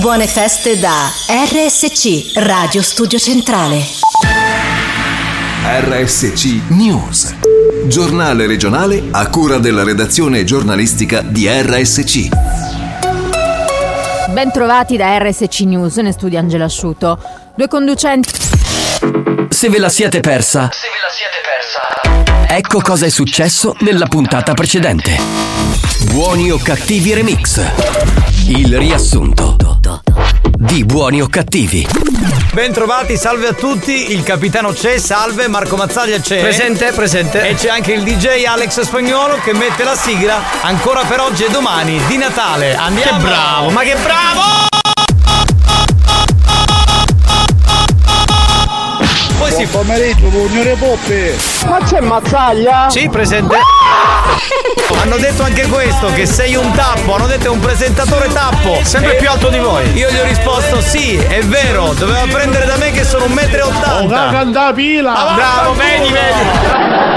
Buone feste da RSC Radio Studio Centrale. RSC News. Giornale regionale a cura della redazione giornalistica di RSC. Bentrovati da RSC News, ne studia Angela Asciuto. Due conducenti. Se ve la siete persa. Se ve la siete persa. Ecco cosa è successo nella puntata precedente. Buoni o cattivi remix. Il riassunto di Buoni o cattivi. Bentrovati, salve a tutti, il capitano c'è, salve, Marco Mazzaglia c'è. Presente, presente. E c'è anche il DJ Alex Spagnolo che mette la sigla ancora per oggi e domani di Natale. Andiamo! Che bravo, ma che bravo! Si Buon pomeriggio, signore Poppe! Ma c'è Mazzaglia? Sì, presente. Hanno detto anche questo, che sei un tappo, hanno detto è un presentatore tappo. Sempre E più alto di voi. Io gli ho risposto sì, è vero, doveva prendere da me che sono un metro e Oh, ottanta. canta pila! Bravo, vedi, vedi.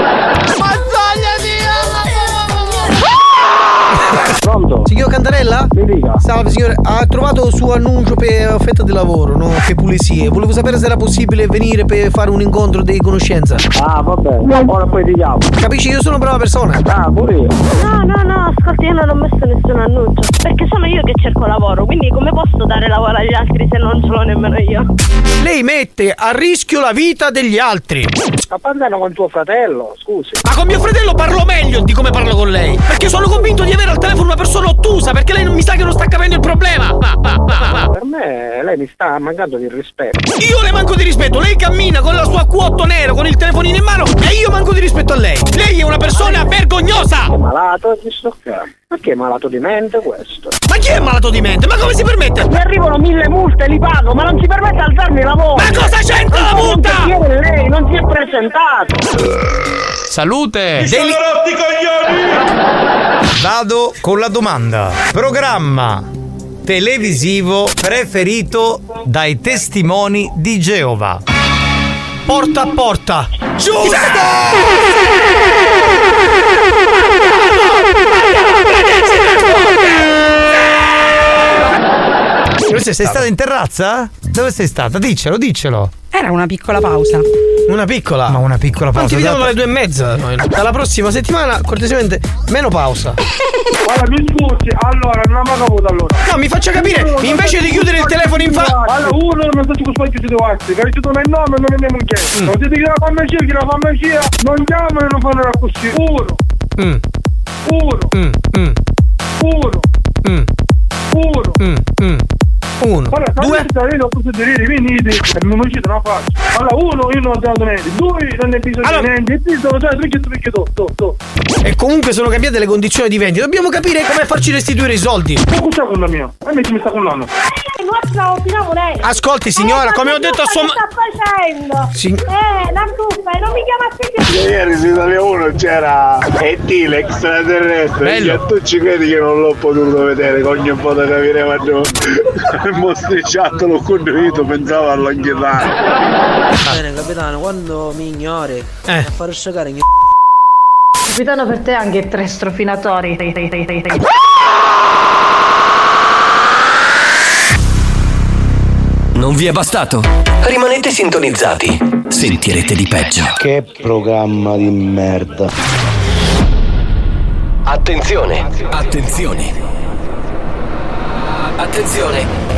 Pronto? Signor Cantarella? Mi dica. Salve signore, ha trovato il suo annuncio per offerta di lavoro, no? Che pulizie. Volevo sapere se era possibile venire per fare un incontro di conoscenza. Ah, vabbè, ora poi ti chiamo. Capisci? Io sono una brava persona. Ah, pure io. No, no, no, ascolti, io non ho messo nessun annuncio. Perché sono io che cerco lavoro, quindi come posso dare lavoro agli altri se non ce l'ho nemmeno io? Lei mette a rischio la vita degli altri. Sta parlando con tuo fratello, scusi. Ma con mio fratello parlo meglio di come parlo con lei. Perché sono convinto di avere al telefono una persona ottusa, perché lei non mi sa che non sta capendo il problema. Va, va, va. Per me lei mi sta mancando di rispetto. Io le manco di rispetto, lei cammina con la sua Q8 nero, con il telefonino in mano e io manco di rispetto a lei. Lei è una persona vergognosa! È malato di sto qua. Ma che è malato di mente questo? Ma chi è malato di mente? Ma come si permette? Mi arrivano mille multe, li pago, ma non si permette di alzarmi la voce! Ma cosa c'entra la multa? Perché lei non si è presentato! Salute! Daily- Vado con la domanda. Programma televisivo preferito dai testimoni di Geova. Porta a porta! Giusto! Dove sei, sei stata in terrazza? Dove sei stata? Diccelo, diccelo. Era una piccola pausa. Una piccola. Ma una piccola pausa. ti vediamo alle due e mezza. noi. Dalla prossima settimana, cortesemente, meno pausa. Guarda, mi scusi, allora, non mai caputo allora. No, mi faccia capire, invece di chiudere il telefono in faccia. Allora, uno non so come sbaglio siete vostri, che ci sono il nome e non è neanche che. Non siete che la farmacia, che la farmacia non chiamano e non fanno la così. Uno, Mm, uno, mm, mm, uno, mm, uno. mm, mm. Uno, Allora, due. due. non posso dire, venite, e uscite. Allora, uno, io non ho dato niente. Due, non ne bisogno Allora- di niente. E tre, sono già che perché. E comunque sono cambiate le condizioni di vendita. Dobbiamo capire come farci restituire i soldi. Ma cosa con la mia? A me ci mi sta con l'anno. Nostra opiniamo lei. Ascolti, signora, come ho detto a sua Che ma- sta facendo? Sì. Eh, la truffa, e non mi chiamasse più. Ieri su Italia 1 c'era E.T. l'extraterrestre Bello. e tu ci credi che non l'ho potuto vedere con ogni foto capire ma il mostriciato l'ho condiviso pensavo all'anghelare Bene capitano, quando mi ignori Eh. a fare scioccare il Capitano per te anche tre strofinatori. Non vi è bastato? Rimanete sintonizzati. Sentirete di peggio. che programma di merda Attenzione! Attenzione! Attenzione!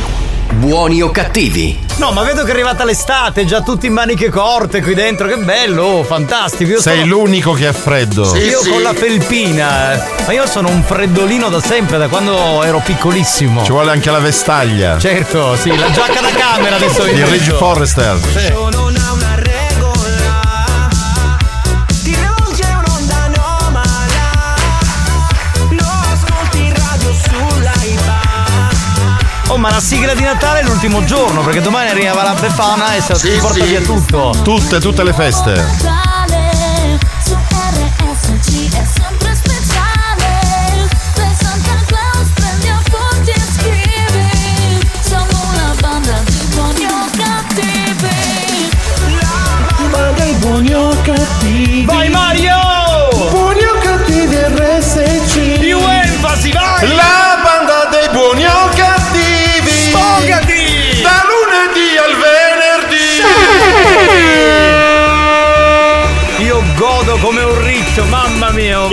Buoni o cattivi? No, ma vedo che è arrivata l'estate, già tutti in maniche corte qui dentro, che bello, oh, fantastico. Io Sei sono- l'unico che ha freddo. io con la felpina, eh. ma io sono un freddolino da sempre, da quando ero piccolissimo. Ci vuole anche la vestaglia. Certo, sì, la giacca da camera adesso Di vi Ridge. Forrester. Sì. Ma la sigla di Natale è l'ultimo giorno, perché domani arriva la Befana e se ti porta via tutto. Tutte, tutte le feste.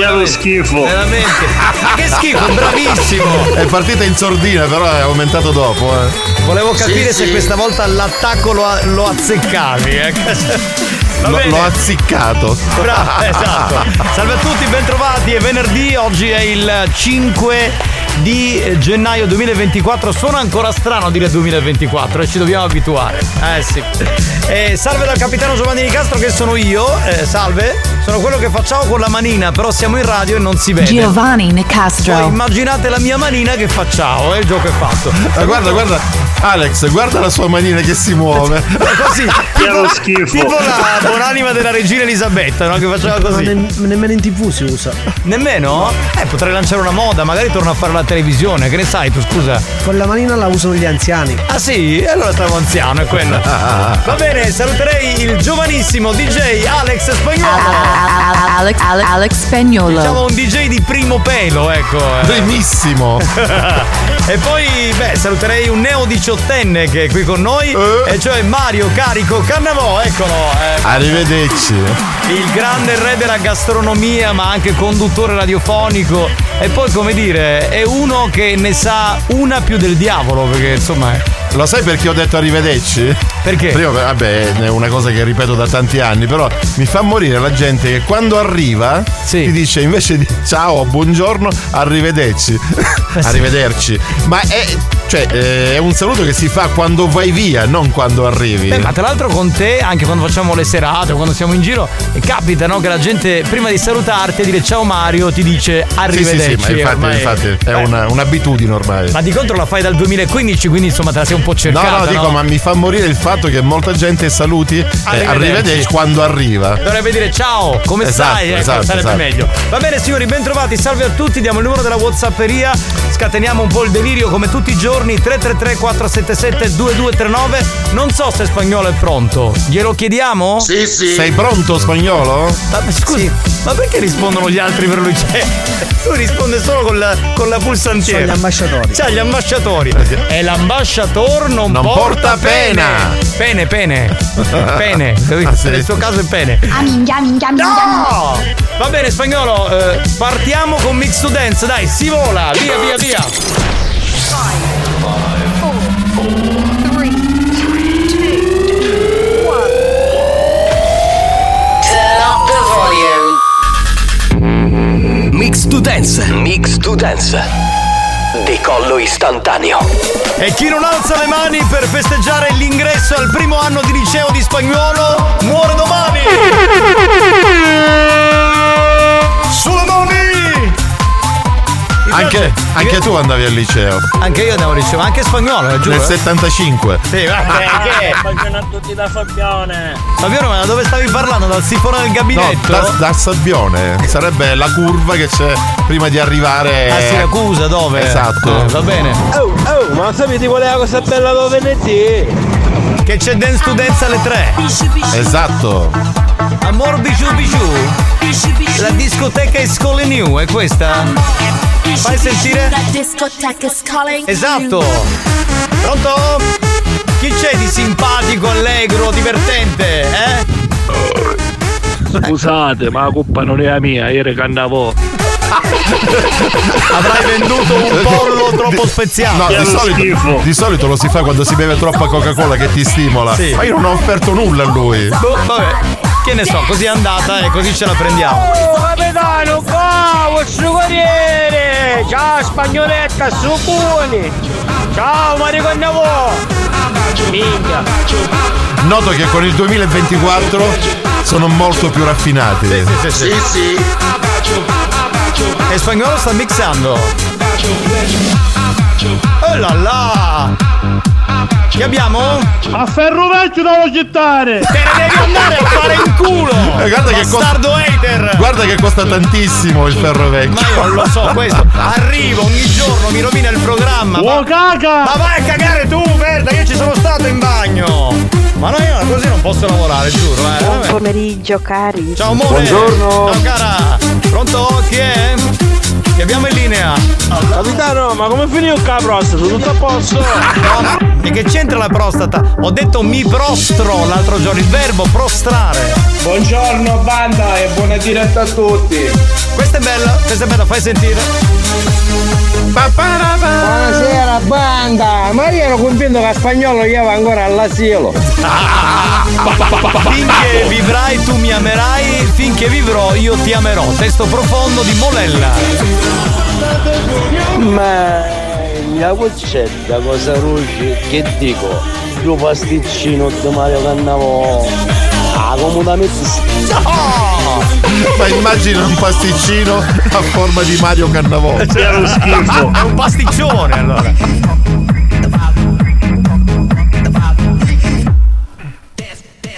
Veramente. schifo. Veramente. Ma che schifo, bravissimo! È partita in sordina, però è aumentato dopo. Eh. Volevo capire Sì, se sì. questa volta l'attacco lo, lo azzeccavi. Eh. Va L'ho, azziccato. Bravo, esatto. Salve a tutti, bentrovati. È venerdì, oggi è il 5 di gennaio 2024. Suona ancora strano dire 2024 e ci dobbiamo abituare. Eh sì. Eh, salve dal capitano Giovanni Di Castro che sono io. Eh, salve. Sono quello che facciamo con la manina, però siamo in radio e non si vede. Giovanni Poi Nicastro. immaginate la mia manina che facciamo, e il gioco è fatto. Ma guarda, guarda, Alex, guarda la sua manina che si muove. Così, Che schifo. tipo la buonanima della regina Elisabetta, no? Che faceva così. nemmeno in tv si usa. Nemmeno? Eh, potrei lanciare una moda, magari torno a fare la televisione, che ne sai tu, scusa? Con la manina la usano gli anziani. Ah sì? E allora stavo anziano, è quello. Va bene, saluterei il giovanissimo DJ Alex Spagnolo. Alex, Alex, Alex Spagnolo. Diciamo un DJ di primo pelo, ecco. eh. Primissimo. E poi, beh, saluterei un neo diciottenne che è qui con noi, e cioè Mario Carico Cannavò, eccolo. eh. Arrivederci. Il grande re della gastronomia, ma anche conduttore radiofonico. E poi, come dire, è uno che ne sa una più del diavolo, perché insomma. è- Lo sai perché ho detto arrivederci? Perché? Prima, vabbè, è una cosa che ripeto da tanti anni, però mi fa morire la gente che quando arriva ti dice invece di ciao, buongiorno, arrivederci. Arrivederci. Ma è, cioè, eh, è un saluto che si fa quando vai via, non quando arrivi. Beh, ma tra l'altro con te, anche quando facciamo le serate o quando siamo in giro, eh, capita no, che la gente prima di salutarti e dire ciao Mario ti dice Sì, sì, arrivederci. sì, ma infatti, ormai- infatti è Eh, una- un'abitudine ormai. Ma di contro la fai dal 2015, quindi insomma te la sei un po' cercata. no, no, dico, ma mi fa morire il fatto che molta gente saluti eh, Arrivederci. arrivederci quando arriva. Dovrebbe dire ciao, come Esatto, stai? Ecco, esatto, sarebbe esatto. meglio. Va bene signori, bentrovati, salve a tutti, diamo il numero della Whatsapperia, scateniamo un po' il delirio come tutti i giorni, 333 477 2239. Non so se spagnolo è pronto. Glielo chiediamo? Sì, sì. Sei pronto, spagnolo? Ma, ma scusi, ma perché rispondono gli altri per lui? Cioè, lui risponde solo con la, con la pulsantiera. Sono gli ambasciatori. C'ha gli ambasciatori. E l'ambasciator non, Non porta pena. Pene, pene. Pene. Ah, sì. Nel suo caso è pene. Ah minchia minchia minchia No! Va bene spagnolo, eh, partiamo con Mix to Dance, dai, si vola, via via via. Mix to Dance. Mix to Dance. Decollo istantaneo. E chi non alza le mani per festeggiare l'ingresso al primo anno di liceo di spagnolo muore Anche, anche tu andavi al liceo. Anche io andavo al liceo, anche spagnolo, eh, giuro. Nel eh. 75. Sì, vabbè, che? Baciano a tutti da Fabione. Fabiano, ma dove stavi parlando? Dal sifone del No, gabinetto? da, da Sabbione. Sarebbe la curva che c'è prima di arrivare A Siracusa, dove? Esatto. Eh, va bene. Oh, oh, ma sapete qual è la cosa bella del venerdì? Che c'è Dance to Dance alle 3. Esatto. Amor bijou bijou. La discoteca è Scole New, è questa? Fai sentire? Esatto. Pronto? Chi c'è di simpatico, allegro, divertente, eh? Scusate, ma la colpa non è la mia, ieri cantavo. Avrai venduto un pollo troppo speziato. No, di solito, di solito lo si fa quando si beve troppa Coca-Cola che ti stimola. Sì. Ma io non ho offerto nulla a lui. Boh, vabbè, che ne so, così è andata e così ce la prendiamo. Oh, capitano, qua, vostro Ciao, spagnoletta, supponi! Ciao, mariconnavo! Minchia! Noto che con il 2024 sono molto più raffinati. Sì, sì, sì. E spagnolo sta mixando. Oh là là! Che abbiamo? A ferro vecchio devo gettare! Te ne devi andare a fare in culo! Eh, guarda che costa- hater! Guarda che costa tantissimo il ferro vecchio. Ma io non lo so, questo arrivo ogni giorno, mi rovina il programma. Oh, ma... caca! Ma vai a cagare tu, merda, io ci sono stato in bagno! Ma no, io così non posso lavorare, giuro, eh. Buon pomeriggio cari. Ciao amore! Ciao cara! Pronto? Chi è? Che abbiamo in linea? Capitano, ma come finì il prostata? Tutto a posto? No, e che c'entra la prostata? Ho detto mi prostro l'altro giorno, il verbo prostrare. Buongiorno banda e buona diretta a tutti. Questa è bella, questa è bella, fai sentire. Buonasera banda! Ma io ero convinto che a spagnolo io ero ancora all'asilo! Finché vivrai tu mi amerai, finché vivrò io ti amerò. Testo profondo di Molella. Ma la boccetta cosa ruce che dico? Due pasticcino di Mario Cannavo. Comodamente Ma immagina un pasticcino a forma di Mario Cannavò. È un pasticcione allora.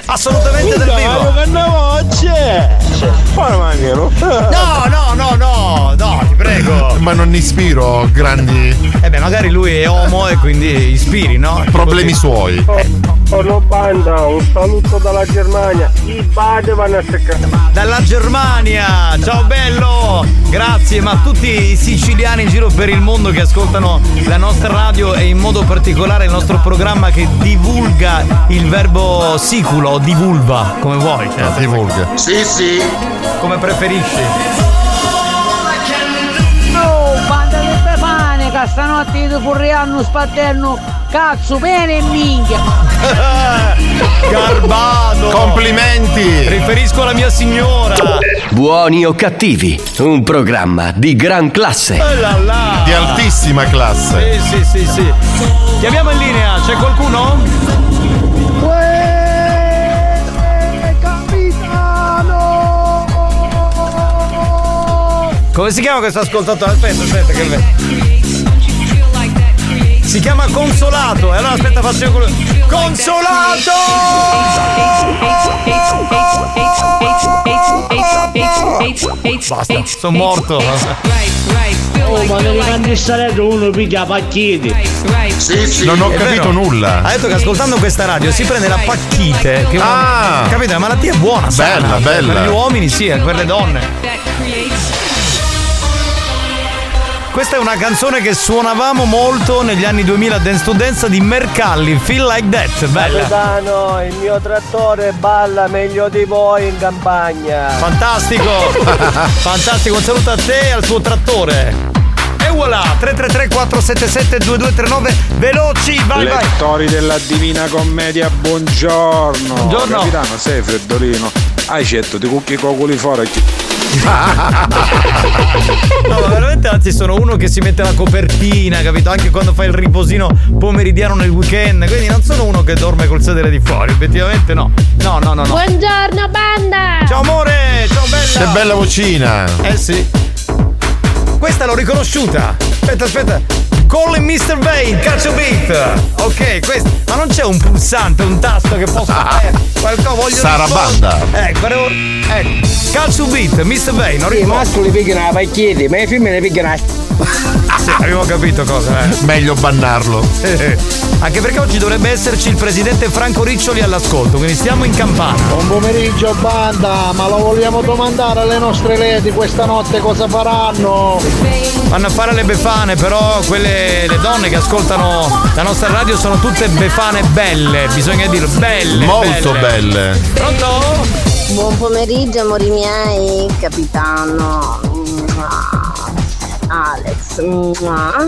Assolutamente del Mario vivo. Cannavo c'è! Fare maniero! No, no, no, no, no, ti prego. Ma non ispiro grandi Eh beh, magari lui è uomo e quindi ispiri, no? problemi suoi. Oh no banda, un saluto dalla Germania. I bade vanno a seccare. Dalla Germania, ciao bello! Grazie, ma tutti i siciliani in giro per il mondo che ascoltano la nostra radio e in modo particolare il nostro programma che divulga il verbo siculo o divulva, come vuoi. Cioè, divulga. Sì, sì. Come preferisci. Che stanotte io furriano spatterno cazzo bene e minchia! Garbato! Complimenti! Riferisco alla mia signora! Buoni o cattivi, un programma di gran classe. Oh là là! Di altissima classe. Sì, sì, sì, sì. Ti abbiamo in linea, c'è qualcuno? Come si chiama questo ascoltatore? Aspetta, aspetta, che ve- Si chiama Consolato, e allora aspetta faccio io quello. Consolato! Basta, sono morto. Oh, ma nelle candistaretto uno piglia pacchietti! Non ho capito nulla. Ha detto che ascoltando questa radio si prende la pacchite. Che è una- Ah. capite? La malattia è buona, Bella, sana. bella. Per gli uomini sì, e per le donne. Questa è una canzone che suonavamo molto negli anni 2000 Dance to Dance di Mercalli, Feel Like That, bella. Capitano, il mio trattore balla meglio di voi in campagna. Fantastico! Fantastico, un saluto a te e al tuo trattore. E voilà, 333 477 2239, veloci, vai vai! Lettori della Divina Commedia, buongiorno. Buongiorno. Capitano, sei freddolino. Hai certo, ti cucchi i cocoli fuori. No, ma veramente anzi sono uno che si mette la copertina, capito? Anche quando fa il riposino pomeridiano nel weekend. Quindi non sono uno che dorme col sedere di fuori, effettivamente no. No, no, no, no. Buongiorno banda! Ciao amore, ciao bella! Che bella vocina. Eh sì. Questa l'ho riconosciuta. Aspetta, aspetta. Calling Mr. Vane, calcio beat. Ok, questo. Ma non c'è un pulsante, un tasto che possa. Eh, qualcosa voglio Sarabanda. Ecco, volevo- ecco. Calcio beat, Mr. Vane, non I rispondo. mascoli picchiano la pacchietti, ma i femmine picchiano Sì, abbiamo capito cosa, eh. Meglio bannarlo. Anche perché oggi dovrebbe esserci il presidente Franco Riccioli all'ascolto, quindi stiamo in campana. Buon pomeriggio banda, ma lo vogliamo domandare alle nostre lady questa notte cosa faranno? Vanno a fare le befane, però quelle le donne che ascoltano la nostra radio sono tutte befane belle, bisogna dirlo, belle. Molto belle. Pronto? Buon pomeriggio amori miei, capitano. Mua.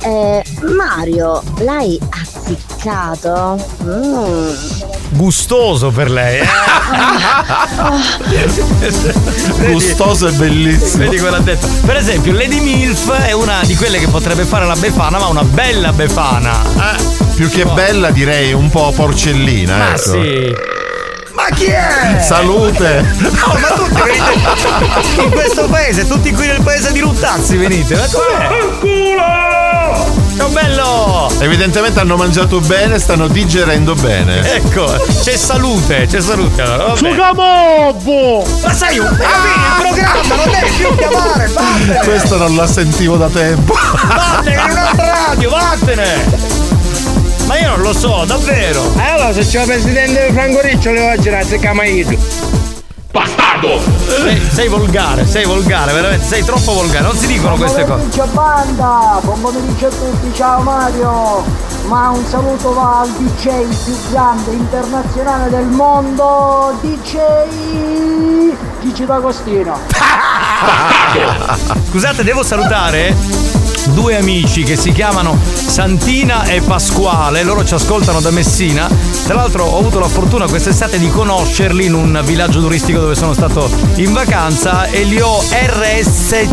Eh, Mario, l'hai azziccato? Mm. Gustoso per lei. eh. Gustoso e bellissimo. Vedi quello ha detto. Per esempio, Lady Milf è una di quelle che potrebbe fare la befana, ma una bella befana. Più che bella direi un po' porcellina. Ma ecco. sì. Ma chi è? Salute! No, ma tutti venite in questo paese, tutti qui nel paese di Ruttazzi venite. Ma com'è? Ciao bello! Evidentemente hanno mangiato bene, stanno digerendo bene. Ecco, c'è salute, c'è salute. Allora. Sugamobbo! Ma sei un. Hai il programma, non devi più chiamare, vattene! Questo non la sentivo da tempo. Vattene in un'altra radio, vattene! Ma io non lo so, davvero! Eh allora se c'è il presidente Franco Riccioli oggi si chiama io. Bastardo! Sei, sei volgare, sei volgare, veramente, sei troppo volgare, non si dicono queste cose. pomeriggio banda, buon pomeriggio a tutti, ciao Mario! Ma un saluto va al DJ più grande internazionale del mondo, DJ Gigi D'Agostino. Scusate, devo salutare due amici che si chiamano Santina e Pasquale, loro ci ascoltano da Messina. Tra l'altro ho avuto la fortuna quest'estate di conoscerli in un villaggio turistico dove sono stato in vacanza e li ho RSCizzati,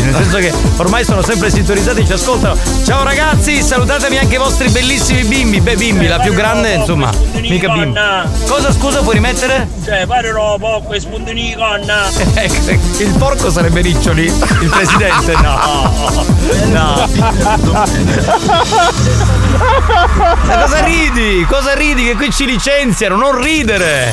nel senso che ormai sono sempre sintonizzati e ci ascoltano. Ciao ragazzi, salutatemi anche i vostri bellissimi bimbi. Beh, bimbi, la più grande, insomma, mica bimbi. Cosa scusa puoi rimettere? Cioè, parlo poco e spuntini conna. Ecco, il porco sarebbe Riccioli? Il presidente? No. No. Ma cosa ridi? Cosa ridi? Che qui ci licenziano, non ridere!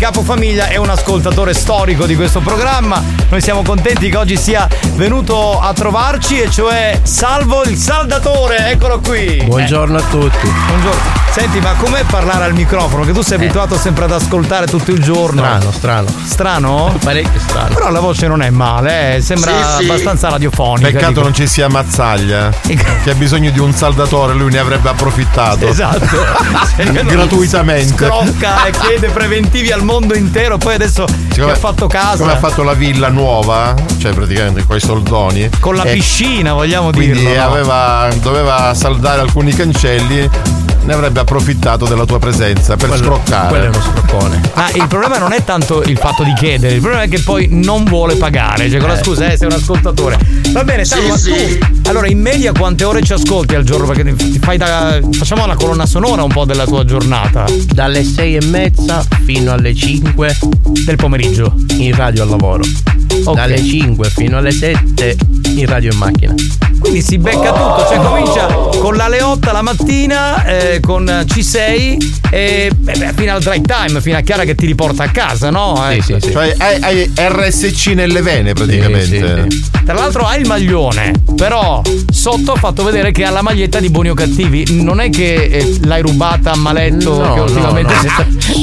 Capofamiglia, è un ascoltatore storico di questo programma. Noi siamo contenti che oggi sia venuto a trovarci, e cioè Salvo il Saldatore, eccolo qui. Buongiorno a tutti. Eh, buongiorno. Senti, ma com'è parlare al microfono? Che tu sei abituato sempre ad ascoltare tutto il giorno. Strano, strano. Strano? Parecchio strano. Però la voce non è male, eh, sembra Sì, sì. abbastanza radiofonica. Peccato dico. non ci sia Mazzaglia che ha bisogno di un saldatore, lui ne avrebbe approfittato. Esatto. Gratuitamente. Scrocca e chiede preventivi al mondo intero, poi adesso che ha fatto casa. Come ha fatto la villa nuova, cioè praticamente con i soldoni. Con la E piscina, vogliamo Quindi dirlo. no? aveva, doveva saldare alcuni cancelli, ne avrebbe approfittato della tua presenza per scroccare. quello è uno scroccone. Ma il problema non è tanto il fatto di chiedere, il problema è che poi non vuole pagare. Cioè, con la Eh. scusa, eh, sei un ascoltatore. Va bene, Salvo, ma tu. Allora, in media quante ore ci ascolti al giorno? Perché ti fai da. Facciamo la colonna sonora un po' della tua giornata. Dalle sei e mezza fino alle 5 del pomeriggio. In radio al lavoro. Dalle 5 fino alle 7 in radio in macchina. Quindi si becca tutto, cioè comincia con la Leotta la mattina, eh, con C6 e beh, beh, fino al drive time, fino a Chiara che ti riporta a casa, no? Ecco. Cioè hai, hai RSC nelle vene praticamente. Tra l'altro ha il maglione, però sotto ha fatto vedere che ha la maglietta di buoni o cattivi. Non è che eh, l'hai rubata a maletto No, che no, ultimamente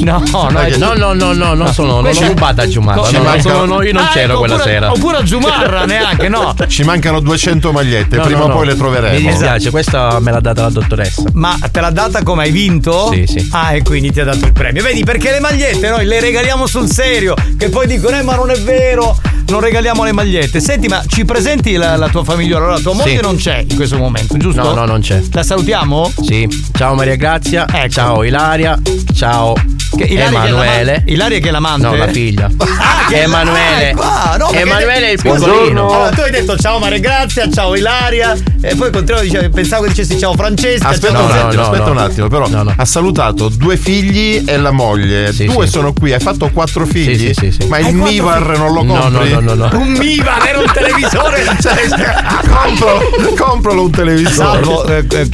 no, no, no, No, no, no, no, non sono, non l'ho rubata a Giumarra. Co- No, no, no, sono- no, io non Ah, c'ero ecco, quella oppure- sera. Oppure a Giumarra neanche, no. Ci mancano 200 magliette, No, prima no, o no. poi le troveremo. Mi dispiace, questa me l'ha data la dottoressa. Ma te l'ha data come hai vinto? Sì, sì. Ah, e quindi ti ha dato il premio. Vedi, perché le magliette noi le regaliamo sul serio. Che poi dicono, eh, ma non è vero, non regaliamo le magliette. Senti, ma ci presenti la, la tua famiglia? Allora, tua moglie Sì. non c'è in questo momento, giusto? No, no, non c'è. La salutiamo? Sì. Ciao Maria Grazia. Ciao Ilaria. Ciao Che Ilaria che Emanuele. l'ama- Ilaria che è l'amante? No, la figlia. Ah, che- Emanuele. ah, qua, no, Emanuele è il piccolino. Allora, tu hai detto ciao Maria Grazia, ciao Ilaria. E poi continuavo dicendo, pensavo che dicessi ciao Francesca. Aspetta ciao un attimo, Giuseppe. aspetta un attimo, però ha salutato due figli e la moglie. due sì. sono qui, hai fatto quattro figli. sì, sì, sì. Ma il Mivar non lo No, compri? no, no, no, no. Un Mivan, era un televisore. compro, compralo un televisore. Salvo, eh, eh,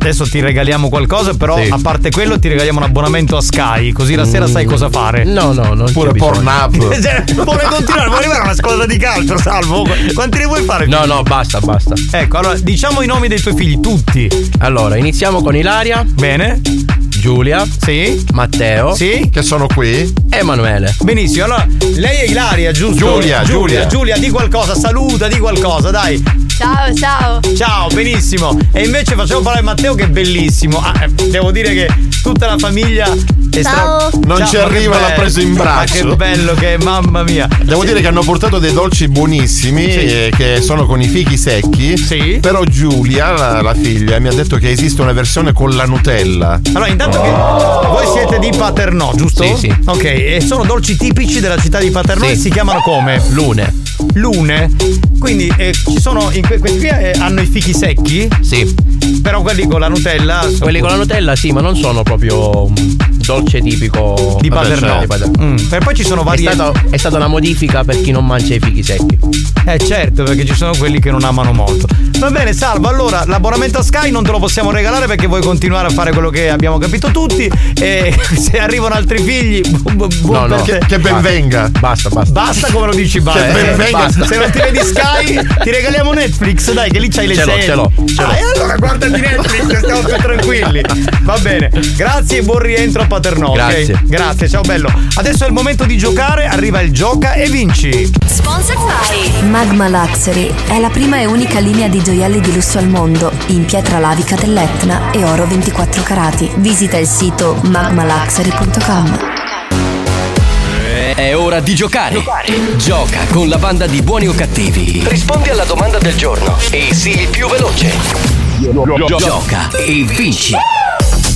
adesso ti regaliamo qualcosa, però Sì. a parte quello ti regaliamo un abbonamento a Sky, così la sera sai cosa fare. No, no, non Pure Pornhub. Cioè, vuole continuare, vuole arrivare a una squadra di calcio, Salvo. Quanti ne vuoi fare? No, no, basta, basta. Ecco, allora diciamo i nomi dei tuoi figli, tutti. Allora, iniziamo con Ilaria. Bene. Giulia. Sì. Matteo. Sì. Che sono qui. Emanuele. Benissimo, allora lei è Ilaria, giusto? Giulia, Giulia, Giulia. Giulia, di qualcosa, saluta, di qualcosa, dai. Ciao, ciao. Ciao, benissimo. E invece facevo parlare Matteo che è bellissimo. Ah, eh, devo dire che tutta la famiglia è Ciao. stra- Non Ciao, ci ma arriva, l'ha preso in Ma braccio. che bello che è, mamma mia. Devo dire che hanno portato dei dolci buonissimi Sì. eh, che sono con i fichi secchi. Sì. Però Giulia, la, la figlia, mi ha detto che esiste una versione con la Nutella. Allora, intanto che voi siete di Paternò, giusto? Sì, sì. Ok, e sono dolci tipici della città di Paternò Sì. e si chiamano come? Lune. Lune. Quindi eh, ci sono in que- questi qui eh, hanno i fichi secchi, Sì. Però quelli con la Nutella sono Quelli con la Nutella sì, ma non sono proprio un dolce tipico di Paternò. di Paternò. Mm. Per poi ci sono È, varie stato- è stata una modifica per chi non mangia i fichi secchi. Eh certo, perché ci sono quelli che non amano molto. Va bene, Salvo, allora l'abbonamento a Sky non te lo possiamo regalare perché vuoi continuare a fare quello che abbiamo capito tutti e se arrivano altri figli, bu- bu- buon No, no. Che, che ben venga. Basta, basta. Basta come lo dici, basta. Che ben venga. basta. Se non ti vedi Sky, ti regaliamo Netflix, dai, che lì c'hai le Ce l'ho, serie. ce l'ho, ce l'ho. Ah, e allora guardati Netflix, stiamo più tranquilli. Va bene. Grazie e buon rientro a Paternò. Grazie. Grazie, ciao bello. Adesso è il momento di giocare, arriva il gioca e vinci. Sponsored by Magma Luxury è la prima e unica linea di gioielli di lusso al mondo in pietra lavica dell'Etna e oro 24 carati. Visita il sito magmaluxury.com. È ora di giocare. Gioca con la banda di buoni o cattivi. Rispondi alla domanda del giorno e sii il più veloce. Gioca e vinci.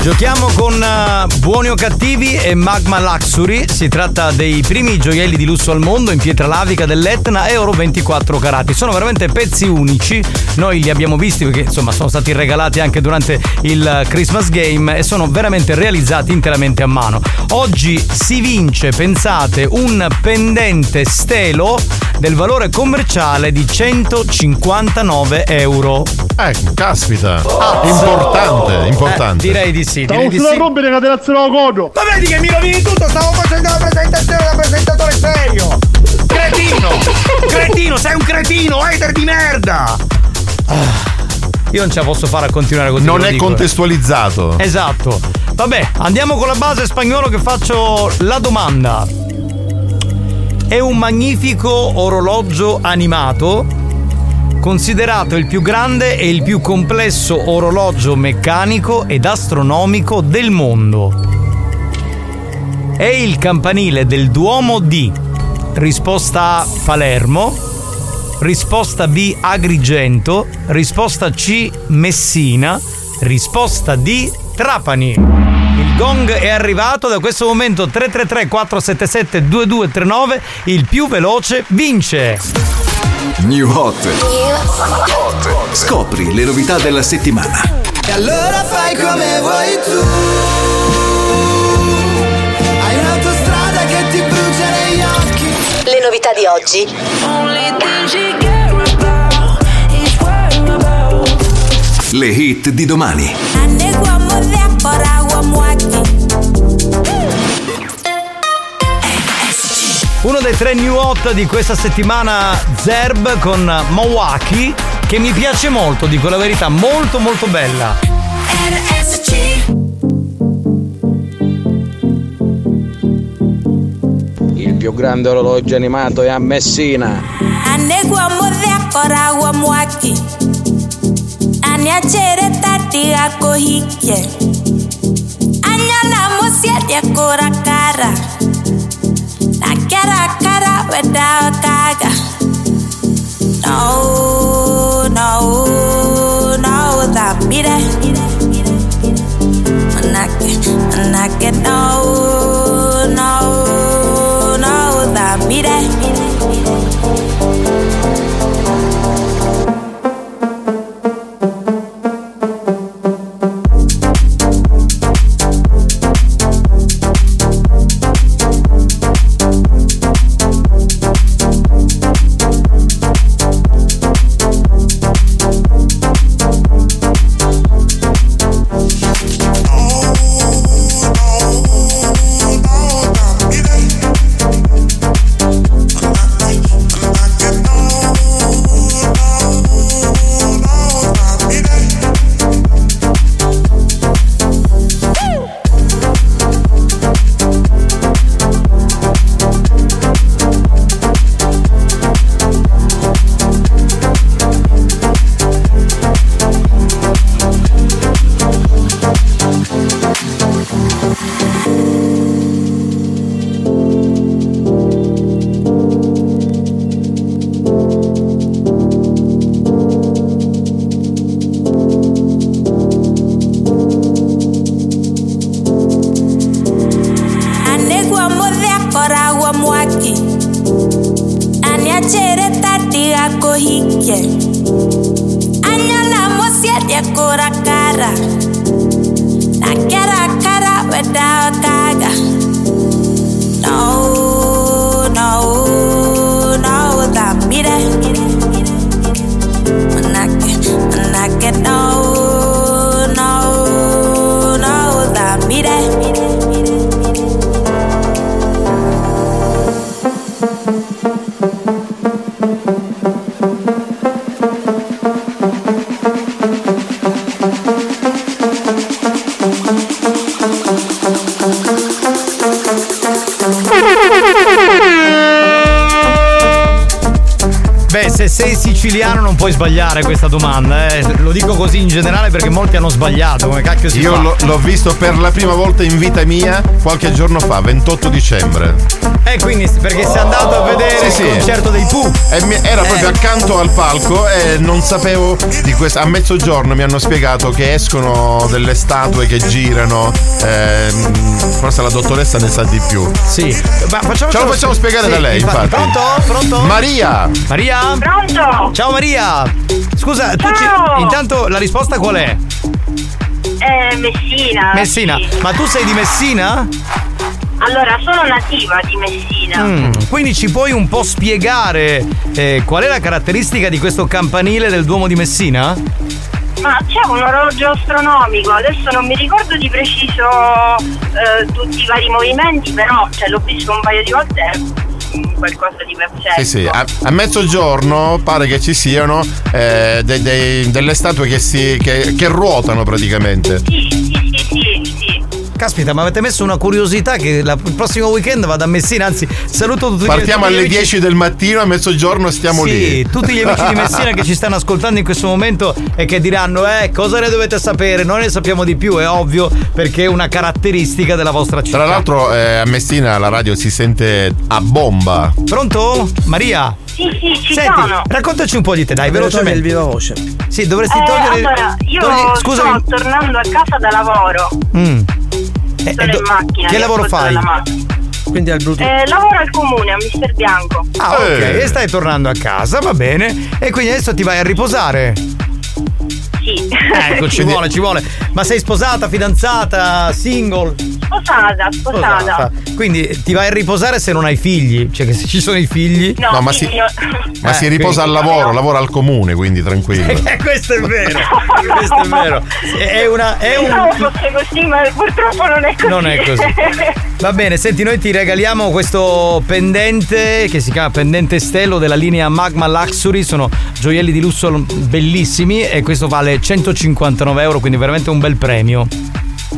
Giochiamo con eh, Buoni o Cattivi e Magma Luxury. Si tratta dei primi gioielli di lusso al mondo in pietra lavica dell'Etna e oro 24 carati. Sono veramente pezzi unici. Noi li abbiamo visti perché insomma sono stati regalati anche durante il Christmas Game e sono veramente realizzati interamente a mano. Oggi si vince, pensate, un pendente stelo del valore commerciale di 159 euro. Eh, caspita. importante, importante. Eh, direi di sì. Stavo Direi di sulla sì. rompere che catenazzo la codo. Ma vedi che mi rovini tutto, stavo facendo la presentazione da presentatore serio! Cretino! Cretino, sei un cretino, hater di merda! Io non ce la posso fare a continuare così. Non è dico. contestualizzato. Esatto. Vabbè, andiamo con la base spagnolo che faccio la domanda. È un magnifico orologio animato considerato il più grande e il più complesso orologio meccanico ed astronomico del mondo. È il campanile del Duomo di Risposta A Palermo, risposta B Agrigento, risposta C Messina, risposta D Trapani. Il gong è arrivato da questo momento 333 477 2239, il più veloce vince. New Hot. Scopri le novità della settimana. E allora fai come vuoi tu. Hai un'autostrada che ti brucia negli occhi. Le novità di oggi. Le hit di domani. Uno dei tre new hot di questa settimana Zerb con Milwaukee che mi piace molto, dico la verità, molto molto bella. Il più grande orologio animato è a Messina. anegwamudhiakora mwaki aniachere tatiga kara wedao kaga no no no dhambire manake manake no no no dhambire anegwamudhiakoragwo puoi sbagliare questa domanda, eh. Lo dico così in generale perché molti hanno sbagliato. Come cacchio si Io fa? l'ho, l'ho visto per la prima volta in vita mia qualche giorno fa, 28 dicembre. Eh, quindi perché sei andato a vedere Sì, il sì. concerto dei Pooh. E era proprio Eh. accanto al palco e non sapevo di questo. A mezzogiorno mi hanno spiegato che escono delle statue che girano. ehm, forse la dottoressa ne sa di più. Sì. Ma facciamo Ce lo facciamo spiegare da lei, infatti. Pronto? Pronto? Maria! Maria? Pronto? Ciao Maria! Scusa, tu ci- Ciao! intanto la risposta qual è? Eh, Messina. Messina. sì. Ma tu sei di Messina? Allora, sono nativa di Messina. Mm, Quindi ci puoi un po' spiegare eh, qual è la caratteristica di questo campanile del Duomo di Messina? Ma c'è un orologio astronomico, adesso non mi ricordo di preciso eh, tutti i vari movimenti, però cioè, l'ho visto un paio di volte, qualcosa di perfetto. Sì, sì, a, a mezzogiorno pare che ci siano eh, dei- dei- delle statue che, si, che, che ruotano praticamente. Sì. Caspita, ma avete messo una curiosità che la- il prossimo weekend vado a Messina, anzi saluto tutti Partiamo tutti gli alle amici- 10 del mattino, a mezzogiorno stiamo sì, lì. tutti gli amici di Messina che ci stanno ascoltando in questo momento e che diranno eh cosa ne dovete sapere, noi ne sappiamo di più, è ovvio perché è una caratteristica della vostra città. Tra l'altro eh, a Messina la radio si sente a bomba. Pronto? Maria? Sì, sì, ci Senti, sono. raccontaci un po' di te, dai, Devo velocemente. il viva voce. Sì, dovresti Eh, togliere. allora, io togli- sto tornando a casa da lavoro. Mm. Eh, Sono in macchina. che lavoro fai? Quindi al Bluetooth. Eh, lavoro al comune, a Mister Bianco. Ah, ok, Eh. e stai tornando a casa, va bene. E quindi adesso ti vai a riposare. Sì. Ecco, ci vuole, ci vuole. Ma sei sposata, fidanzata, single? Sposata, sposata. Quindi ti vai a riposare se non hai figli. Cioè che se ci sono i figli. No, No, ma si- Ma Eh, si riposa al quindi- lavoro, lavora al comune, quindi tranquillo. Eh, questo è vero, questo è vero. È una. È un. fosse così, ma purtroppo non è così. Non è così. Va bene, senti, noi ti regaliamo questo pendente che si chiama pendente stello della linea Magma Luxury. Sono gioielli di lusso bellissimi e questo vale 159 euro, quindi veramente un bel premio.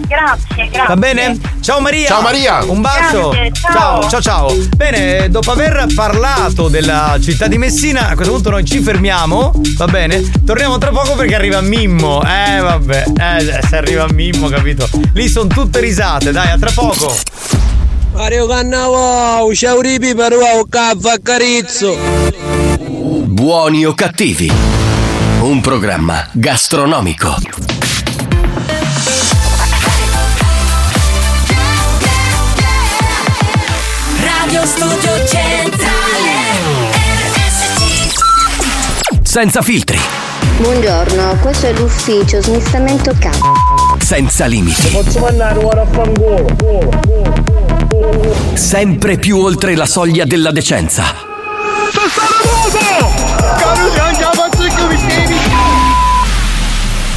Grazie, grazie. Va bene? Ciao Maria! Ciao, Maria. Un bacio! Grazie, ciao. ciao ciao! Bene, dopo aver parlato della città di Messina, a questo punto noi ci fermiamo, va bene? Torniamo tra poco perché arriva Mimmo. Eh vabbè, eh, se arriva Mimmo, capito? Lì sono tutte risate, dai, a tra poco! Mario Cannavò, ciao ripi per un caffè carizzo. Buoni o cattivi? Un programma gastronomico. Studio Centrale Senza filtri, Buongiorno, questo è l'ufficio smistamento capo. senza limiti, Posso mandare ora a fangolo? sempre più oltre la soglia della decenza.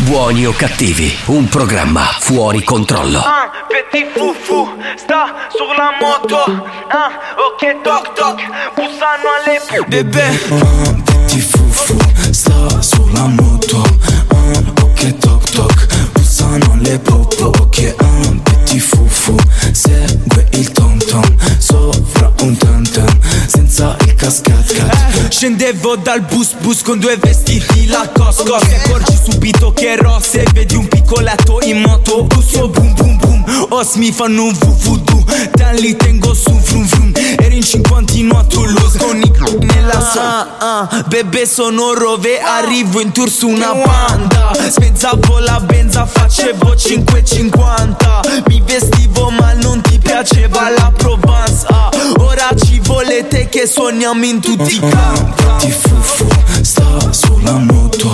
Buoni o cattivi? Un programma fuori controllo. Ah, petit foufou, sta sulla moto. Ah, ok, toc toc, bussano alle pu- Bébé, un petit foufou sta sulla moto. Un ok toc toc, bussano le popo. Ok, un petit foufou segue il tom tom sopra un tam tam senza il cascat cat. Scendevo dal bus bus con due vestiti la cosco Ti accorgi subito che ero se vedi un piccoletto in moto. Busso boom boom boom. Os mi fanno un vuvudu Dan li tengo su vrum vrum. Ero in cinquantino a Toulouse con i c***i nella ah, ah, Bebe sono rove Arrivo in tour su una banda. Spezzavo la benza Facevo 5,50 Mi vestivo ma non ti piaceva la Provence ah, Ora ci volete che suoniamo in tutti i campi. Petit foufou sta sulla moto.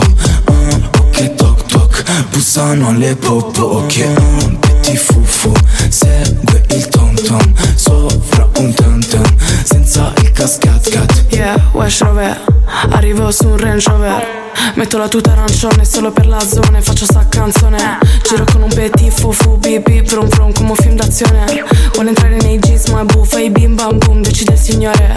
Toc bussano alle popo. Ok, un petit foufou segue il tom tom sopra un tam tam senza il cascat cat. Yeah, Wesh Rover Arrivo su un Range Rover Metto la tuta arancione solo per la zona Faccio sta canzone. Giro con un petit fufu bip bip Vrum vrum come un film d'azione. Vuole entrare nei jeans ma buffa E bim bam boom decide il signore.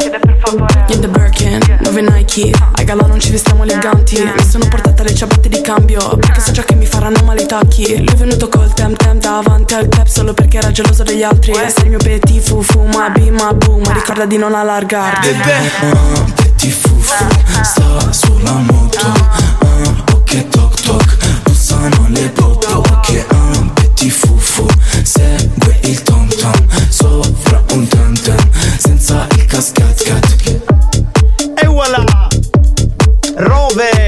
In the Birkin, dove Nike Ai gala non ci vestiamo eleganti. Mi sono portata le ciabatte di cambio Perché so già che mi faranno male i tacchi. Lui è venuto col tem tem davanti al cap Solo perché era geloso degli altri. Sei il mio petit fufu ma bim ma boom Ma ricorda di non allargarti Un petit fufu Sta sulla moto ah, Ok toc toc Bussano le poppe Ok ah, petit fufu Segue il tom Sopra un tam tam Senza il cascat cat E voilà! Rove,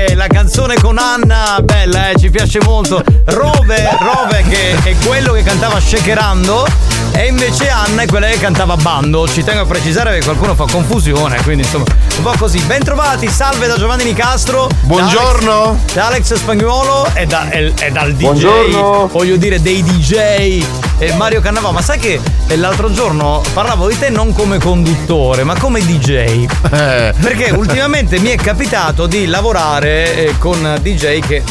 canzone con Anna, bella eh, ci piace molto. Rove, Rove che è quello che cantava shakerando e invece Anna è quella che cantava bando. Ci tengo a precisare che qualcuno fa confusione, quindi insomma un po' così. Bentrovati, salve da Giovanni Nicastro. Buongiorno. Da Alex, da Alex Spagnuolo e, da- e- e dal DJ. Buongiorno. Voglio dire dei DJ. E Mario Cannavò, ma sai che l'altro giorno parlavo di te non come conduttore, ma come DJ. Eh. Perché ultimamente mi è capitato di lavorare eh, con DJ che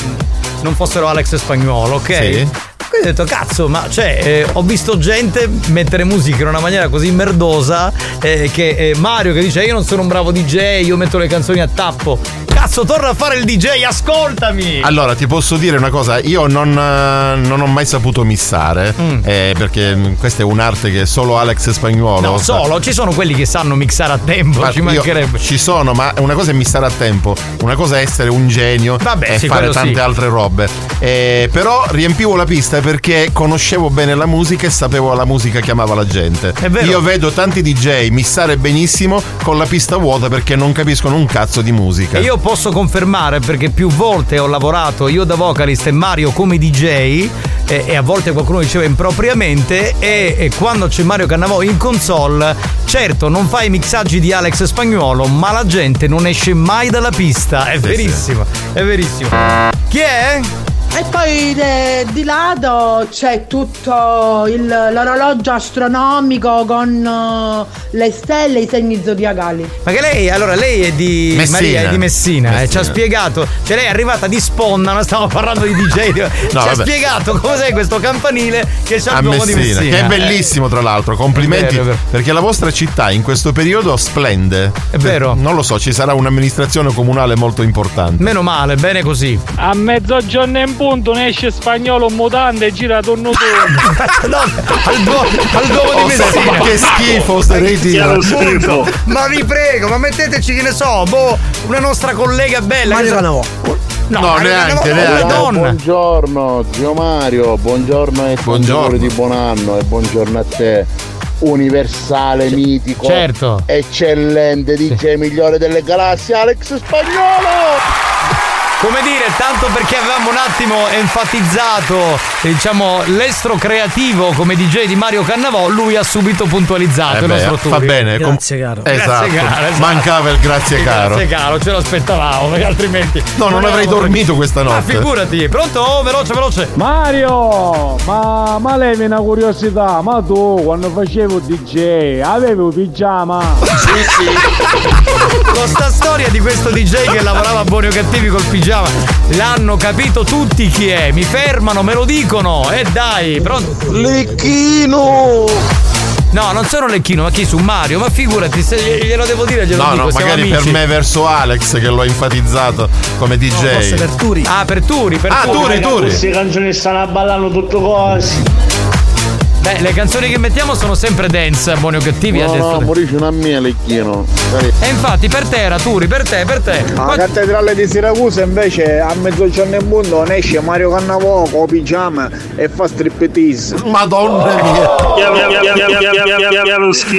non fossero Alex Spagnuolo, ok? Sì. Quindi ho detto, cazzo, ma cioè, eh, ho visto gente mettere musica in una maniera così merdosa eh, che eh, Mario che dice io non sono un bravo DJ, io metto le canzoni a tappo. Cazzo, torna a fare il DJ, ascoltami! Allora, ti posso dire una cosa, io non, eh, non ho mai saputo missare, Mm. eh, perché mm, questa è un'arte che solo Alex Spagnuolo No, sa- solo, ci sono quelli che sanno mixare a tempo, Ma ci mancherebbe. Ci sono, ma una cosa è missare a tempo, una cosa è essere un genio Vabbè, e sì, fare tante sì. altre robe. Eh, però riempivo la pista perché conoscevo bene la musica e sapevo la musica chiamava la gente. vero. Io vedo tanti DJ missare benissimo con la pista vuota perché non capiscono un cazzo di musica. E io posso confermare perché più volte ho lavorato io da vocalist e Mario come DJ e, e a volte qualcuno diceva impropriamente e, e quando c'è Mario Cannavò in console certo non fa i mixaggi di Alex Spagnuolo ma la gente non esce mai dalla pista. È Sì, verissimo è verissimo. Chi è? E poi de- di lato c'è tutto il- l'orologio astronomico con eh, le stelle e i segni zodiacali. Ma che lei, allora lei è di Messina. Maria, è di Messina, Messina. e ci ha spiegato, cioè lei è arrivata di sponda, non stiamo parlando di DJ, ci ha vabbè. spiegato cos'è questo campanile che c'ha a il duomo di Messina, Messina. che è Eh, bellissimo tra l'altro, complimenti vero, vero. perché la vostra città in questo periodo splende. È vero. Non lo so, ci sarà un'amministrazione comunale molto importante. Meno male, bene così. A mezzogiorno in punto ne esce spagnolo mutante e gira torno no, al, duo- al duomo di Oh, Messina. ma che schifo. Appunto. Ma vi prego, ma metteteci che ne so, boh, una nostra collega bella. Mario so- Cannavò. No, No, neanche, neanche. una donna. Buongiorno zio Mario, buongiorno e Buongiorno. di buon anno e buongiorno a te. Universale, mitico, Certo. eccellente DJ migliore delle galassie, Alex Spagnolo! Come dire, tanto perché avevamo un attimo enfatizzato, diciamo, l'estro creativo come DJ di Mario Cannavò, lui ha subito puntualizzato Eh il beh, nostro fa tour. bene. com- Grazie, caro. Esatto. Grazie caro, esatto. Mancava il grazie Sì, caro. Grazie caro, ce lo aspettavamo, perché altrimenti. No, non avrei dormito questa Ma notte. figurati, pronto? Oh, veloce, veloce. Mario, ma, ma lei una curiosità, ma tu quando facevo DJ avevi un pigiama? Sì, sì. Con sta storia di questo DJ che lavorava a Buoni o Cattivi col pigiama, l'hanno capito tutti chi è. Mi fermano, me lo dicono. E dai, pronto? Lecchino! No, non sono Lecchino, ma chi su Mario? Ma figurati, se glielo devo dire, glielo No, dico, no, magari amici. per me verso Alex che l'ho enfatizzato come DJ. Forse per Turi. Ah, per Turi, per Ah, Turi, Turi. Queste canzoni stanno ballando tutto cose. Beh, le canzoni che mettiamo sono sempre dance, buoni o cattivi. No, detto- no, morisce una mia Lecchino. E infatti per te era Turi, per te, per te. La Ma- cattedrale di Siracusa invece a mezzogiorno in punto ne esce Mario Cannavò con pigiama e fa striptease. Madonna mia.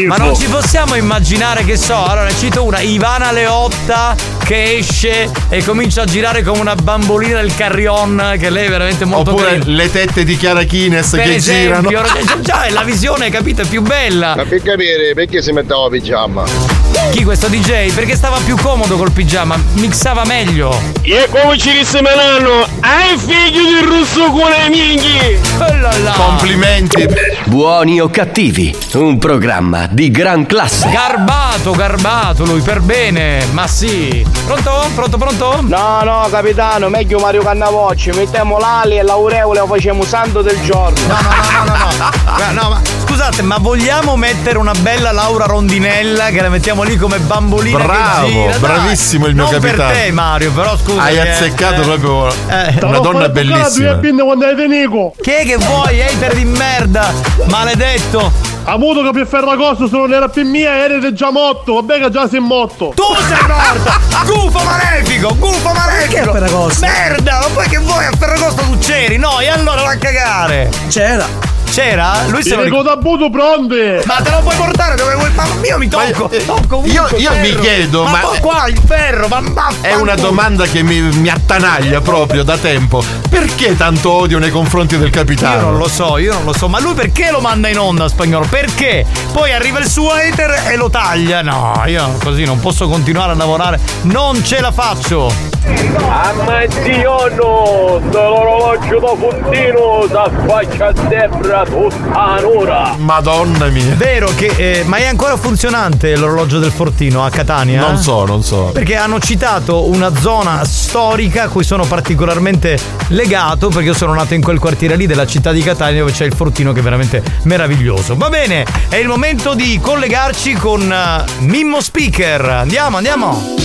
Ma non ci possiamo immaginare che so, allora ne cito una, Ivana Leotta che esce e comincia a girare come una bambolina del carrion, che lei è veramente molto Oppure carina. le tette di Chiara Kines Per che esempio, girano. già- è la visione, capito, è più bella. Ma per capire perché si metteva pigiama? Chi questo DJ? Perché stava più comodo col pigiama, mixava meglio. E come ci risemeranno? Hai figlio di russo con le minchi! Oh. Complimenti. Buoni o cattivi, un programma di gran classe. Garbato, garbato lui, per bene, ma sì. Pronto? Pronto, pronto? No, no, capitano, meglio Mario Cannavò, ci mettiamo l'ali e l'aureole e lo facciamo santo del giorno. No, no, no, no, no. Guarda, no, ma scusate, ma vogliamo mettere una bella Laura Rondinella che la mettiamo lì come bambolina Bravo, che bravissimo il mio non capitano. per te Mario, però scusa. Hai azzeccato eh, proprio eh. una donna bellissima. quando hai venico. Che che vuoi, hater di merda? Maledetto! Ha avuto che per Ferragosto se non era più mia eri già morto, vabbè che già sei morto. Tu sei morto! Gufo malefico! Gufo malefico! Perché a Ferragosto? Merda! Ma poi che vuoi a Ferragosto tu c'eri? No, e allora va a cagare! C'era! C'era? Lui lo dico da buto pronte! Ma te lo puoi portare dove vuoi? Ma io mi tocco! tocco ovunque io- io mi chiedo, ma- poi qua il ferro, ma È una domanda che mi, mi attanaglia proprio da tempo. Perché tanto odio nei confronti del capitano? Io non lo so, io non lo so, ma lui perché lo manda in onda spagnolo? Perché? Poi arriva il suo hater e lo taglia. No, io così non posso continuare a lavorare, non ce la faccio. Ammazziano, l'orologio da puntino da faccia sempre tutta. Madonna mia. Vero che. eh, ma è ancora funzionante l'orologio del Fortino a Catania? Non so, non so. Perché hanno citato una zona storica a cui sono particolarmente legato, perché io sono nato in quel quartiere lì della città di Catania dove c'è il fortino che è veramente meraviglioso. Va bene, è il momento di collegarci con eh, Mimmo Speaker. Andiamo, andiamo.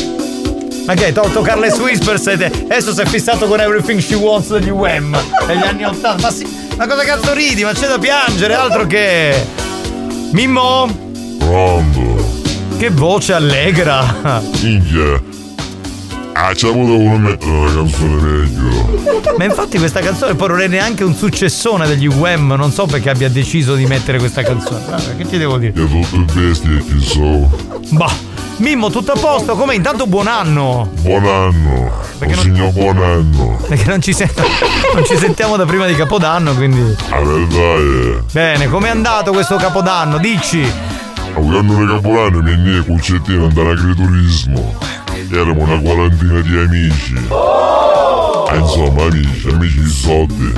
Ma che hai tolto Carles Whispers te- adesso si è fissato con Everything She Wants degli Wham negli anni 80. Ma sì, ma cosa cazzo ridi? Ma c'è da piangere, altro che. Mimmo? Pronto? Che voce allegra! Minchia. Ah, c'è avuto uno mettere una canzone meglio. Ma infatti questa canzone poi non è neanche un successone degli Wham, non so perché abbia deciso di mettere questa canzone. Vabbè, che ti devo dire? Tutto il bestie ci so. Bah, Mimmo, tutto a posto? Com'è? Intanto buon anno! Buon anno. Perché non- signor buon anno. Perché non ci, sen- non ci sentiamo da prima di Capodanno, quindi. Verità è. Bene, com'è andato questo Capodanno? Dici! A un anno di capodanno mi ne cuccettino andare a agriturismo. Erano una quarantina di amici. Ah, insomma, amici, amici di soldi.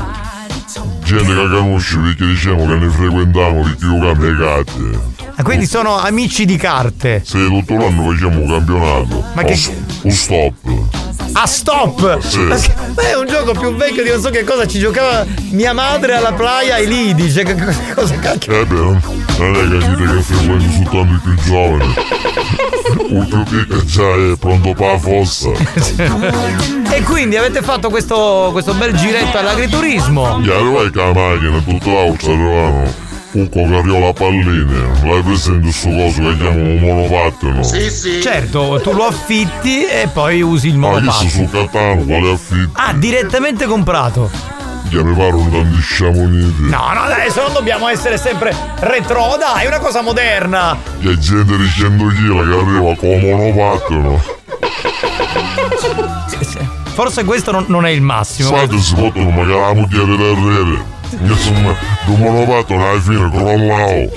Gente che conosce perché diciamo che ne frequentiamo perché io cambio le carte. Ah, quindi sono amici di carte. Se tutto l'anno facciamo un campionato. Ma che- Un stop. Ah, stop! Sì. Ma che- è un gioco più vecchio di non so che cosa. Ci giocava mia madre alla playa ai lidi. Cioè, che cosa- cacchio? Eh beh, non è che dite che frequento soltanto i più giovani. Un più piccolo già è pronto per la fossa. E quindi avete fatto questo, questo bel giretto all'agriturismo. Gli arrivai con la macchina, tutto l'auto arrivano. Un carriola palline. L'hai presente sto coso che chiamano un monopattino? Certo, tu lo affitti e poi usi il Ma chi monopattino. sul Catano, quale affitto? Ah, direttamente comprato. Che mi parlano tanti sciamoniti. No, no, adesso non dobbiamo essere sempre retro, dai, è una cosa moderna. Che gente di 100 kg che arriva con un monopattino. Forse questo non, non è il massimo. Quando si potano magari la mucchiere del rete. Insomma, un monopattino alla fine crollavo.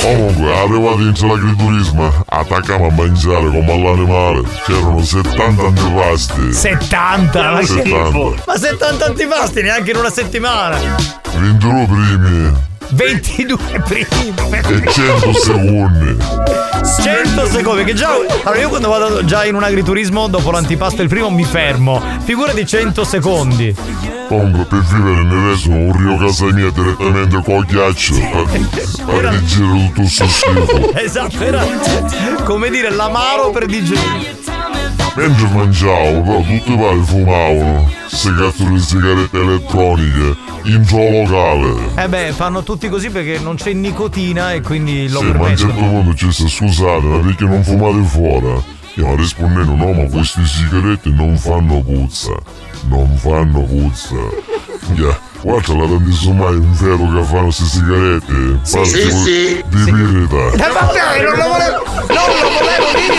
Comunque, arrivati in l'agriturismo, attacchiamo a mangiare come all'animale. C'erano 70 antipasti. 70, ma, che- 70. ma 70 antipasti neanche in una settimana. 22 primi 22 primi. e 100 secondi. 100 secondi, che già. Allora, io quando vado già in un agriturismo, dopo l'antipasto il primo mi fermo. Figura di 100 secondi. Comunque, per vivere nel resto, un rio casa mia direttamente con ghiaccio. Per digerire tutto sto schifo. Esatto, era come dire l'amaro per digerire. Mentre mangiavo, però tutti i pari fumavano. Se cazzo di sigarette elettroniche. In locale. Eh beh, fanno tutti così perché non c'è nicotina e quindi lo Sì, ma a un permettono. certo punto ci sta scusate, ma perché non fumate fuori? Io rispondendo, no, ma queste sigarette non fanno puzza. Non fanno puzza. Yeah. Guarda la tantissima mai in vero che fanno queste sigarette. Sì, Parti sì, sì. Di pirita. Eh, vabbè, non lo volevo, non lo volevo dire!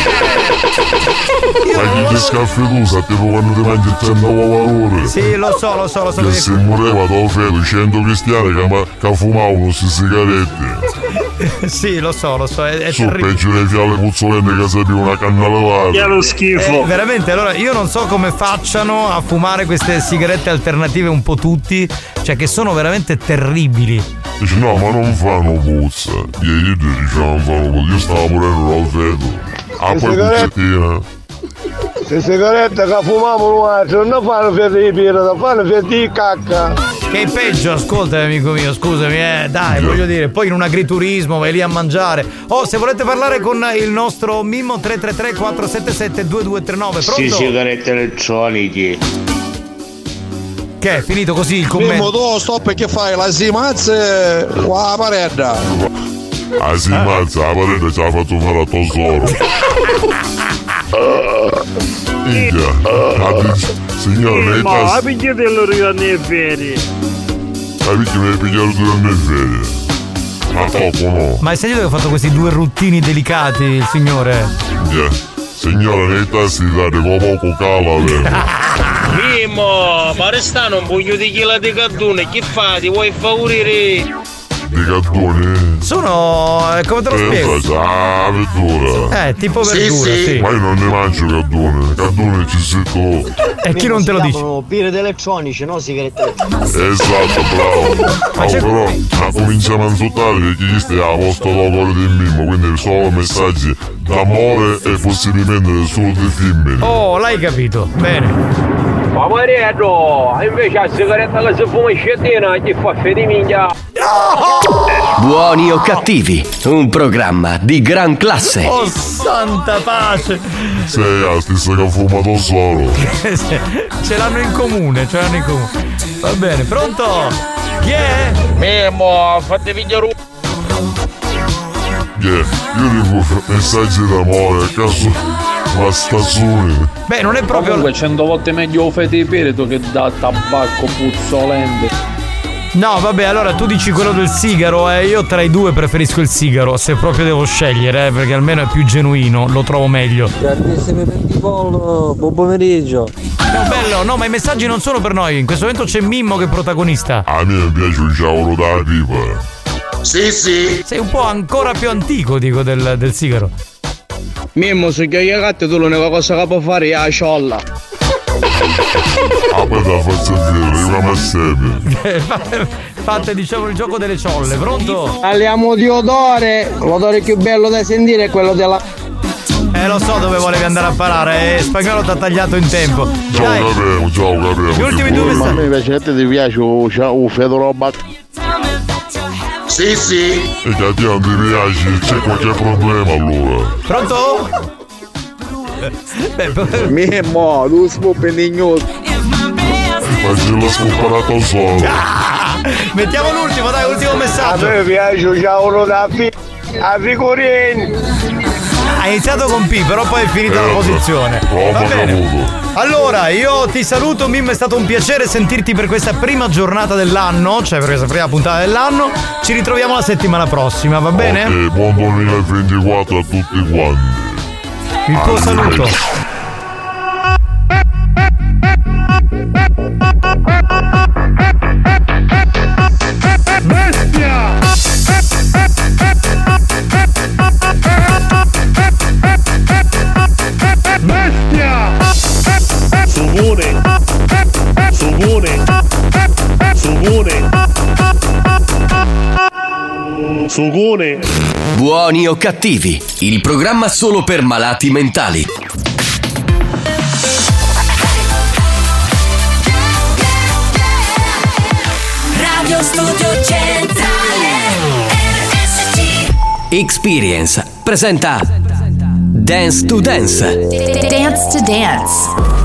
Ma chi ti scaffi tu, sappiamo quando ti mangi il 100 valore. Sì, lo so, lo so, lo so. Che se moreva da feto 100 cristiani che, che fumavano queste sigarette. sì, lo so, lo so, è, è Su terribile. peggio le fiale puzzolente che sapeva una canna lavata. Eh, veramente, allora io non so come facciano a fumare queste sigarette alternative un po' tutti, cioè che sono veramente terribili. Dice no ma non fanno puzza Ieri diciamo fanno puzza Io stavo morendo dal feto Ah Le poi sigarette- puzzettina Se sigarette che fumiamo noi non fanno fette di pirata, fanno fette di cacca. Che è peggio, ascolta amico mio, scusami, eh, dai, voglio dire, poi in un agriturismo vai lì a mangiare. Oh, se volete parlare con il nostro Mimmo 333 477 2239, pronto? Sì, sigarette elettroniche. Che è finito così il Mimmo commento? tu stop che fai la simazze qua a paredda. Sì, mazza, la parete ci ha fatto fare a tesoro. Minchia, dici- signore, lei Ma sta... pigliatello ritorni e veri. Ah, perché mi hai pigliato durante le ferie? Ma poco no. Ma hai sentito che ha fatto questi due ruttini delicati il signore? Yeah. Signore, nei tasti di dare come poco cala, vero? Mimmo, ma restano un pugno di chila di caddune, che fai? Ti vuoi favorire? Di cattoni? Sono. eh, come te lo spiego? Eh, ah, verdura. Eh, tipo verdura, sì. Ma io non ne mangio cattone, cattone ci sei tu. E chi non te lo dice? Birre elettronici, no sigarette. Esatto, bravo. Ma però, ma cominciamo a insultare perché chi stai a posto d'ocolo del mimo, quindi solo messaggi d'amore e possibilmente solo di femmine. Oh, l'hai capito. Bene. Ma Marietto, invece la sigaretta che si fuma scettina, chi fa fede minchia? Buoni o cattivi, un programma di gran classe. Oh, santa pace! Sei la stessa che ha fumato solo. Ce l'hanno in comune, ce l'hanno in comune. Va bene, pronto? Chi è? Mimmo, fate video Yeah, io dico messaggi d'amore, a caso la stazione. Beh, non è proprio. Comunque, cento volte meglio fete di perito che da tabacco puzzolente. No, vabbè, allora tu dici quello del sigaro, eh. Io tra i due preferisco il sigaro, se proprio devo scegliere, eh, perché almeno è più genuino, lo trovo meglio. Grandissimi per di pollo, buon pomeriggio. No, bello, no, ma i messaggi non sono per noi. In questo momento c'è Mimmo che è protagonista. A me piace un ciaolo da pipa. Sì, sì. Sei un po' ancora più antico, dico, del, del sigaro. Mimmo, se chiacchierate tu l'unica cosa che può fare è la ciolla. Ah, poi da faccia dire, io come sepe. Fate, diciamo, il gioco delle ciolle, pronto? Parliamo di odore. L'odore più bello da sentire è quello della. Eh, lo so dove volevi andare a parare, eh. Spagnolo ti ha tagliato in tempo. Ciao capiamo, ciao capiamo. Gli ultimi due. Ma a me invece te ti piace un un fedoro Sì, sì. E che a te non ti piace, c'è qualche problema allora. Pronto? Mimmo, tu spupi dignoso. Ma ce l'ho scomparato solo. Mettiamo l'ultimo, dai, ultimo messaggio. A me piace un ciaolo da fi- a figurini. Ha iniziato con P, però poi è finita la posizione. Va bene. Allora, io ti saluto, Mim, è stato un piacere sentirti per questa prima giornata dell'anno, cioè per questa prima puntata dell'anno. Ci ritroviamo la settimana prossima, va bene? Ok, buon 2024 a tutti quanti. Il tuo saluto. Sugune! Sugune! Sugune! Sugune! Buoni o cattivi, il programma solo per malati mentali. Radio Studio Centrale Experience presenta Dance to Dance. Dance to Dance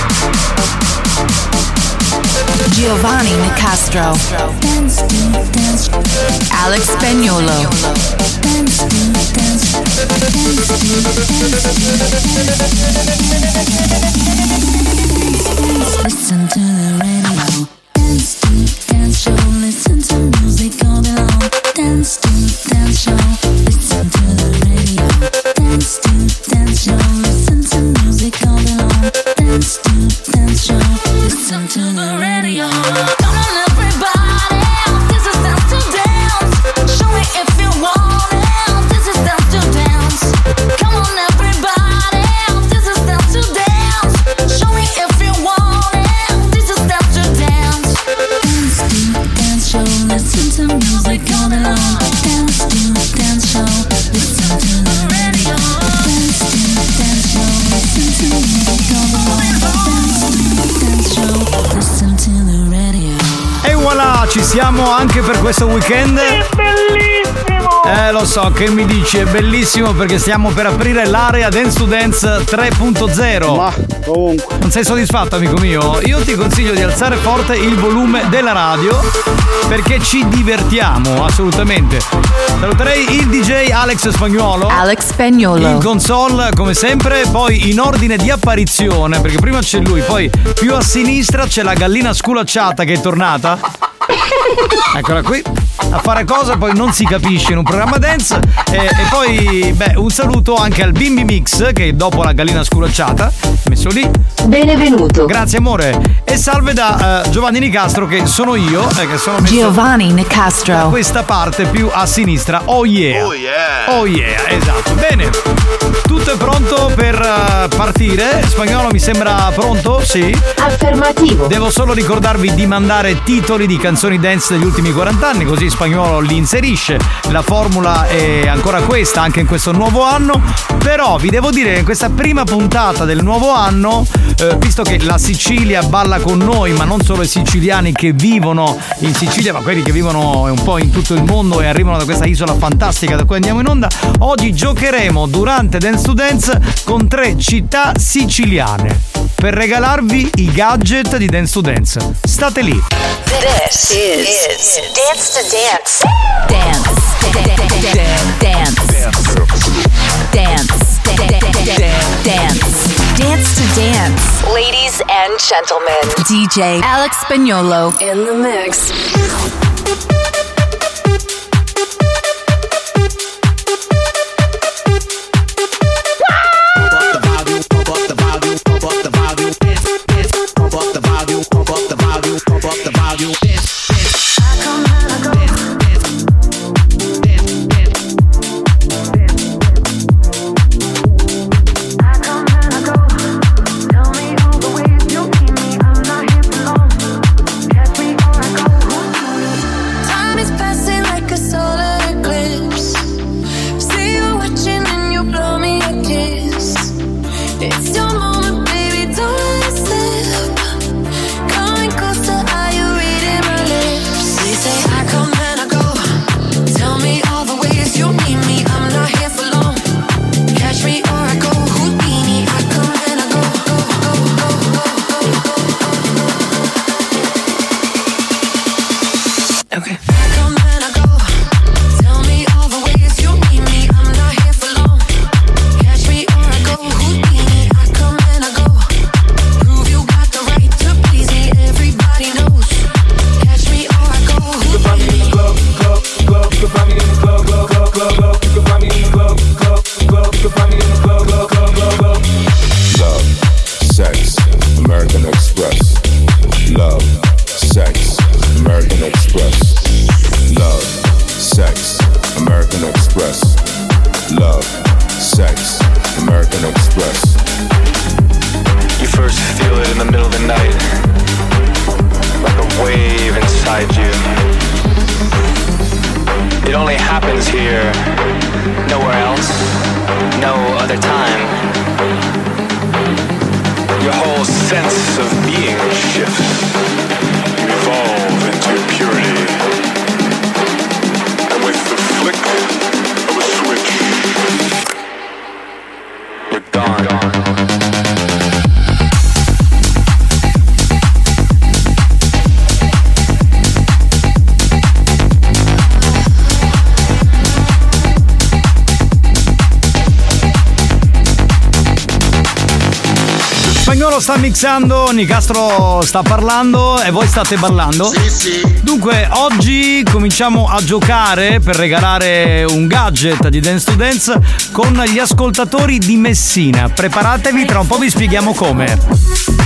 Giovanni Nicastro. Alex Spagnolo. Listen to the radio. Siamo anche per questo weekend? È bellissimo! Eh, lo so, che mi dici, è bellissimo perché stiamo per aprire l'area Dance to Dance 3.0. Ma comunque. Non sei soddisfatto, amico mio? Io ti consiglio di alzare forte il volume della radio perché ci divertiamo, assolutamente. Saluterei il DJ Alex Spagnuolo. Alex Spagnolo. In console, come sempre, poi in ordine di apparizione, perché prima c'è lui, poi più a sinistra c'è la gallina sculacciata che è tornata. Eccola qui. A fare cosa poi non si capisce in un programma dance. E, e poi, beh, un saluto anche al Bimbi Mix che dopo la gallina sculacciata, messo lì. Benvenuto. Grazie amore. E salve da eh, Giovanni Nicastro che sono io, eh, che sono messo Giovanni da Nicastro. questa parte più a sinistra. Oh yeah. Oh yeah. Oh yeah, esatto. Bene. Tutto è pronto per eh, partire. Spagnolo mi sembra pronto? Sì. Affermativo. Devo solo ricordarvi di mandare titoli di canzoni dance degli ultimi 40 anni, così Spagnolo li inserisce. La formula è ancora questa anche in questo nuovo anno. Però vi devo dire che in questa prima puntata del nuovo anno, eh, visto che la Sicilia balla con noi, ma non solo i siciliani che vivono in Sicilia, ma quelli che vivono un po' in tutto il mondo e arrivano da questa isola fantastica da cui andiamo in onda, oggi giocheremo durante Dance to Dance con tre città siciliane per regalarvi i gadget di Dance to Dance. State lì. This is, Dance to Dance. Dance. Dance. Dance. Dance. Dance to Dance. Ladies and gentlemen. DJ Alex Spagnolo. In the mix. Sta mixando, Nicastro sta parlando e voi state ballando. Sì, sì. Dunque, oggi cominciamo a giocare per regalare un gadget di Dance to Dance con gli ascoltatori di Messina. Preparatevi, tra un po' vi spieghiamo come.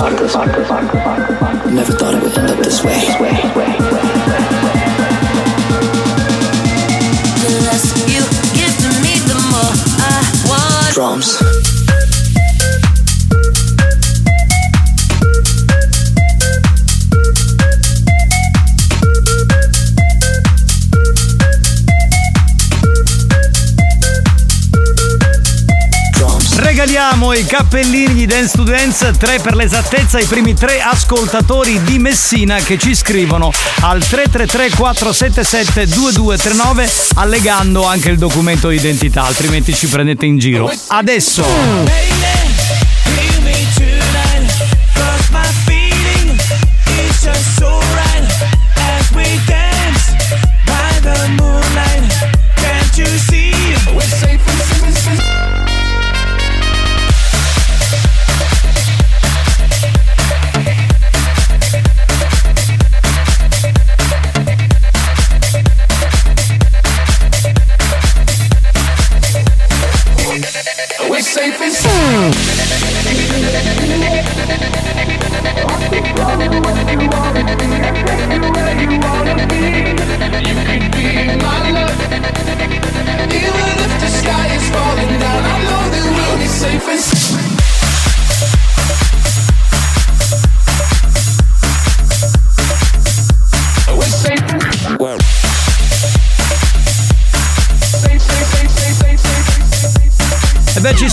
Artist, artist. cappellini di Dance Students, tre per l'esattezza i primi tre ascoltatori di Messina che ci scrivono al 333-477-2239 allegando anche il documento d'identità, altrimenti ci prendete in giro. Adesso!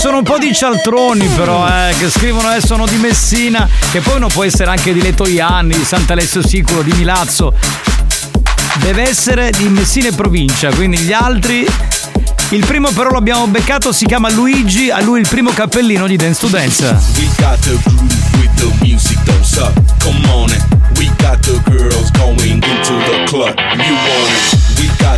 sono un po' di cialtroni però, eh, che scrivono eh, sono di Messina, che poi uno può essere anche di Letoianni, di Sant'Alessio Siculo di Milazzo. Deve essere di Messina e provincia, quindi gli altri... Il primo però l'abbiamo beccato, si chiama Luigi, a lui il primo cappellino di Dance to Dance. We got the groove with the music don't suck, come on it. We got the girls going into the club, you want it. We got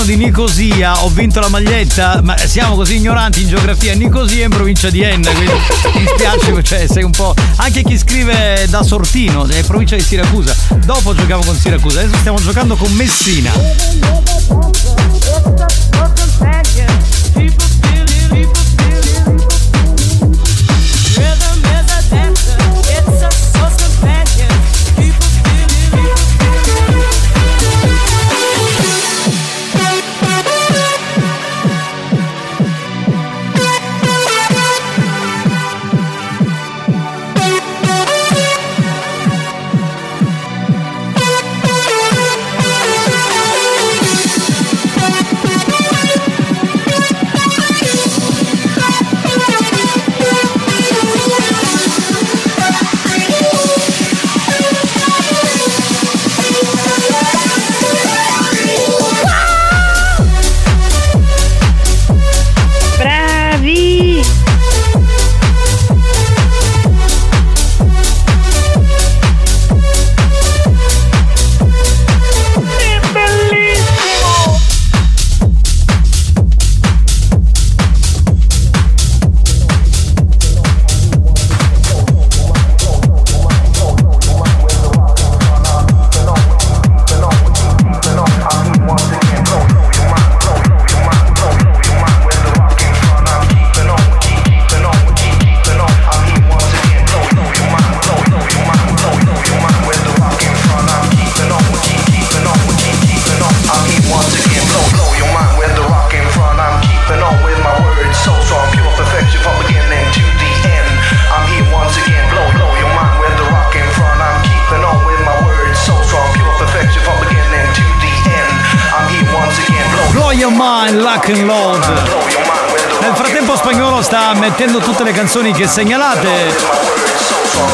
sono di Nicosia, ho vinto la maglietta, ma siamo così ignoranti in geografia, Nicosia è in provincia di Enna, quindi mi spiace, cioè sei un po'. Anche chi scrive da Sortino, è provincia di Siracusa. Dopo giochiamo con Siracusa, adesso stiamo giocando con Messina. Canzoni che segnalate.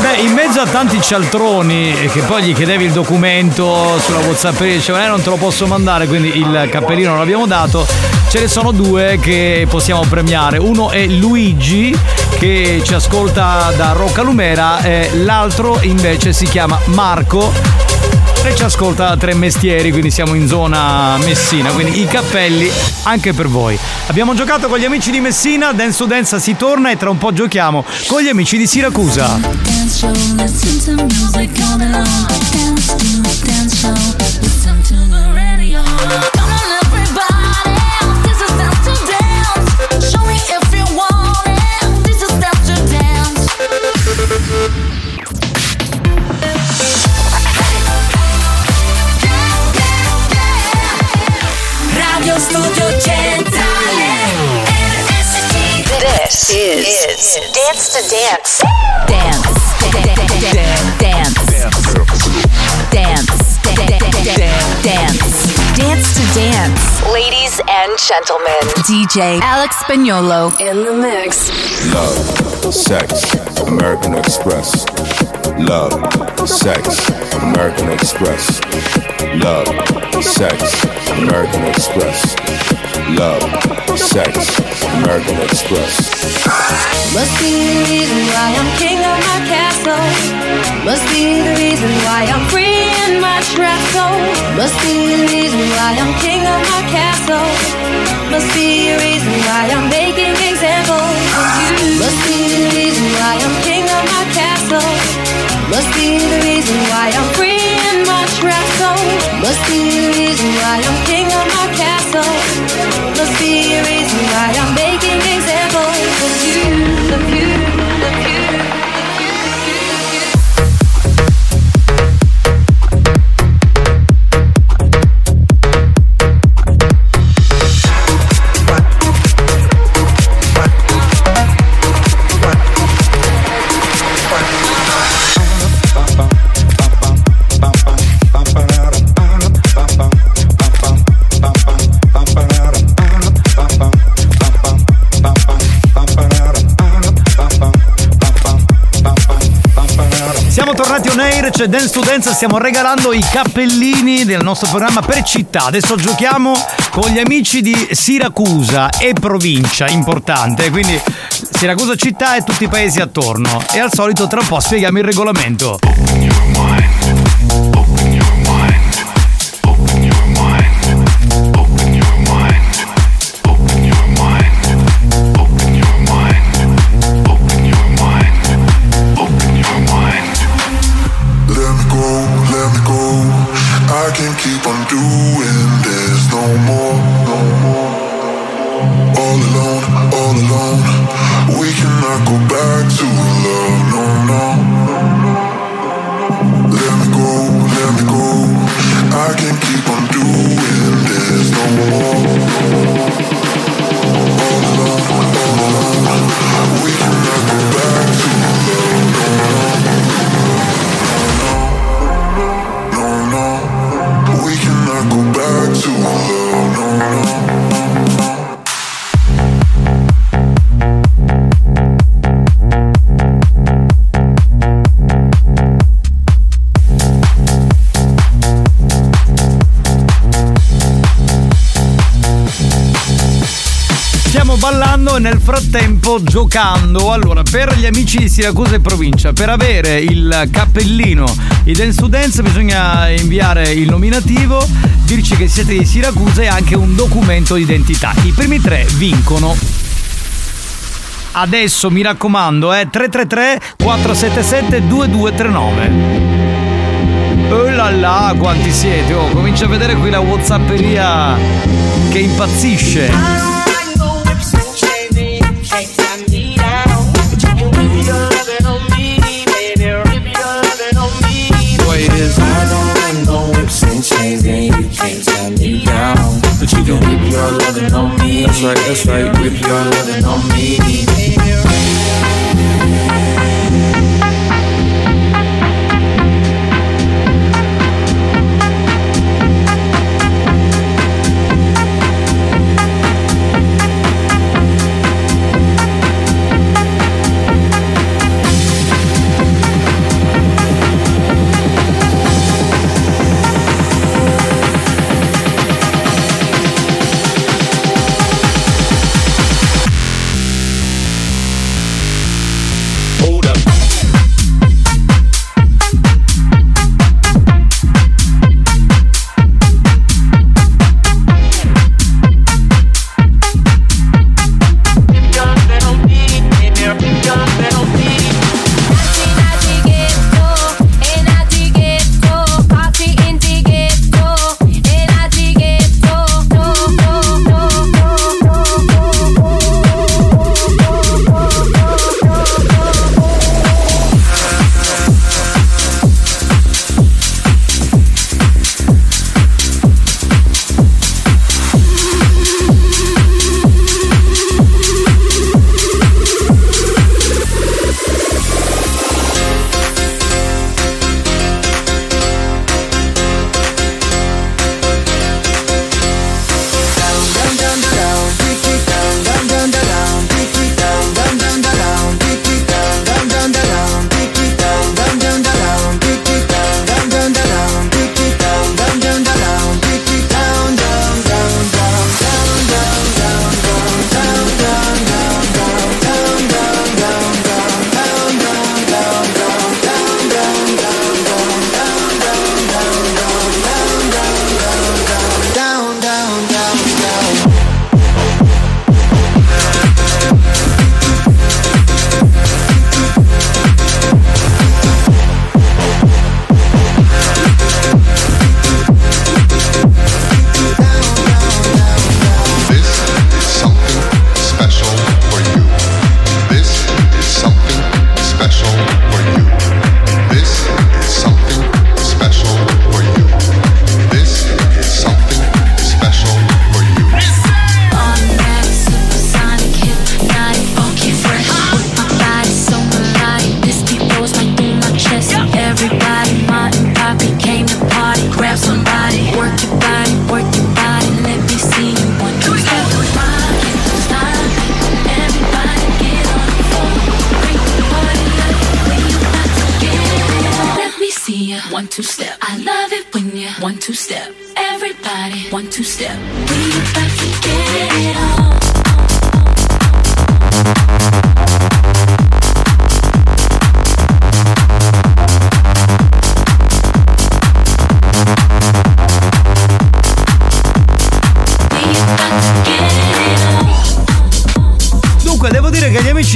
Beh, in mezzo a tanti cialtroni che poi gli chiedevi il documento sulla Whatsapp e diceva eh non te lo posso mandare, quindi il cappellino non l'abbiamo dato. Ce ne sono due che possiamo premiare. Uno è Luigi che ci ascolta da Roccalumera e l'altro invece si chiama Marco e ci ascolta tre mestieri, quindi siamo in zona Messina, quindi i cappelli anche per voi. Abbiamo giocato con gli amici di Messina, to Dance si torna e tra un po' giochiamo con gli amici di Siracusa. Dance Radio Studio Centrale. RSC. This is, Dance to Dance. Dance. Dance. Dance. Dance. Dance to Dance. Ladies and gentlemen, DJ Alex Spagnolo in the mix. Love, sex, American Express. Love, sex, American Express. Love, sex, American Express. Love, sex, American Express. Must be the reason why I'm king of my castle. Must be the reason why I'm free in my trap zone. Must be the reason why I'm king of my castle. Must be a reason why I'm making examples of you. Must be the reason why I'm king of my castle. Must be the reason why I'm free Must be the reason why I'm king of my castle. Must be a reason why I'm making examples of you, of you, c'è Dance to Dance, stiamo regalando i cappellini del nostro programma per città. Adesso giochiamo con gli amici di Siracusa e provincia, importante, quindi Siracusa città e tutti i paesi attorno. E al solito tra un po' spieghiamo il regolamento. ascoltando e giocando. Allora, per gli amici di Siracusa e provincia, per avere il cappellino i Dance to Dance bisogna inviare il nominativo, dirci che siete di Siracusa e anche un documento d'identità. I primi tre vincono. Adesso mi raccomando, è 333 477 2239. Oh là là, quanti siete? Oh, comincia a vedere qui la Whatsapperia che impazzisce.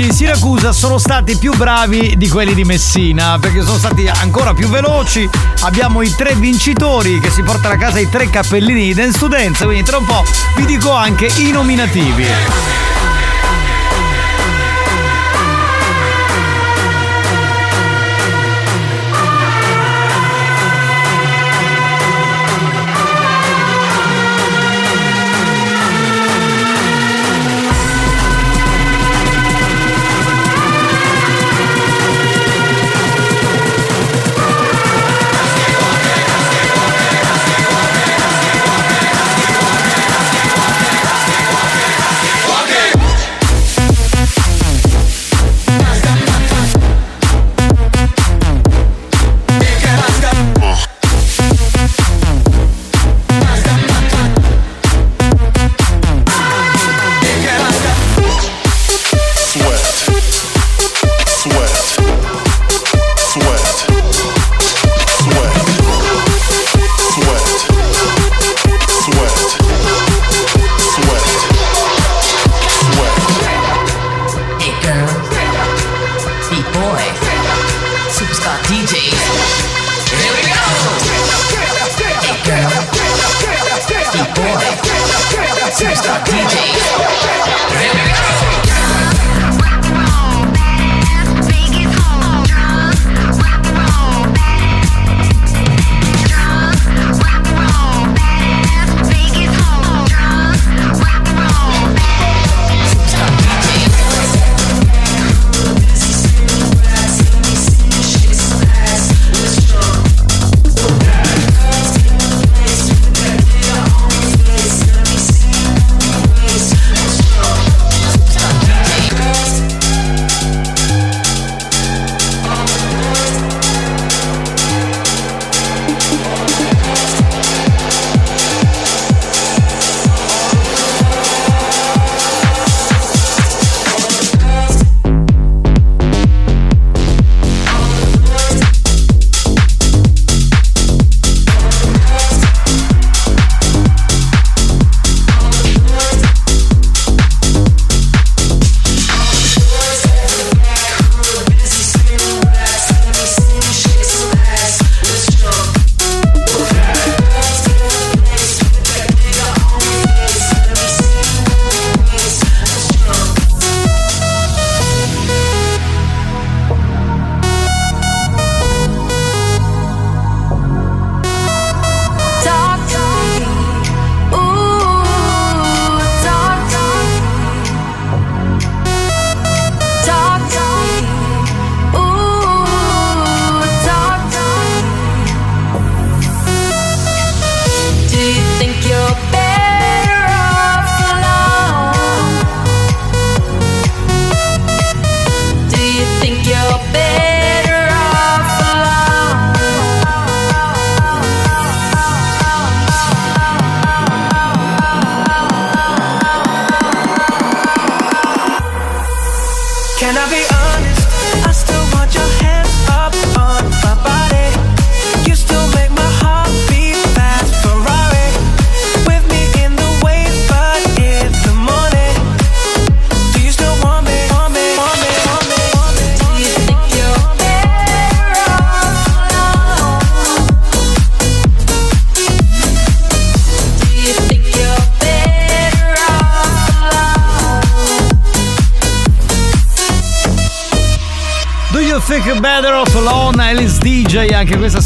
Amici di Siracusa sono stati più bravi di quelli di Messina, perché sono stati ancora più veloci. Abbiamo i tre vincitori che si portano a casa i tre cappellini di Dance Dance, quindi tra un po' vi dico anche i nominativi.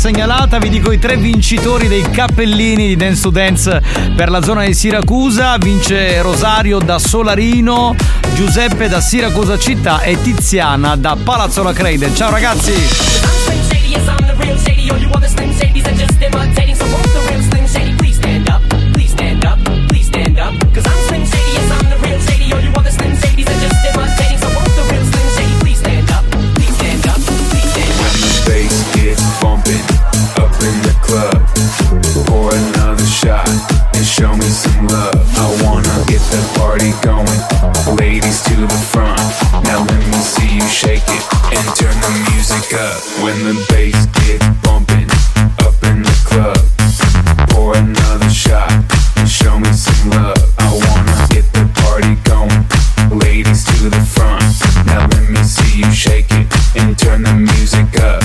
Segnalata. Vi dico i tre vincitori dei cappellini di Dance to Dance per la zona di Siracusa. Vince Rosario da Solarino, Giuseppe da Siracusa città e Tiziana da Palazzola Creide. Ciao ragazzi! Up. When the bass gets bumping up in the club. Pour another shot and show me some love. I wanna get the party going. Ladies to the front. Now let me see you shake it and turn the music up.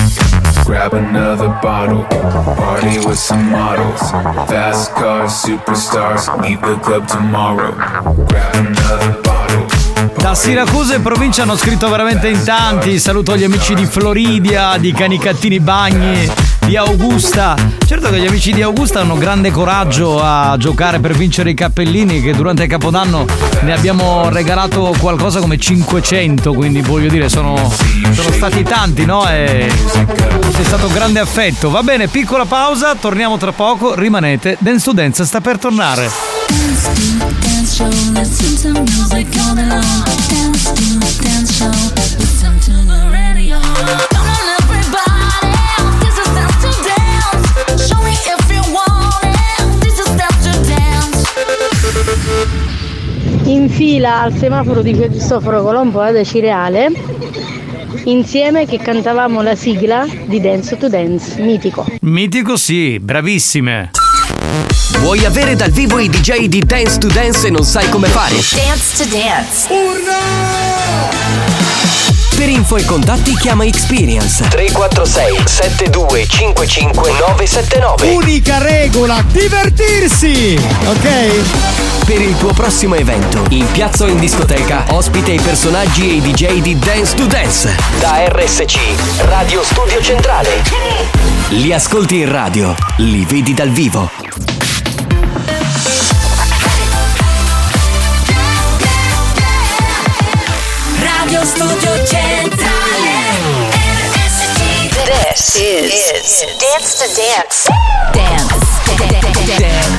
Grab another bottle, party with some models. Fast cars, superstars, leave the club tomorrow. Grab another bottle. Da Siracusa e provincia hanno scritto veramente in tanti. Saluto gli amici di Floridia, di Canicattini Bagni, di Augusta. Certo che gli amici di Augusta hanno grande coraggio a giocare per vincere i cappellini, che durante il Capodanno ne abbiamo regalato qualcosa come 500, quindi voglio dire sono, sono stati tanti, no? E c'è stato grande affetto. Va bene, piccola pausa, torniamo tra poco, rimanete, Dance to Dance sta per tornare. Dance to dance show, listen to music all day long. Dance to dance show, listen to the radio. Come on everybody, this is dance to dance. Show me if you want it, this is dance to dance. in fila al semaforo di Cristoforo Colombo ad Cireale insieme che cantavamo la sigla di Dance to Dance, mitico. Mitico sì, bravissime. Vuoi avere dal vivo i DJ di Dance to Dance e non sai come fare? Dance to Dance. Per info e contatti chiama Experience 346 7255 979 Unica regola, divertirsi! Ok? Per il tuo prossimo evento, in piazza o in discoteca, ospite i personaggi e i DJ di Dance to Dance. Da RSC, Radio Studio Centrale. Li ascolti in radio, li vedi dal vivo. Radio Studio Centrale This is, Dance to Dance. Dance. Dance.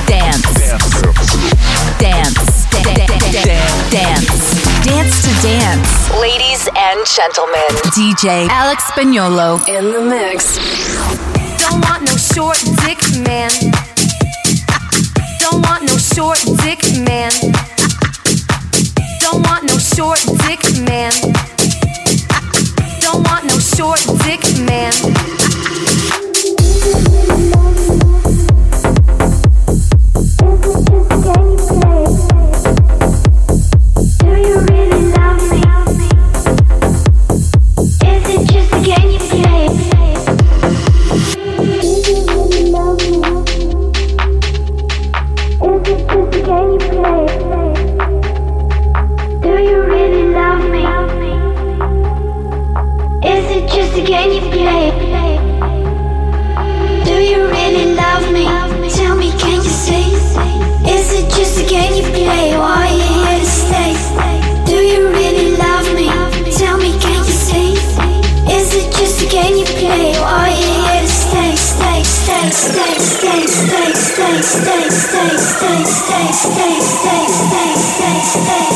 Dance. Dance. Dance to Dance. Ladies and gentlemen, DJ Alex Spagnolo in the mix. Don't want no short dick man. Don't want no short dick man. Don't want no short dick man. Don't want no short dick man. Is it just a game you play? Or are you here to stay? Do you really love me? Tell me, can you say? Is it just a game you play? Or are you here to stay? Stay, stay, stay, stay, stay, stay, stay, stay, stay, stay, stay, stay, stay, stay, stay,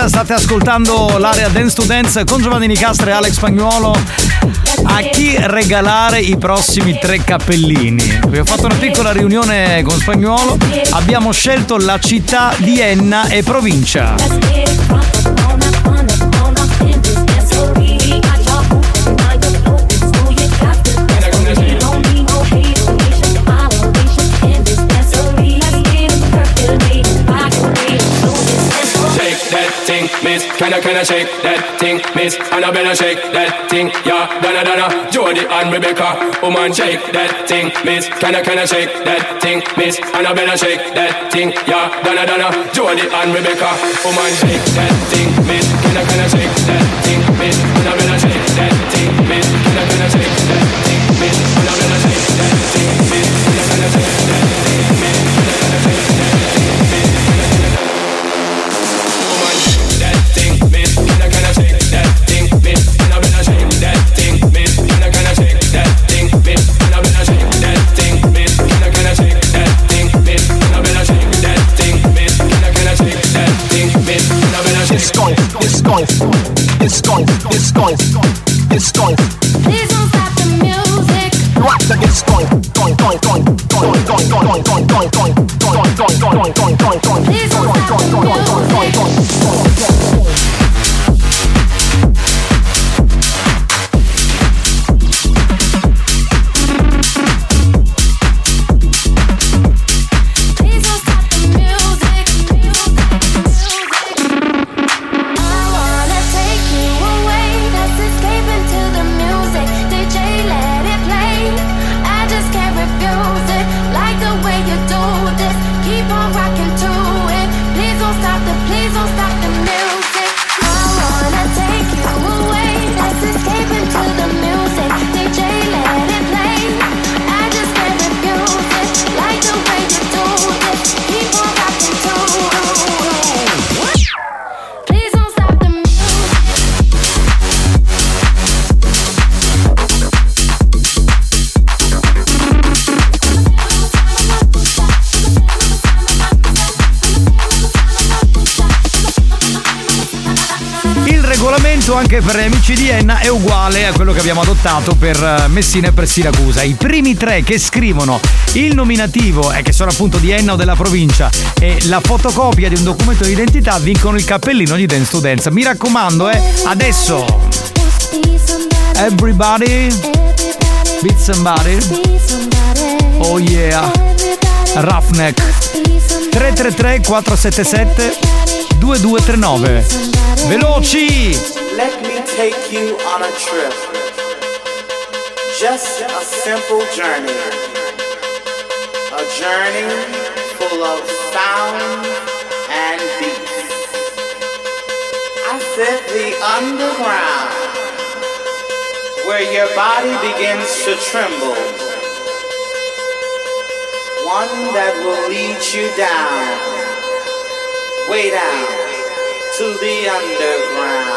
air, state ascoltando l'area Dance to Dance con Giovanni Nicastro e Alex Spagnuolo. A chi regalare i prossimi tre cappellini? Abbiamo fatto una piccola riunione con Spagnuolo, abbiamo scelto la città di Enna e provincia. Miss. Can I, can I shake that thing, miss? Annabella shake that thing, yeah. Donna, Donna, Jody and Rebecca. Woman, shake that thing, miss. Can I, can I shake that thing, miss? Annabella shake that thing, yeah. Donna, Donna, Jody and Rebecca. Woman, shake that thing, miss. Can I, can I shake that thing, miss? Annabella shake that adottato per eh, Messina e per Siracusa. I primi tre che scrivono il nominativo, e che sono appunto di Enna o della provincia, e la fotocopia di un documento di identità vincono il cappellino di to Dance. Mi raccomando, eh, adesso everybody beat somebody. Oh yeah. Roughneck 333 477 2239 Veloci! Let me take you on a trip. Just a simple journey. A journey full of sound and beats. I said the underground, where your body begins to tremble. One that will lead you down, way down to the underground.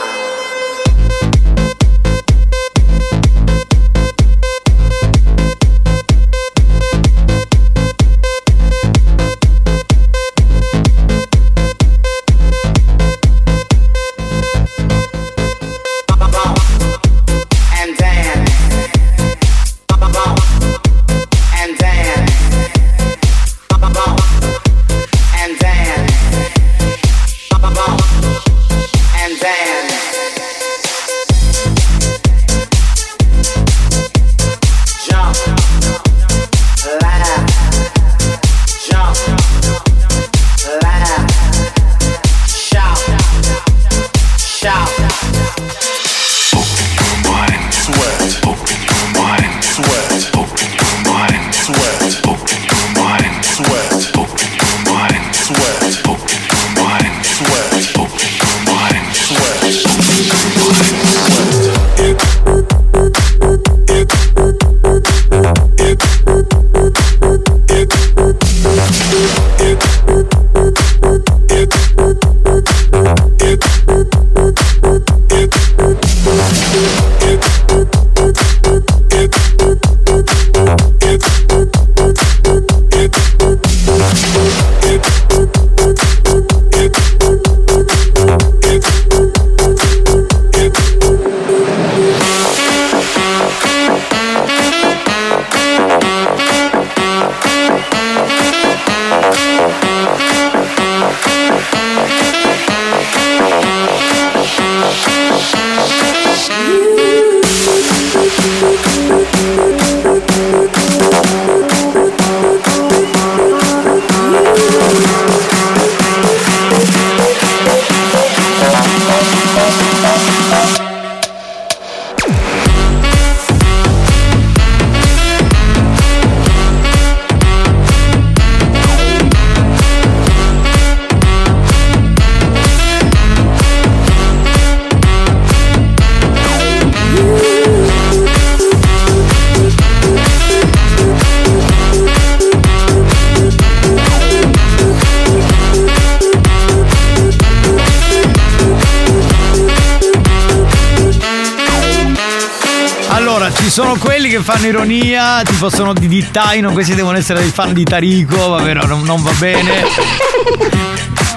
Sono di, Taino, questi devono essere dei fan di Tarico, vabbè, no, non, non va bene.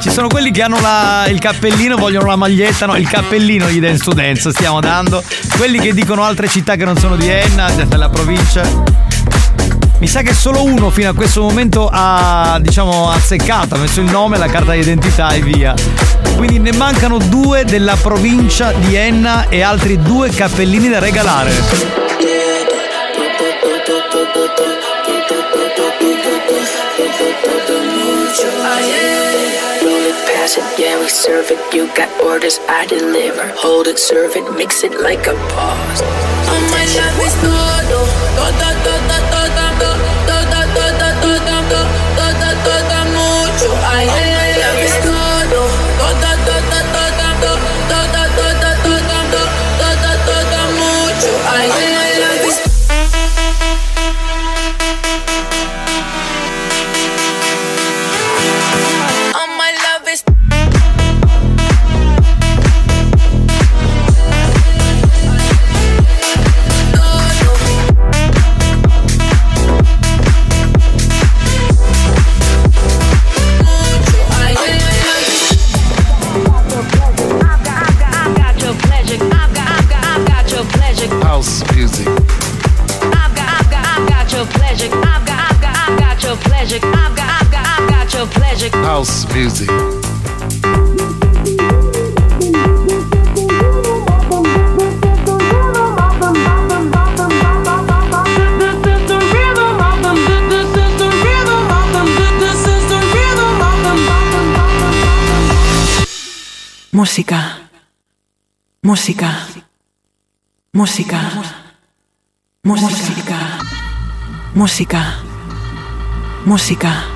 Ci sono quelli che hanno la- il cappellino, vogliono la maglietta, no, il cappellino di Dance to Dance stiamo dando. Quelli che dicono altre città che non sono di Enna, della provincia. Mi sa che solo uno fino a questo momento ha, diciamo, azzeccato, ha messo il nome, la carta d'identità e via. Quindi ne mancano due della provincia di Enna e altri due cappellini da regalare. Roll it, pass it, yeah, we serve it. You got orders, I deliver. Hold it, serve it, mix it like a pause. Oh my love is todo, todo, todo, todo, todo, todo, todo, todo, todo, todo, todo, mucho. Ay, House music. Música. Música. Música. Música. Música. Música.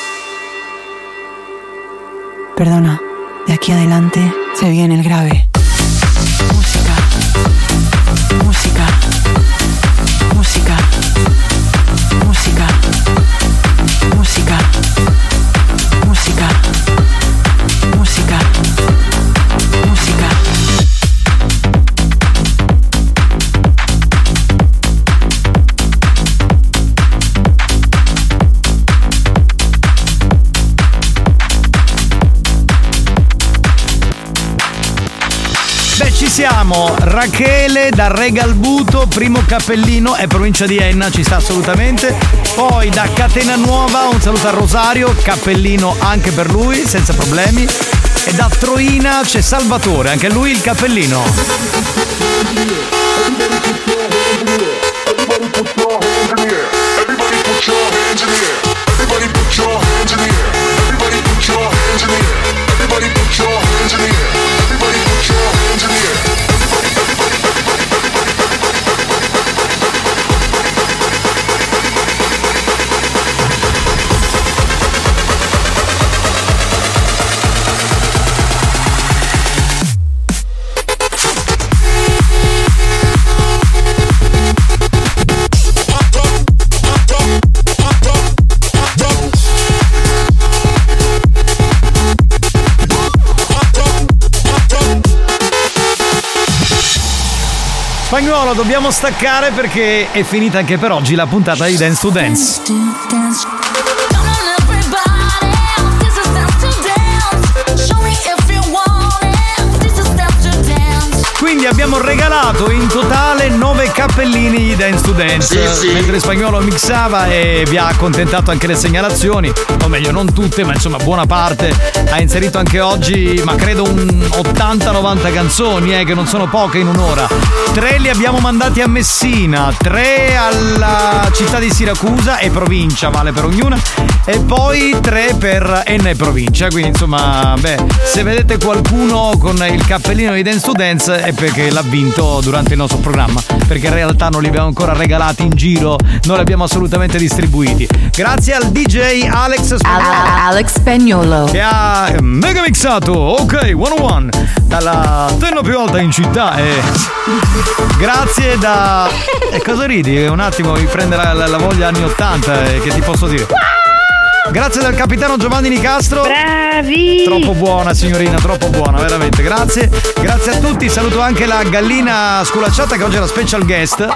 Perdona, de aquí adelante se viene el grave. Música. Música. Música. Música. Ci siamo. Rachele da Regalbuto, primo cappellino, è provincia di Enna, ci sta assolutamente. Poi da Catena Nuova, un saluto a Rosario, cappellino anche per lui, senza problemi. E da Troina c'è Salvatore, anche lui il cappellino. Spagnolo, dobbiamo staccare perché è finita anche per oggi la puntata di Dance to Dance. Cappellini di Dance to Dance. Sì, sì. Mentre Spagnolo mixava e vi ha accontentato anche le segnalazioni, o meglio, non tutte, ma insomma, buona parte. Ha inserito anche oggi, ma credo un 80-90 canzoni, eh, che non sono poche in un'ora. Tre li abbiamo mandati a Messina, tre alla città di Siracusa e provincia, vale per ognuna, e poi tre per Enna e provincia. Quindi, insomma, beh, se vedete qualcuno con il cappellino di Dance to Dance è perché l'ha vinto durante il nostro programma, perché in realtà non li abbiamo ancora regalati in giro, non li abbiamo assolutamente distribuiti. Grazie al DJ Alex Alex Spagnolo. che ha eh, mega mixato, ok, 101, dalla tenno più alta in città e grazie da... E cosa ridi? Un attimo mi prende la, la- la voglia anni 80, eh, che ti posso dire? Grazie dal capitano Giovanni Nicastro. Bravi! Troppo buona signorina, troppo buona, veramente. Grazie. Grazie a tutti. Saluto anche la gallina sculacciata che oggi è la special guest.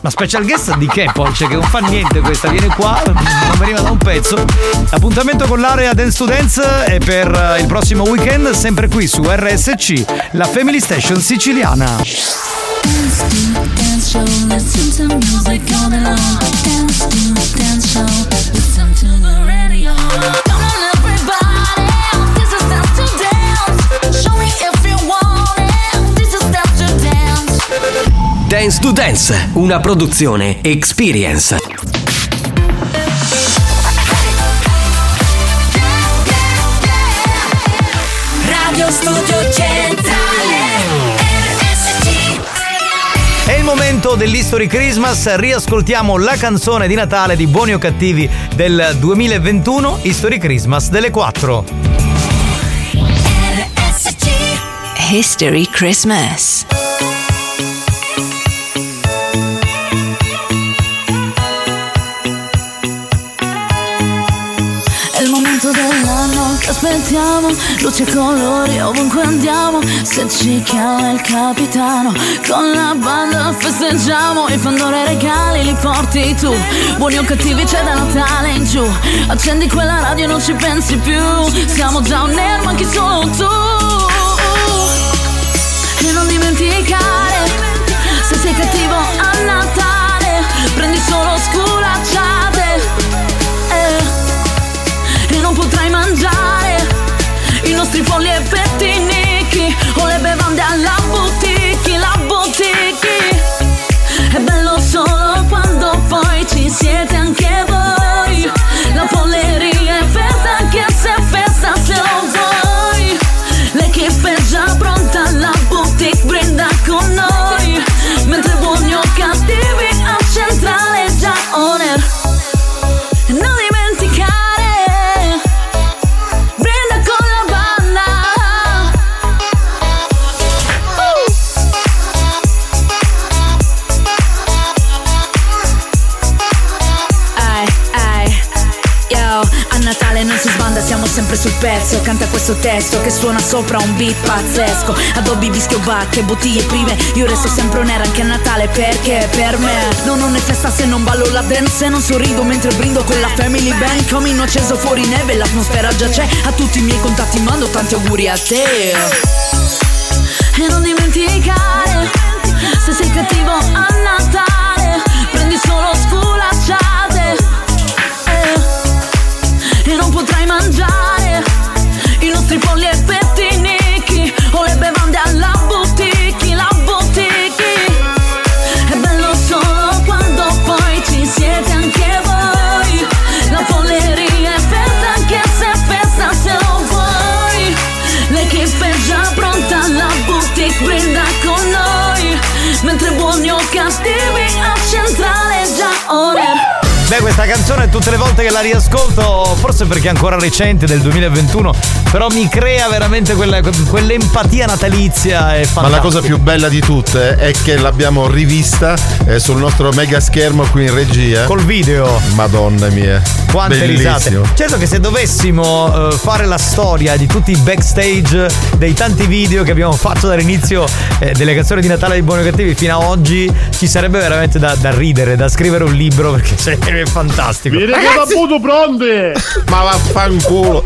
Ma special guest di che poi? Cioè che non fa niente questa, viene qua, non veniva da un pezzo. Appuntamento con l'area Dance to Dance è per eh, il prossimo weekend, sempre qui su RSC, la Family Station siciliana. Show, dance. Dance to Dance, una produzione Experience. dell'History Christmas, riascoltiamo la canzone di Natale di Buoni o Cattivi del 2021, History Christmas delle 4. History Christmas. Che aspettiamo, luce colori ovunque andiamo. Se ci chiama il capitano, con la banda festeggiamo. I Pandora regali li porti tu. Buoni o cattivi c'è da Natale in giù. Accendi quella radio e non ci pensi più. Siamo già un ma chi solo tu. E non dimenticare, se sei cattivo a Natale, prendi solo sculacciate. I nostri polli e pezzo. Canta questo testo che suona sopra un beat pazzesco. Addobbi, vischio, bacche, bottiglie prime. Io resto sempre on anche a Natale perché per me no, non è festa se non ballo la dance. E non sorrido mentre brindo con la family band. Camino acceso fuori neve, l'atmosfera già c'è. A tutti i miei contatti mando tanti auguri a te. E non dimenticare, se sei cattivo a Natale, prendi solo sculacciate. Potrai mangiare i nostri polli e pettinichi o le bevande alla boutique, la boutique. È bello solo quando poi ci siete anche voi. La polleria è festa anche se festa se lo vuoi. L'equipe è già pronta, la boutique brinda con noi. Mentre buoni o cattivi a Beh, questa canzone tutte le volte che la riascolto, forse perché è ancora recente, del 2021, però mi crea veramente quella- quell'empatia natalizia e Ma la cosa più bella di tutte è che l'abbiamo rivista eh, sul nostro mega schermo qui in regia. Col video. Madonna mia. Quante Bellissimo. risate. Certo che se dovessimo eh, fare la storia di tutti i backstage dei tanti video che abbiamo fatto dall'inizio eh, delle canzoni di Natale di Buoni o Cattivi fino a oggi, ci sarebbe veramente da, da ridere, da scrivere un libro perché è fantastico. Vieni che va puto pronte! Ma vaffanculo!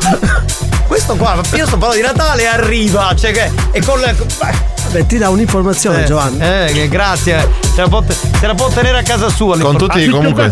Questo qua, io sto parlando di Natale e arriva, cioè che. E con le. Vabbè, ti dà un'informazione, Eh, Giovanni. Eh, che grazie. Se la, può, se la può tenere a casa sua. Con tutti i comunque-.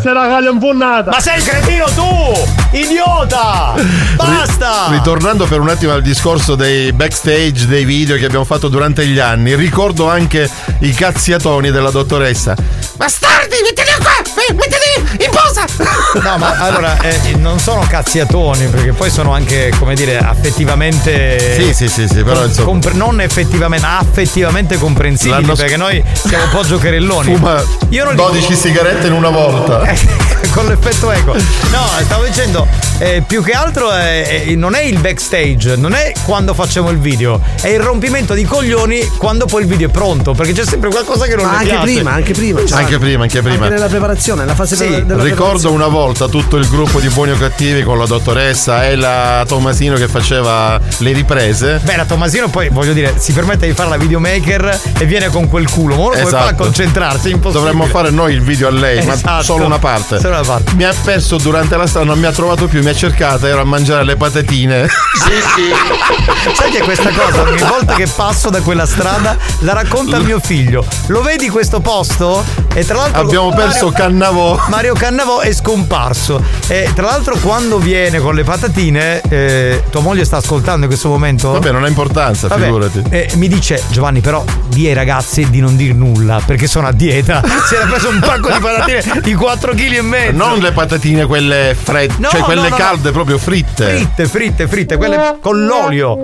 Ma sei il cretino tu! Idiota! Basta! Ritornando per un attimo al discorso dei backstage, dei video che abbiamo fatto durante gli anni, ricordo anche i cazziatoni della dottoressa. Bastardi, mettili qua! Eh, Mettili in posa! No, ma allora eh, non sono cazziatoni, perché poi sono anche, come dire, affettivamente. Sì, sì, sì, sì, però insomma. compre- non effettivamente, affettivamente comprensibili, L'anno sc- perché noi siamo un po' giocherelloni. Fuma Io non dico- 12 sigarette in una volta. con l'effetto eco. No, stavo dicendo, eh, più che altro è- è- non è il backstage, non è quando facciamo il video, è il rompimento di coglioni quando poi il video è pronto, perché c'è sempre qualcosa che non Ma anche piace. prima, anche prima. Giovanni. Anche prima, anche prima. Anche nella preparazione, nella fase Sì, della ricordo una volta tutto il gruppo di buoni o cattivi con la dottoressa e la Tomasino che faceva le riprese. Beh, la Tommasino poi voglio dire, si permette di fare la videomaker e viene con quel culo. Ma come fa a Esatto. concentrarsi? Impossibile. Dovremmo fare noi il video a lei, ma Esatto. solo una parte. Solo una parte. Mi ha perso durante la strada, non mi ha trovato più, mi ha cercata, ero a mangiare le patatine. Sai che questa cosa ogni volta che passo da quella strada la racconta a mio figlio. Lo vedi questo posto? E tra l'altro Abbiamo perso Cannavò. Mario Cannavò è scomparso. E tra l'altro quando viene con le patatine, eh, tua moglie sta ascoltando in questo momento? Vabbè, non ha importanza, Vabbè, figurati. eh, mi dice Giovanni, però di ai ragazzi di non dir nulla perché sono a dieta. Si era preso un pacco di patatine di 4 kg e mezzo. Non le patatine quelle fredde, No, cioè quelle no, no, calde, proprio fritte. Fritte, fritte, fritte, quelle con l'olio.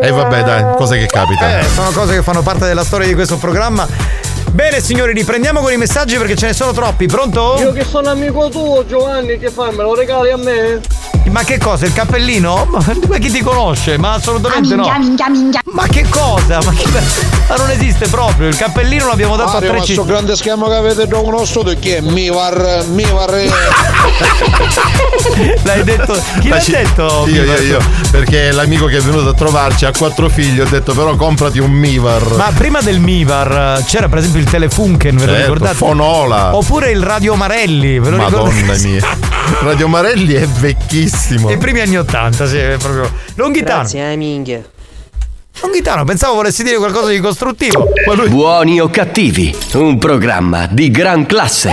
E vabbè, dai, cose che capita. Eh, sono cose che fanno parte della storia di questo programma. Bene signori, riprendiamo con i messaggi perché ce ne sono troppi. Pronto? Io che sono amico tuo, Giovanni, che fai? Me lo regali a me? Ma che cosa? Il cappellino? Ma, ma chi ti conosce? Ma assolutamente no. minchia, minchia. Ma che cosa? Ma, che- ma non esiste proprio. Il cappellino l'abbiamo dato a Mario, tre ma sto città. grande schermo che avete da uno studio che è Mivar, Mivar e- L'hai detto. Chi Ma l'ha ci- detto? Io, io, io. Perché l'amico che è venuto a trovarci ha quattro figli, ho detto però comprati un Mivar. Ma prima del Mivar c'era per esempio il Telefunken, ve lo Certo, ricordate? Fonola. Oppure il Radio Marelli, ve lo Madonna ricordate? mia. Radio Marelli è vecchissimo. I primi anni 80, sì, è proprio. Longhitano. Grazie, eh, minchia. Longhitano, pensavo volessi dire qualcosa di costruttivo. Buoni o cattivi, un programma di gran classe.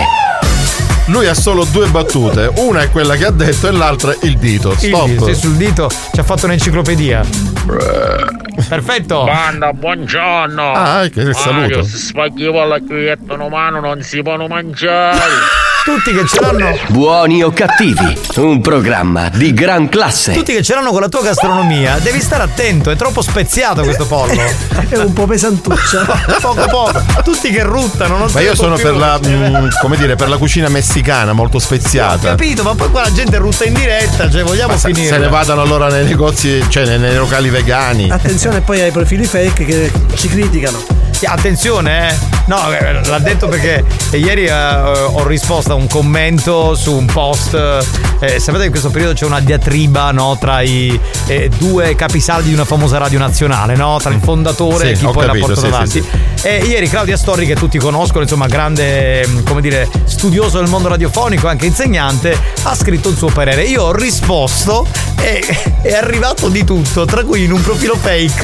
Lui ha solo due battute, una è quella che ha detto e l'altra il dito. Il Stop. dito, sì, sul dito ci ha fatto un'enciclopedia. Perfetto. Banda, buongiorno. Ah, che saluto. Se spaghi la chiuetta in non si possono mangiare. Tutti che ce l'hanno. Buoni o cattivi, un programma di gran classe. Tutti che ce l'hanno con la tua gastronomia, devi stare attento, è troppo speziato questo pollo. È un po' pesantuccia. poco poco. Tutti che ruttano, non Ma se io può sono per la, mm, come dire, per la cucina messicana, molto speziata. Capito, ma poi qua la gente rutta in diretta, cioè vogliamo Se, finire. se ne vadano allora nei negozi, cioè nei, nei locali vegani. Attenzione poi ai profili fake che ci criticano. Attenzione, eh. No, eh, l'ha detto perché ieri eh, ho risposto a un commento su un post. Eh, sapete che in questo periodo c'è una diatriba no, tra i eh, due capisaldi di una famosa radio nazionale, no? Tra il fondatore Sì, e chi poi capito, l'ha portato sì, avanti. sì, E ieri Claudia Storri, che tutti conoscono, insomma, grande, mm, come dire, studioso del mondo radiofonico, anche insegnante, ha scritto il suo parere. Io ho risposto e è arrivato di tutto, tra cui in un profilo fake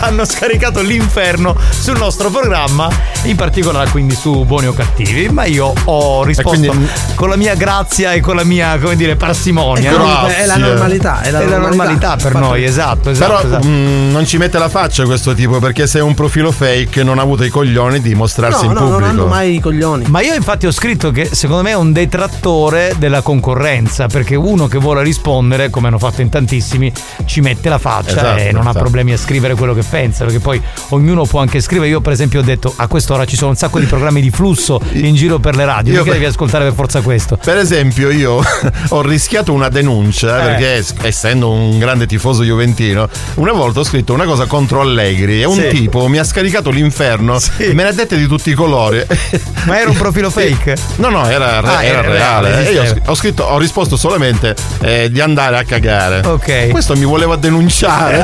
hanno scaricato l'inferno sul nostro programma, in particolare quindi su Buoni o Cattivi, ma io ho risposto quindi- con la mia grazia e con la mia, come dire, parsimonia. È no? è la normalità, è la normalità. per noi, esatto, esatto. Però esatto. mm, non ci mette la faccia questo tipo perché se è un profilo fake non ha avuto i coglioni di mostrarsi No, in no, non pubblico. hanno mai i coglioni. Ma io infatti ho scritto che secondo me è un detrattore della concorrenza, perché uno che vuole rispondere, come hanno fatto in tantissimi, ci mette la faccia Esatto, e non ha esatto. problemi a scrivere quello che pensa, perché poi ognuno può anche scrivere. Io per esempio ho detto a quest'ora ci sono un sacco di programmi di flusso in giro per le radio, Io- mica devi ascoltare per forza questo. Per esempio, io ho rischiato una denuncia Eh. perché, es- essendo un grande tifoso juventino, una volta ho scritto una cosa contro Allegri e un Sì. tipo mi ha scaricato l'inferno, me ne ha dette di tutti i colori. Ma era un profilo fake? No, no, era, re- Ah, era era reale. reale, io ho scritto, ho risposto solamente eh, di andare a cagare. Ok. Questo mi voleva denunciare.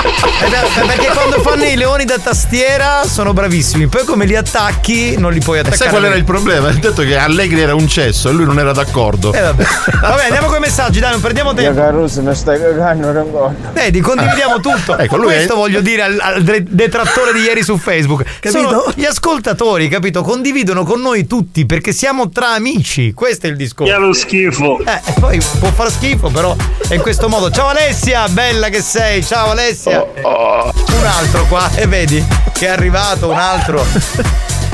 Eh beh, perché quando fanno i leoni da tastiera sono bravissimi, poi come li attacchi non li puoi E attaccare. sai qual era il problema? Ha detto che Allegri era un cesso e lui non era d'accordo. Eh, vabbè. Vabbè, andiamo con i messaggi, dai, non perdiamo tempo. Caruso, mi stai cagando, Rangone. Vedi, condividiamo tutto. Ecco, lui è- Questo voglio dire al, al detrattore di ieri su Facebook. Sono gli ascoltatori, capito? Condividono con noi tutti perché siamo tra amici. Questo è il discorso. Che lo schifo. Eh, e poi può far schifo, però è in questo modo. Ciao Alessia, bella che sei. Ciao Alessia. Un altro qua, e vedi che è arrivato un altro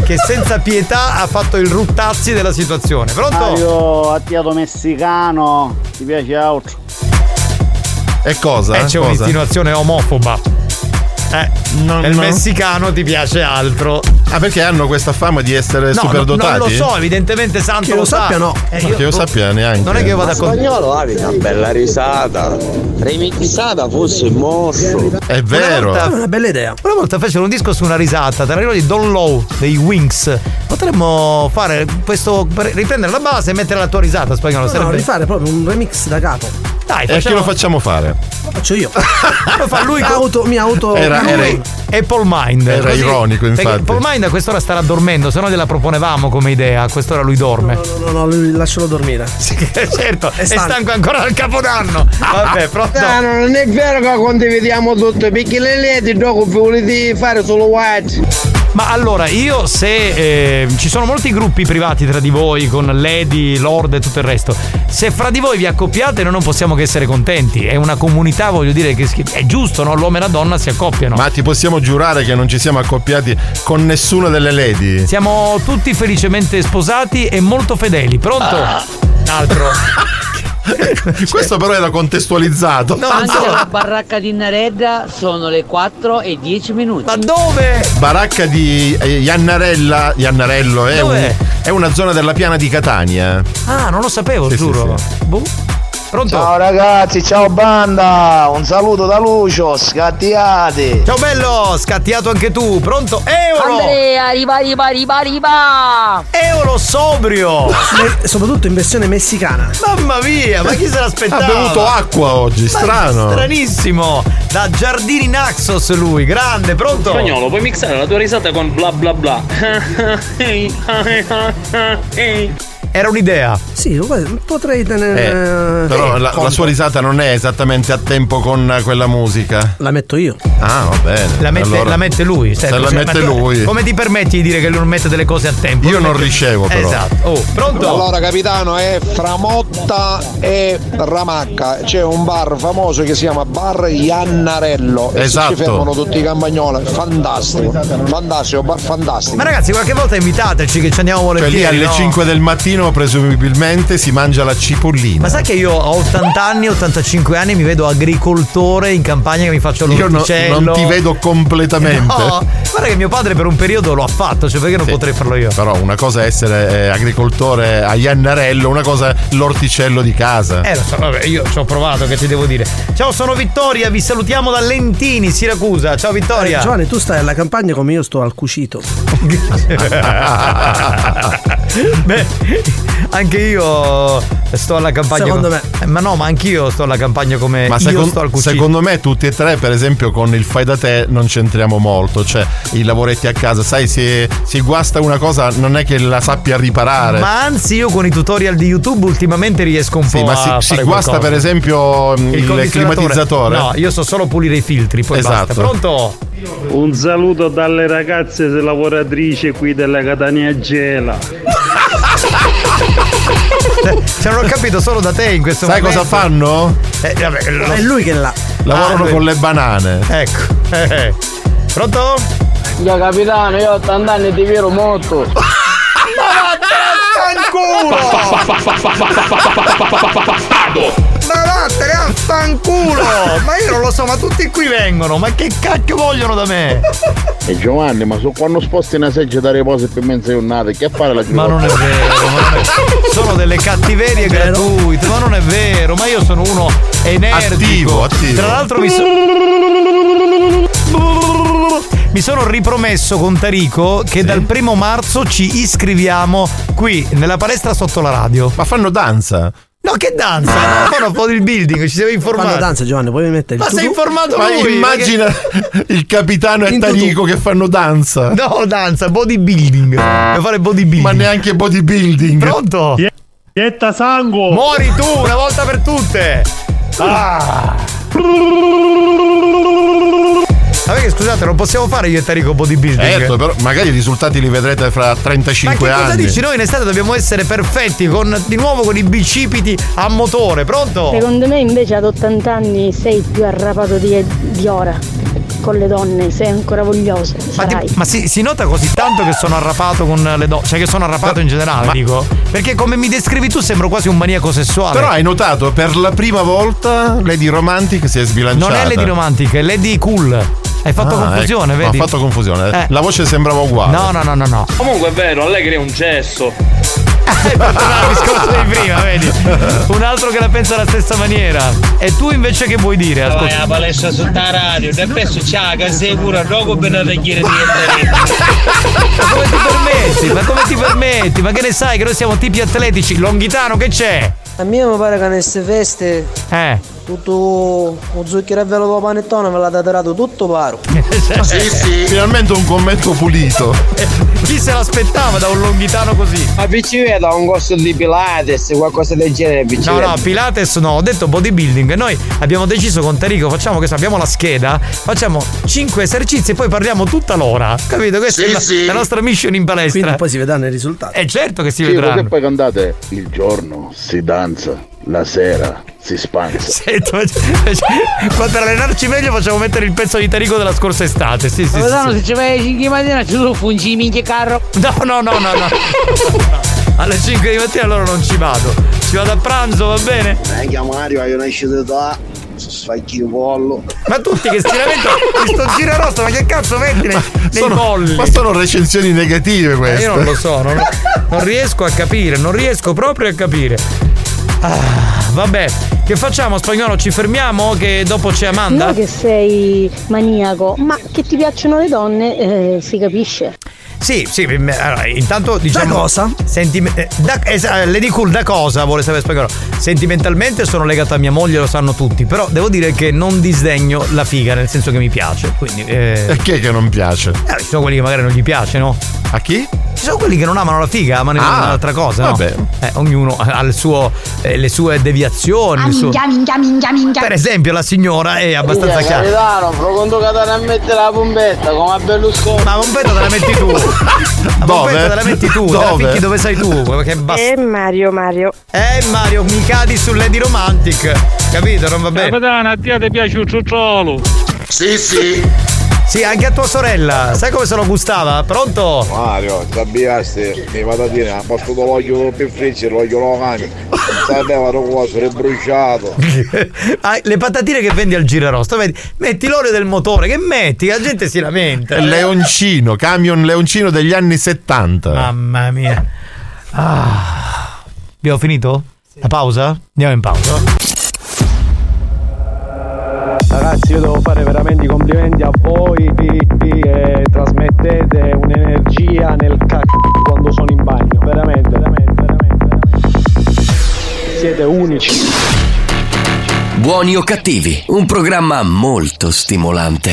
che senza pietà ha fatto il ruttazzi della situazione. Pronto? Mario, attiato messicano, ti piace altro? E cosa? Eh, c'è Cosa? un'insinuazione omofoba. Eh, nel no. messicano ti piace altro. Ah, perché hanno questa fama di essere No, no, superdotati? non lo so, evidentemente Santo Che lo sa. sappia, no. Eh, No, che io sappia neanche. Non è che io vado a con- spagnolo avevi una bella risata. Remixata fosse il mostro. È Una volta- È una bella idea. Una volta fecero un disco su una risata, la ricordi Don Low dei Wings. Potremmo fare questo, riprendere la base e mettere la tua risata spagnolo. No, no, sarebbe... rifare proprio un remix da capo. Dai, E a chi facciamo... lo facciamo fare? Lo faccio io. lo fa lui auto, mi auto. Era- lui- era- e Paul Mind. Era Così- ironico, perché infatti. Paul Mind a quest'ora starà dormendo, se no gliela proponevamo come idea. A quest'ora lui dorme. No, no, no, lui lascialo dormire. Sì, certo, è stanco. stanco ancora dal capodanno. Vabbè, pronto? No, non è vero che condividiamo tutto, perché le lady dopo volete fare solo white. Ma allora, io se eh, ci sono molti gruppi privati tra di voi con Lady, Lord e tutto il resto, se fra di voi vi accoppiate noi non possiamo che essere contenti. È una comunità, voglio dire, che è giusto, no? L'uomo e la donna si accoppiano. Ma ti possiamo giurare che non ci siamo accoppiati con nessuna delle lady? Siamo tutti felicemente sposati e molto fedeli. Pronto? Un altro. Questo però era contestualizzato. No, Anche no. alla baracca di Naredda sono le 4 e 10 minuti. Ma dove? Baracca di eh, Iannarella. Iannarello è, un- è una zona della piana di Catania. Ah, non lo sapevo, Sì, sì, giuro. sì. Boh. Pronto? Ciao ragazzi, ciao banda, un saluto da Lucio, scattiati. Ciao bello, scattiato anche tu. Pronto? Euro! Andrea, arriva, arriva, arriva, arriva! Euro sobrio! Me- soprattutto in versione messicana. Mamma mia, ma chi se l'aspettava? Ha bevuto acqua oggi, Ma strano. Stranissimo! Da Giardini Naxos lui, grande, pronto? Spagnolo, puoi mixare la tua risata con bla bla bla. Era un'idea. Sì, potrei tenere. Eh, però eh, la, la sua risata non è esattamente a tempo con quella musica. La metto io. Ah, va bene. La mette, Allora- la mette lui. Se senti, la cioè, mette tu- lui. Come ti permetti di dire che lui non mette delle cose a tempo? Io non mette- ricevo, però. Esatto. Oh, pronto? Allora capitano è fra Motta e Ramacca c'è un bar famoso che si chiama Bar Iannarello e Esatto. si fermano tutti i campagnoli fantastico fantastico bar fantastico Ma ragazzi, qualche volta invitateci che ci andiamo Cioè volentieri. lì alle no? 5 del mattino presumibilmente si mangia la cipollina. Ma sai che io ho 80 anni, 85 anni, mi vedo agricoltore in campagna che mi faccio Io no- l'orticello. non ti vedo completamente. No, guarda che mio padre per un periodo lo ha fatto, cioè perché non potrei farlo io? Però una cosa è essere eh, agricoltore a Iannarello, una cosa è l'orticello di casa. Eh, lo so, vabbè, io ci ho provato, che ti devo dire. Ciao, sono Vittoria, vi salutiamo da Lentini, Siracusa. Ciao Vittoria. Eh, Giovanni, tu stai alla campagna come io sto al cucito. Beh, anche io sto alla campagna. Secondo me. ma no, ma anch'io sto alla campagna come Ma io secon- sto al cucito. secondo me tutti e tre, per esempio, con il fai da te non c'entriamo molto. Cioè, i lavoretti a casa, sai, se si guasta una cosa non è che la sappia riparare. Ma anzi, io con i tutorial di YouTube ultimamente riesco un Sì, po' ma a si, si fare guasta qualcosa. per esempio il, condizionatore. climatizzatore. No, io so solo pulire i filtri, poi Esatto. basta. Pronto? Un saluto dalle ragazze lavoratrici qui della Catania Gela. Cioè, non ho capito solo da te in questo Sai momento. cosa fanno? Eh, vabbè, lo- È lui che l'ha. Lavorano Ah, con le banane. Ecco. Eh. Pronto? Io capitano, io ho 80 anni e ti vero molto. Ma vattene a fanculo! Ma io non lo so, ma tutti qui vengono, ma che cacchio vogliono da me? E Giovanni, ma su quando sposti una seggiola da riposo per mezza giornata, che a fare la Ma non è vero, ma non è- sono delle cattiverie gratuite, ma non è vero, ma io sono uno energico. Attivo, attivo. Tra l'altro mi sono. Mi sono ripromesso con Tarico che dal primo marzo ci iscriviamo qui nella palestra sotto la radio. Ma fanno danza? No, che danza? No, fanno un po' di building, ci siamo informati. Fanno danza, Giovanni, puoi mettere il Ma sei tutù? informato Ma lui? immagina il capitano e In Tarico che fanno danza. No, danza, bodybuilding. Devo fare bodybuilding. Ma neanche bodybuilding. Pronto? Ietta sangue! Muori tu una volta per tutte! Ah! Vabbè che scusate, non possiamo fare io e Tarico bodybuilding. Certo, però magari i risultati li vedrete fra Ma 35 che cosa anni. dici? Noi in estate dobbiamo essere perfetti con di nuovo con i bicipiti a motore, pronto? Secondo me invece ad 80 anni sei più arrapato di, di ora. Con le donne sei ancora voglioso. Ma, ti- ma si, si nota così tanto che sono arrapato con le donne, cioè che sono arrapato in generale, dico. Perché come mi descrivi tu sembro quasi un maniaco sessuale. Però hai notato, per la prima volta Lady Romantic si è sbilanciata. non è Lady Romantic, è Lady Cool. Hai fatto Ah, confusione, ecco. vedi? Ho fatto confusione. Eh. La voce sembrava uguale. No, no, no, no, no. Comunque è vero, Allegri è un cesso. Per tornare al discorso di prima, vedi? Un altro che la pensa alla stessa maniera. E tu invece che vuoi dire? Vai Ascolta. a palestra su sta radio, e adesso c'ha che sei pure dopo per tagliare dietro. Ma come ti permetti? Ma come ti permetti? Ma che ne sai che noi siamo tipi atletici? Longhitano, che c'è? A me mi pare che nelle feste Eh. Tutto un zucchero e velo dopo panettone ve l'ha daterato tutto paro. Sì, sì. Finalmente un commento pulito. Chi se l'aspettava da un longhitano così? ma vi ci vedo a un corso di Pilates qualcosa del genere No, no, Pilates no, ho detto bodybuilding. Noi abbiamo deciso con Tarico, facciamo che abbiamo la scheda, facciamo 5 esercizi e poi parliamo tutta l'ora. Capito? Questa Sì, è la, sì. la nostra mission in palestra. Quindi poi si vedranno i risultati. È certo che si Sì, vedranno. perché poi cantate il giorno si danza, la sera si spanza. Sento, ma per allenarci meglio facciamo mettere il pezzo di Tarico della scorsa estate. Sì, sì, sì, Capitano, sì. se ci vai alle 5 di mattina ci sono fungi minchia carro. No, no, no, no, no. Alle 5 di mattina allora non ci vado. Ci vado a pranzo, va bene? Chiamo Mario, io nascito da sfacchi il pollo. Ma tutti che di sto giro rosso, ma che cazzo metti nei, nei Sono- colli? ma sono recensioni negative queste. io non lo so, non, non riesco a capire, non riesco proprio a capire. Ah, vabbè, Che facciamo spagnolo? Ci fermiamo? Che dopo c'è Amanda? Non che sei maniaco, ma che ti piacciono le donne eh, si capisce. Sì, sì, allora, intanto diciamo. Da cosa? Sentime- eh, da, esa- Lady Cool, da cosa vuole sapere spagnolo? Sentimentalmente sono legato a mia moglie, lo sanno tutti, però devo dire che non disdegno la figa, nel senso che mi piace. Quindi. Eh, E chi è che non piace? eh, ci sono quelli che magari non gli piace, no? A chi? Ci sono quelli che non amano la figa, amano Ah, un'altra cosa, no? vabbè. Eh, ognuno ha il suo, eh, le sue deviazioni. il suo- Minchia, minchia, minchia, minchia. Per esempio, la signora è abbastanza chiara. Capitano, profondo catano a mettere la pompetta come a Berlusconi. Ma la pompetta te la metti tu. La pompetta te la metti tu, te la Dove? picchi dove sei tu. Che bast- Eh Mario, Mario. Eh Mario, mi cadi sul Lady Romantic. Capito? Non va bene. Capitano, a te ti piace il ciucciolo? Sì, sì. Sì, anche a tua sorella. Sai come se lo gustava? Pronto? Mario, sabbiasti, mi patatine, a posto dell'occhio più frecce, l'occhio lo cani. Sapeva lo coso, è bruciato. Ah, le patatine che vendi al girarosto, vedi? Metti l'olio del motore, che metti? La gente si lamenta. Leoncino, camion leoncino degli anni 70. Mamma mia. Ah. Abbiamo finito? La pausa? Andiamo in pausa. Ragazzi, io devo fare veramente i complimenti a voi che trasmettete un'energia nel cacchio quando sono in bagno. Veramente, veramente, veramente, veramente. Siete unici. Buoni o cattivi, un programma molto stimolante.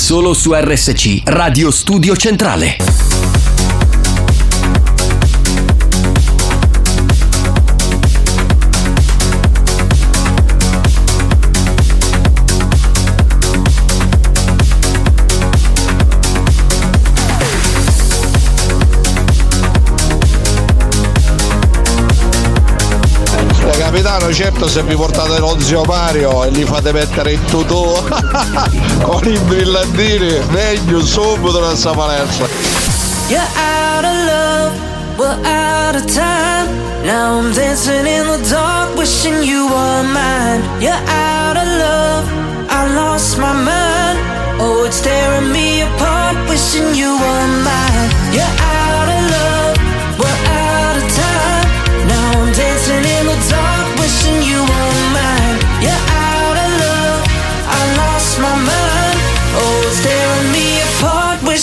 Solo su RSC, Radio Studio Centrale. Certo se vi portate lo zio Mario e gli fate mettere il tutù con i brillantini, meglio subito nella palestra. You're out of love, we're out of time. Now I'm dancing in the dark, wishing you were mine. You're out of love, I lost my mind. Oh, it's tearing me apart, wishing you were mine. You're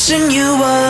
wishing you were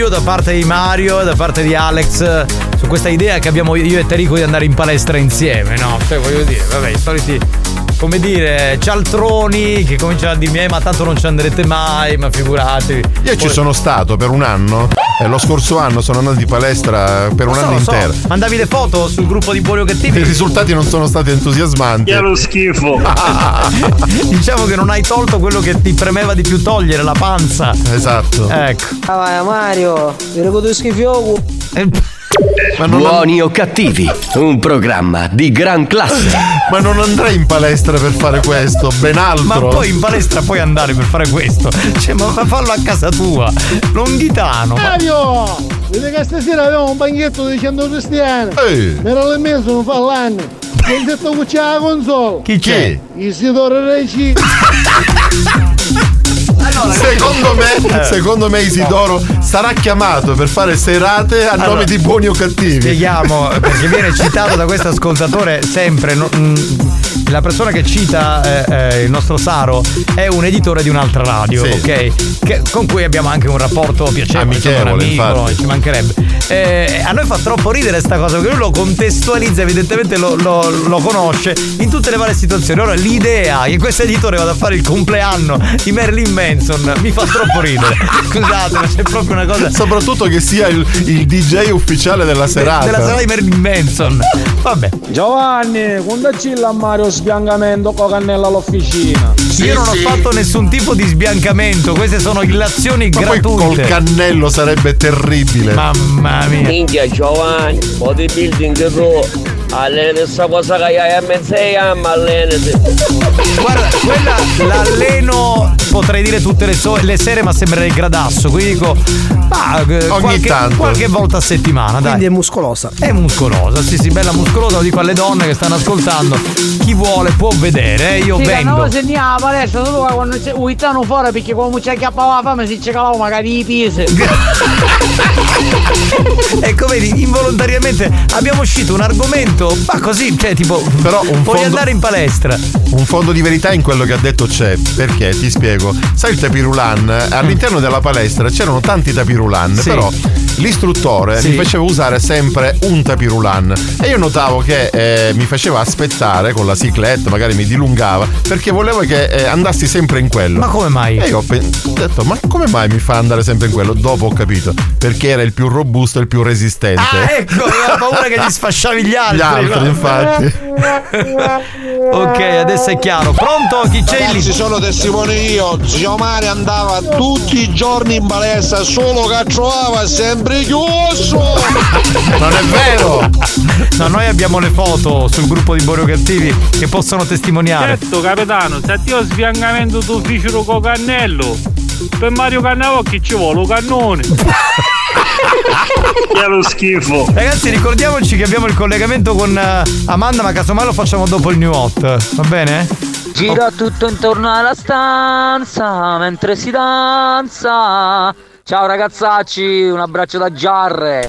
studio da parte di Mario da parte di Alex su questa idea che abbiamo io e Terrico di andare in palestra insieme, no? Cioè voglio dire, vabbè, i soliti, come dire, cialtroni che cominciano a dirmi, eh, ma tanto non ci andrete mai, ma figuratevi. Io ci sono stato per un anno e lo scorso anno sono andato in palestra per un so, anno lo so. intero. Mandavi le foto sul gruppo di Buoni o I Cattivi? risultati non sono stati entusiasmanti. Che lo schifo. diciamo che non hai tolto quello che ti premeva di più togliere, la panza. Esatto. Ecco. Ah, vai Mario, mi ricordo schifioco. Buoni o cattivi, un programma di gran classe. Ma non andrei in palestra per fare questo, ben altro. Ma poi in palestra puoi andare per fare questo. Cioè, ma ma fallo a casa tua. Longhitano. ma- Mario! Vedi che stasera avevamo un banchetto di 100 cristiani. Ehi. Era il mese, non fa l'anno. Mi ha detto che c'è la console. Chi c'è? Isidoro Reci. Secondo Eh. me, secondo me Isidoro sarà chiamato per fare serate a nome Allora, di buoni o cattivi. Spieghiamo, perché viene citato da questo ascoltatore sempre. no- mm, la persona che cita eh, eh, il nostro Saro è un editore di un'altra radio, Sì. ok? Che- con cui abbiamo anche un rapporto piacevole, Amichevole, amico, infatti. ci mancherebbe. Eh, a noi fa troppo ridere sta cosa, perché lui lo contestualizza, evidentemente lo, lo- lo conosce in tutte le varie situazioni. Ora l'idea che questo editore vada a fare il compleanno di Marilyn Manson mi fa troppo ridere. Scusate, ma c'è proprio una cosa. Soprattutto che sia il, il DJ ufficiale della serata. Della serata di Marilyn Manson. Vabbè. Giovanni, quando ci a Mario sbiancamento con cannella all'officina? Io non ho fatto nessun tipo di sbiancamento, queste sono illazioni Ma poi gratuite. col cannello sarebbe terribile. Mamma mia. Minchia Giovanni, bodybuilding tu allena questa cosa che hai a mezza ma allenati. Guarda, quella l'alleno potrei dire tutte le, so- le sere, ma sembrerei gradasso. Quindi dico, ma eh, qualche, tanto. qualche volta a settimana, dai. Quindi è muscolosa. È muscolosa, sì, sì, bella muscolosa, lo dico alle donne che stanno ascoltando. Chi vuole può vedere, eh, io sì, vendo. Sì, se andiamo solo che quando c'è uitano fuori perché come c'è chiappava la fame si c'è calavo magari i pise. Ecco, vedi, involontariamente abbiamo uscito un argomento, ma così, cioè, tipo, Però un puoi fondo- andare in palestra. Un fondo di verità in quello che ha detto c'è, perché ti spiego. Sai il tapirulan? All'interno della palestra c'erano tanti tapirulan, Sì. però l'istruttore Sì. mi faceva usare sempre un tapirulan e io notavo che eh, mi faceva aspettare con la cicletta, magari mi dilungava, perché voleva che eh, andassi sempre in quello. Ma come mai? E io ho detto, ma come mai mi fa andare sempre in quello? Dopo ho capito, perché era il più robusto e il più resistente. Ah, ecco, avevo paura che gli sfasciavi gli altri. Gli altri, infatti. ok, adesso è chiaro. Pronto? Chi c'è lì? Ragazzi, sono testimone io. Zio Mario andava tutti i giorni in palestra, solo che trovava sempre chiuso. Non è vero! No, noi abbiamo le foto sul gruppo di Borio Cattivi che possono testimoniare. Certo, capitano, se ti ho sbiancamento d'ufficio con cannello, per Mario Cannavocchi ci vuole un cannone. Che è lo schifo. Ragazzi, ricordiamoci che abbiamo il collegamento con eh, Amanda, ma casomai lo facciamo dopo il new hot. Va bene? Gira tutto intorno alla stanza mentre si danza. Ciao ragazzacci, un abbraccio da Giarre.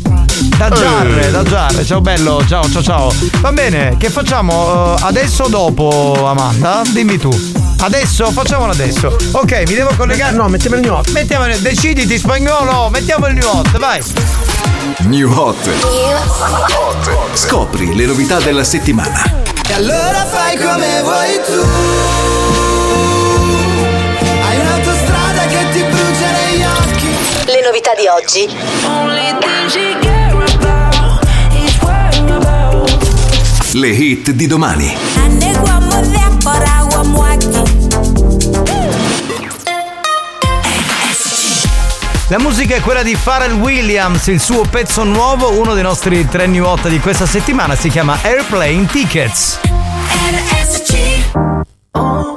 Da Giarre, da Giarre, ciao bello, ciao ciao ciao. Va bene, che facciamo? eh, adesso o dopo, Amanda? Dimmi tu. Adesso? Facciamolo adesso. Ok, mi devo collegare. No, mettiamo il new hot. Mettiamo il... Deciditi spagnolo, mettiamo il new hot, vai. New Hot. Scopri le novità della settimana. E allora fai come vuoi tu. Le novità di oggi. Le hit di domani. La musica è quella di Pharrell Williams, il suo pezzo nuovo, uno dei nostri tre new hot di questa settimana, si chiama Airplane Tickets. Yeah.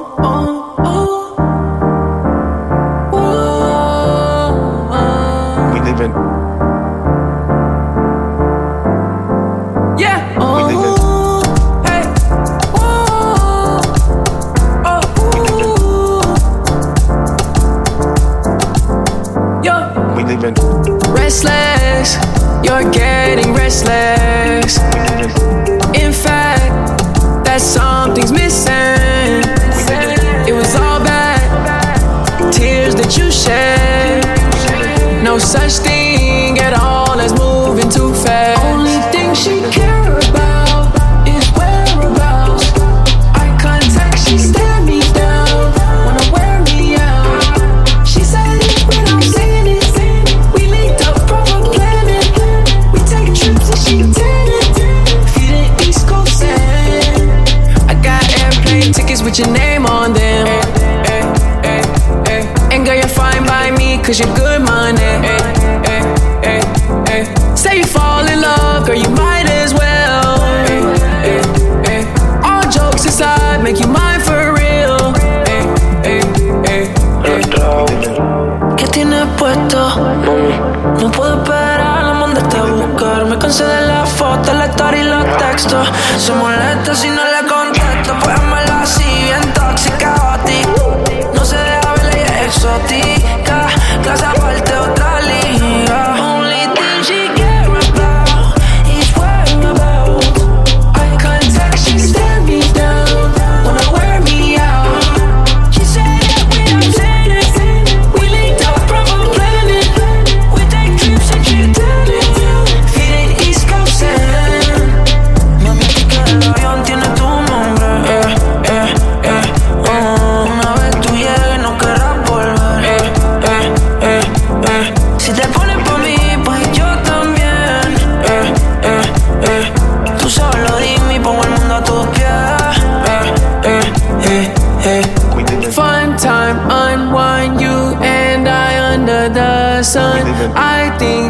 Restless, You're getting restless. In fact, that something's missing. It was all bad, tears that you shed. No such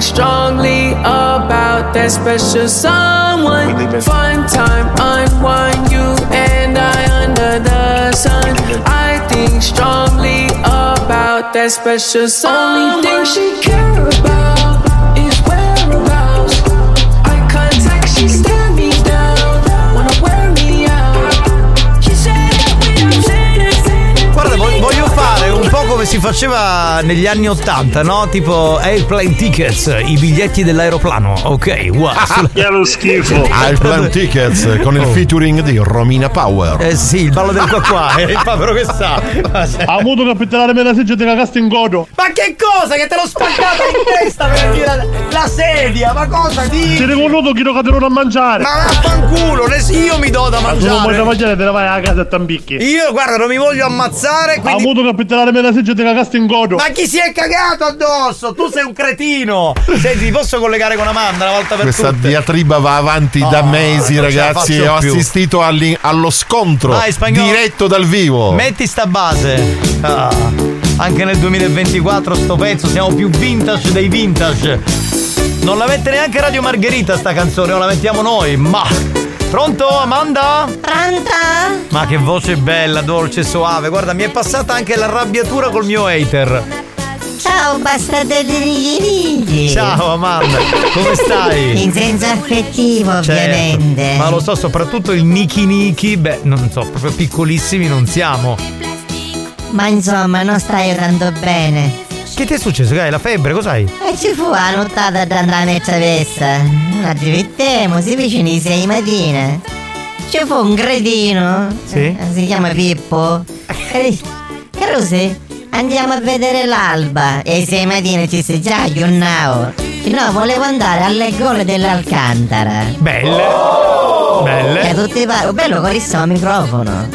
strongly about that special someone. Fun time, unwind you and I under the sun. I think strongly about that special someone. Only thing she care about si faceva negli anni Ottanta, no? Tipo airplane tickets, i biglietti dell'aeroplano. Ok, wow. Che lo schifo. Airplane Tickets con il featuring di Romina Power. Oh. Eh sì, il ballo del qua qua, è il povero che sa. Ha avuto capitale me la sedia di cagaste in godo. Ma che cosa? Che te l'ho spaccata in testa per dire la sedia, ma cosa di? Ti ricordo chi lo caterò a mangiare. Ma vaffanculo, ne- io mi do da Ma tu non vuoi da mangiare. mangiare, te ne vai a casa e t'ambicchi. Io guarda, non mi voglio ammazzare, Ha quindi. avuto capitale me la sedia di cagaste in godo. Ma chi si è cagato addosso? Tu sei un cretino! Senti, ti posso collegare con Amanda una volta per Questa tutte? diatriba va avanti da Oh, mesi, ce la ragazzi. Ho più. assistito alli- allo scontro Vai, spagnolo. diretto dal vivo. Metti sta base. Ah, anche nel 2024 sto pezzo, siamo più vintage dei vintage. Non la mette neanche Radio Margherita sta canzone, o la mettiamo noi, ma. Pronto, Amanda? Pronta? Ma che voce bella, dolce, soave. Guarda, mi è passata anche l'arrabbiatura col mio hater. Ciao bastardo di righi Ciao Amanda, come stai? In senso affettivo Certo, ovviamente Ma lo so, soprattutto il Niki Niki, beh, non so, proprio piccolissimi non siamo. Ma insomma non stai tanto bene Che ti è successo? Che hai la febbre? Cos'hai? E ci fu la nottata da andare a mezza vessa La divertiamo, si vicino alle sei mattina Ci fu un cretino Sì? eh, Si chiama Pippo Che dice, Carusi, andiamo a vedere l'alba E alle sei mattina ci si già giornavo No, volevo andare alle gole dell'Alcantara Belle. Belle. E tutti parlo, bello carissimo microfono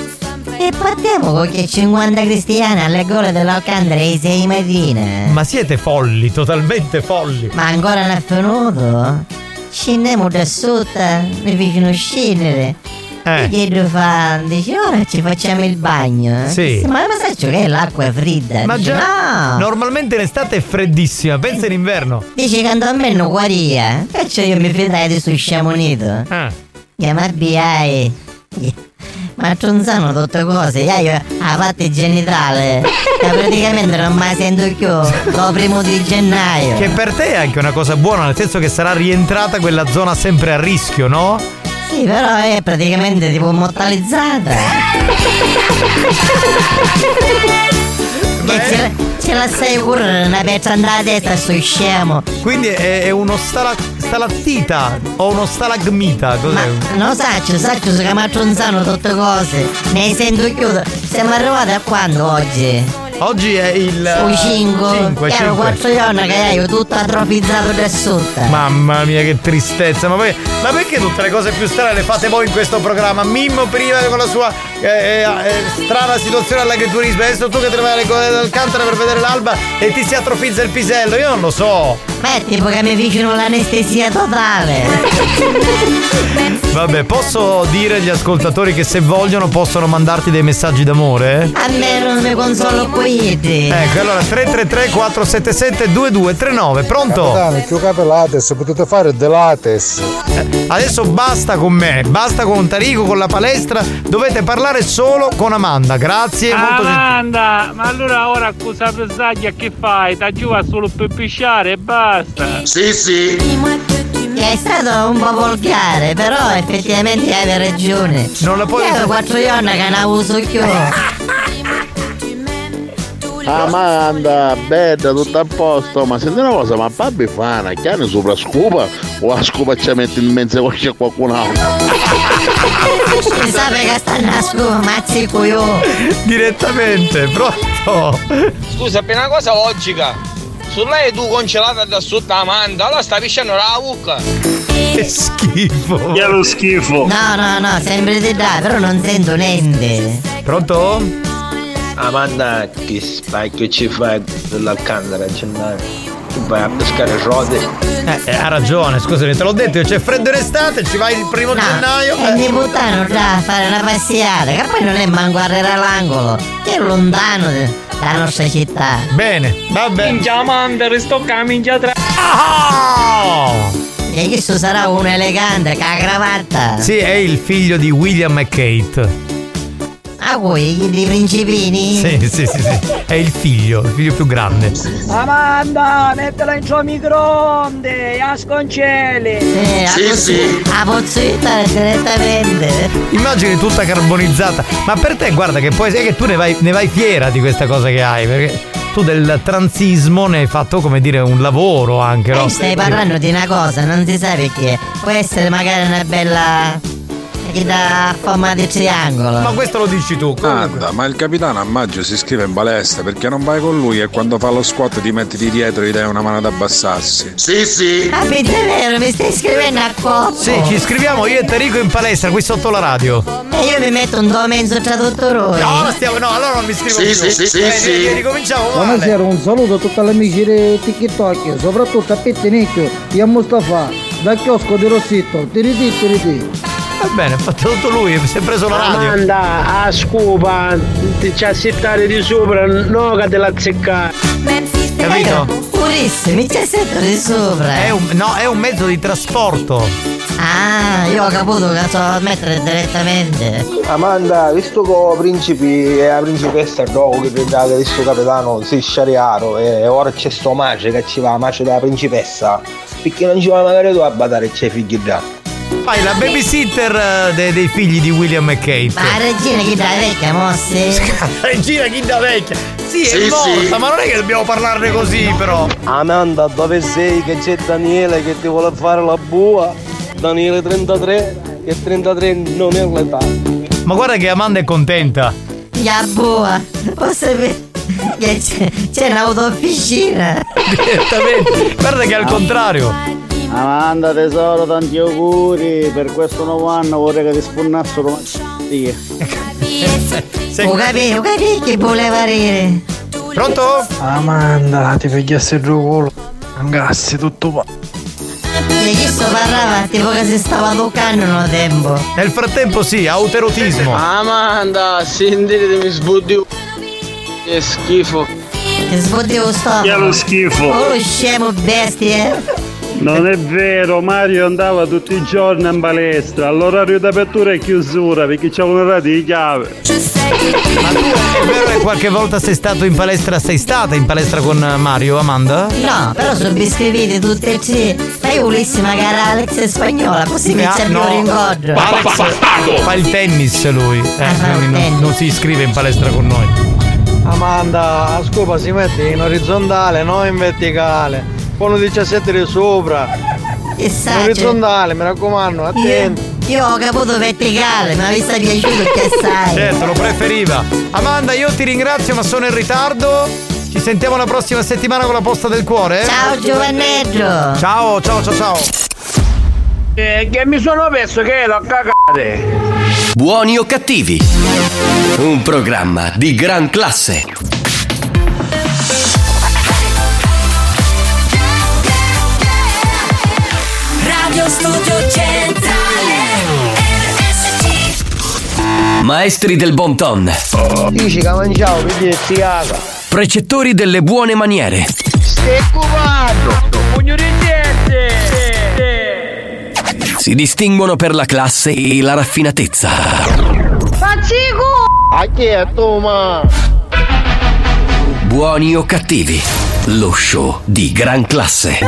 E partiamo con che 50 cristiani alle gole dell'Alcantara alle sei mattina Ma siete folli, totalmente folli. Ma ancora non è venuto? Scendiamo da sotto, mi vicino scendere. Eh. E che fa? Dice, ora ci facciamo il bagno. Sì. Ma ma sai che l'acqua è fredda? Ma Dice, già, no. normalmente l'estate è freddissima, pensa in inverno. Dice che a me non guaria. Perciò io mi fidai di sto sciamonito. Ah. Chiama BI. Ma tronzano tutte cose, io io la parte genitale. Che praticamente non mi sento più. Dopo primo di gennaio. Che per te è anche una cosa buona, nel senso che sarà rientrata quella zona sempre a rischio, no? Sì, però è praticamente tipo mortalizzata. E ce, la, ce la sai pure una pezza andata a destra sto scemo. Quindi è, è uno stala- stalattita o uno stalagmita, cos'è? Non saccio, saccio mi attronzano tutte cose. Ne sento chiuso. Siamo arrivati a quando oggi? Oggi è il. Ui 5. 5, Ero 5. quattro giorni che hai tutto atrofizzato da sotto. Mamma mia che tristezza, ma, poi, ma perché tutte le cose più strane le fate voi in questo programma? Mimmo prima con la sua eh, eh, eh, strana situazione all'agriturismo, adesso tu che te ne vai alle cose d'Alcantara per vedere l'alba e ti si atrofizza il pisello, io non lo so. Ma è tipo che mi vicino l'anestesia totale. Vabbè, posso dire agli ascoltatori che se vogliono possono mandarti dei messaggi d'amore? A me non mi consolo qui. Ecco, allora 333 477 2239, pronto? Capitano, più capelates, potete fare delates. Adesso basta con me, basta con Tarico, con la palestra, dovete parlare solo con Amanda. Grazie, molto. Amanda, ma allora ora accusa pesaglia che fai? Da giù va solo per pisciare e basta. Sì, sì. È stato un po' volgare, però effettivamente hai ragione. Non la puoi. Io quattro giorni che ne uso più. Amanda, bella, tutto a posto, ma senti una cosa, ma Babbi fa una chiave sopra scopa o la scopa ci mette in mezzo a c'è qualcun altro? Si sa che stanno a scuola, mazzi io. Direttamente, pronto? Scusa, per una cosa logica. Su lei tu congelata da sotto Amanda, allora sta pisciando la bucca. Che schifo. Che lo schifo. No, no, no, sempre di là, però non sento niente. Pronto? Amanda, che spacchio ci fai dell'Alcantara? C'è una- Tu vai a pescare rode. Eh, eh, ha ragione, scusami, te l'ho detto, c'è freddo in estate, ci vai il primo gennaio. E mi buttano già a fare una passeggiata, che poi non è manco arrivare all'angolo, che è lontano dalla nostra città. Bene, vabbè. Minchia Amanda, resto minchia tra. E questo sarà un elegante, con la cravatta. Sì, è il figlio di William e Kate. Ah, voi, di principini? Sì, sì, sì, sì. È il figlio, il figlio più grande. Amanda, mettila in suo microonde, a scongeli. Eh, a pozzi- A pozzitta direttamente. Immagini tutta carbonizzata. Ma per te, guarda che poi sai che tu ne vai, ne vai fiera di questa cosa che hai, perché tu del transismo ne hai fatto, come dire, un lavoro anche, no? Eh, stai parlando di una cosa, non si sa perché. Può essere magari una bella. Che dà forma di triangolo. Ma questo lo dici tu. Anda, ma il capitano a maggio si iscrive in palestra perché non vai con lui e quando fa lo squat ti metti di dietro e gli dai una mano ad abbassarsi. Sì, sì. Ah, è vero, mi stai scrivendo a coppia. Sì, ci iscriviamo io e Tarico in palestra qui sotto la radio. E io mi metto un do mezzo traduttore. No, stiamo, no, allora non mi scrivo Sì, più. sì, sì, sì, Eh, sì. eh, Ricominciamo male. Buonasera, un saluto a tutti gli amici di TikTok, soprattutto a Pettinicchio e a Mustafa, da chiosco di Rossitto. Tiriti, tiriti. Va bene, ha fatto tutto lui, si è preso la radio. Amanda, a scopa, ti c'è settare di sopra, no che te la zeccare. Capito? Purissimo, mi c'è sempre di sopra. È un, no, è un mezzo di trasporto. Ah, io ho capito che so mettere direttamente. Amanda, visto che principi e la principessa dopo che che questo capitano si è sciariato e ora c'è sto mace che ci va, mace della principessa, perché non ci va magari tu a badare c'è figli da. Fai la babysitter eh, de- dei figli di William e Kate. Ma la regina chi da vecchia, mosse? Regina chi da vecchia. Sì, è Sì, morta, sì. ma non è che dobbiamo parlarne così, però. Amanda, dove sei? Che c'è Daniele che ti vuole fare la bua? Daniele 33, che 33 non è l'età. Ma guarda che Amanda è contenta. Ya boa, posso sapere che c'è, c'è un'autofficina. Direttamente. Guarda che è al contrario. Amanda tesoro, tanti auguri per questo nuovo anno, vorrei che ti spunnassero sì. Ho capito, ho capito che voleva dire. Pronto? Amanda, ti pigliassi il culo, angassi tutto qua. E chi sto parlava tipo che si stava toccando un tempo. Nel frattempo sì, autoerotismo. Amanda, sentite mi sbuddi. Che schifo. Che sbottevo sto. Che lo schifo. Oh, lo scemo bestie. Non è vero, Mario andava tutti i giorni in palestra, all'orario d'apertura e chiusura perché c'è un'ora di chiave. Ma tu è vero che qualche volta sei stato in palestra, sei stata in palestra con Mario, Amanda? No, però sono biscriviti tutti e tre. Fai Ulisse magari Alex è spagnola, così mi Ah, c'è più no. ringoggio. Alex fa il tennis lui. Eh, quindi non, tennis. non si iscrive in palestra con noi. Amanda, a scopa si mette in orizzontale, non in verticale. Con 17 di sopra. E sa, orizzontale, mi raccomando, attenti. Io ho caputo verticale, mi avesse piaciuto che sai. Certo, lo preferiva. Amanda, io ti ringrazio, ma sono in ritardo. Ci sentiamo la prossima settimana con la posta del cuore. Ciao Giovanneggio. Ciao, ciao, ciao, ciao. Eh, che mi sono perso che ero a cagare. Buoni o cattivi? Un programma di gran classe. Maestri del bon ton. Dici che mangiavo, vedi si caga. Precettori delle buone maniere. Stai cubando. Pugno di Si distinguono per la classe e la raffinatezza. Faccico! A chi è tu, ma? Buoni o cattivi? Lo show di gran classe.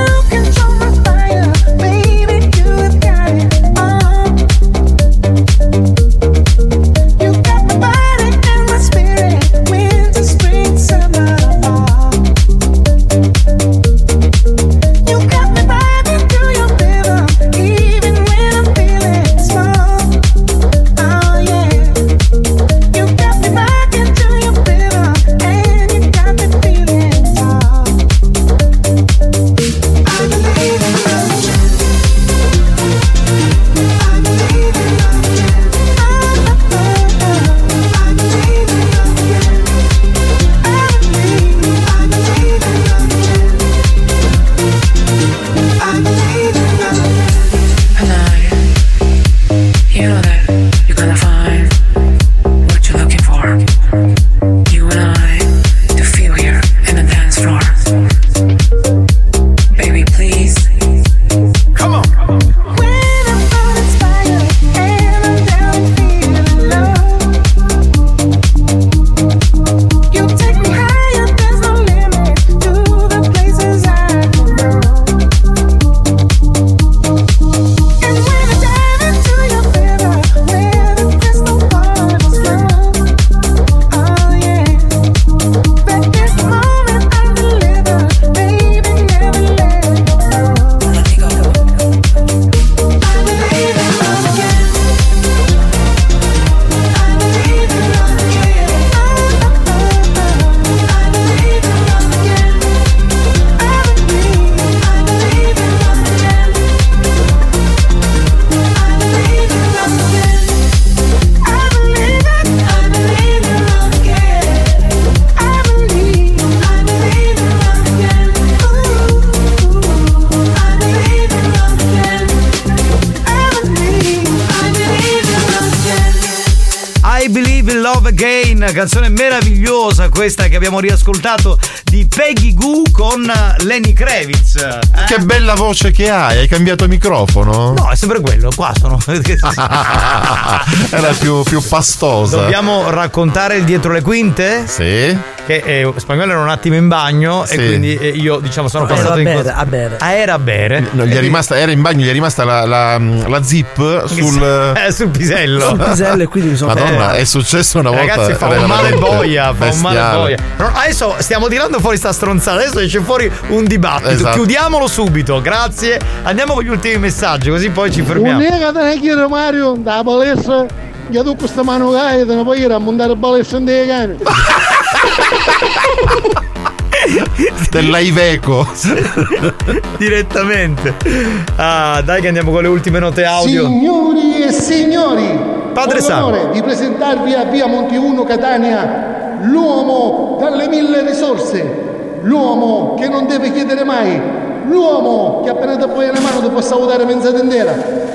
Abbiamo riascoltato di Peggy Goo con Lenny Kravitz. Eh? Che bella voce che hai, hai cambiato microfono? No, è sempre quello, qua sono. Era più, più pastosa. Dobbiamo raccontare il dietro le quinte? Sì. Che eh, Spagnolo era un attimo in bagno Sì. e quindi eh, io diciamo sono Era passato a in bere, a bere. Ah, era a bere. No, gli è rimasta, era in bagno, gli è rimasta la, la- la zip sul. Eh, sul pisello. Sul pisello e quindi mi sono Madonna, fatto- è successo una volta. Ragazzi, fa era un male boia, fa un male boia. No, adesso stiamo tirando fuori sta stronzata, adesso esce fuori un dibattito. Esatto. Chiudiamolo subito, grazie. Andiamo con gli ultimi messaggi, così poi ci fermiamo. Un'ega te ne chiede Mario, da palestra, io tu questa mano ne puoi ir a montare palestra in dei cani. Dell'Aiveco. Direttamente. Ah, dai che andiamo con le ultime note audio. Signori e signori, Padre l'onore di presentarvi a Via Monti 1 Catania l'uomo dalle mille risorse, l'uomo che non deve chiedere mai, l'uomo che appena ti poi una mano ti può salutare mezza intera,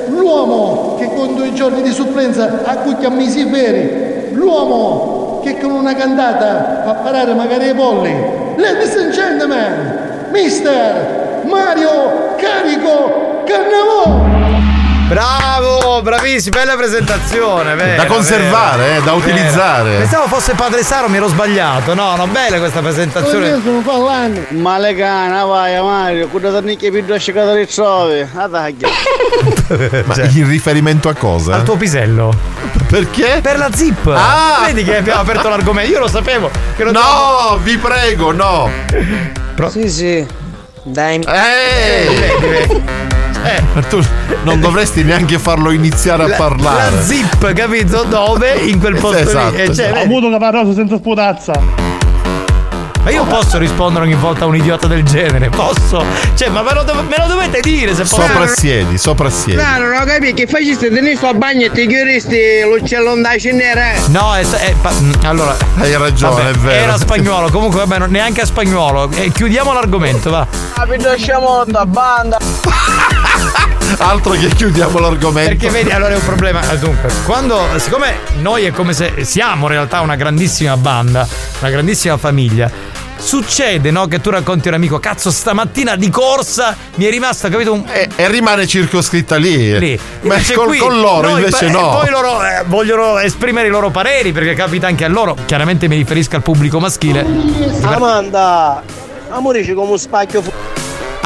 l'uomo che con due giorni di supplenza accucchia mesi veri, l'uomo che con una cantata fa parare magari i polli. Ladies and gentlemen, Mister Mario Carico Cannavò! Bravo, bravissimo, bella presentazione. vera, Da conservare, vera, eh, da vera. utilizzare. Pensavo fosse Padre Saro, mi ero sbagliato. No, no, bella questa presentazione. Io sono parlando. Male cana, vai Mario, quello da nicchia più asciugata le trovi. Ah, dai. Ma Cioè, in riferimento a cosa? al tuo pisello. Perché? Per la zip. Ah! Vedi che abbiamo aperto l'argomento. Io lo sapevo. Che lo No, vi prego, no. Sì, sì. Dai. Eh! Vedi, vedi. Ma tu non dovresti neanche farlo iniziare a parlare. La zip, capito? Dove? In quel posto Esatto, lì. E cioè, esatto. avuto che parlo senza sputazza. Ma io posso rispondere ogni volta a un idiota del genere? Posso? Cioè, ma me lo, dov- me lo dovete dire se posso. Soprassiedi, soprassiedi. No, non ho capito che faceste tenere sto bagno e ti chiudesti l'uccello da cenere. No, è, è- pa- mm, allora. Hai ragione, vabbè, è vero. Era spagnolo, comunque vabbè, non- neanche a spagnolo. Eh, chiudiamo l'argomento, va. Capito sciamotta, banda. Altro che chiudiamo l'argomento. Perché vedi, allora è un problema. Ah, Dunque, quando, siccome noi è come se siamo in realtà una grandissima banda, una grandissima famiglia, succede, no? Che tu racconti a un amico, cazzo, stamattina di corsa mi è rimasta, capito? Un... E, e rimane circoscritta lì. Lì. Ma col- qui con loro noi invece pa- no. E poi loro eh, vogliono esprimere i loro pareri perché capita anche a loro. Chiaramente mi riferisco al pubblico maschile. Amanda, amore c'è come un spacchio fu-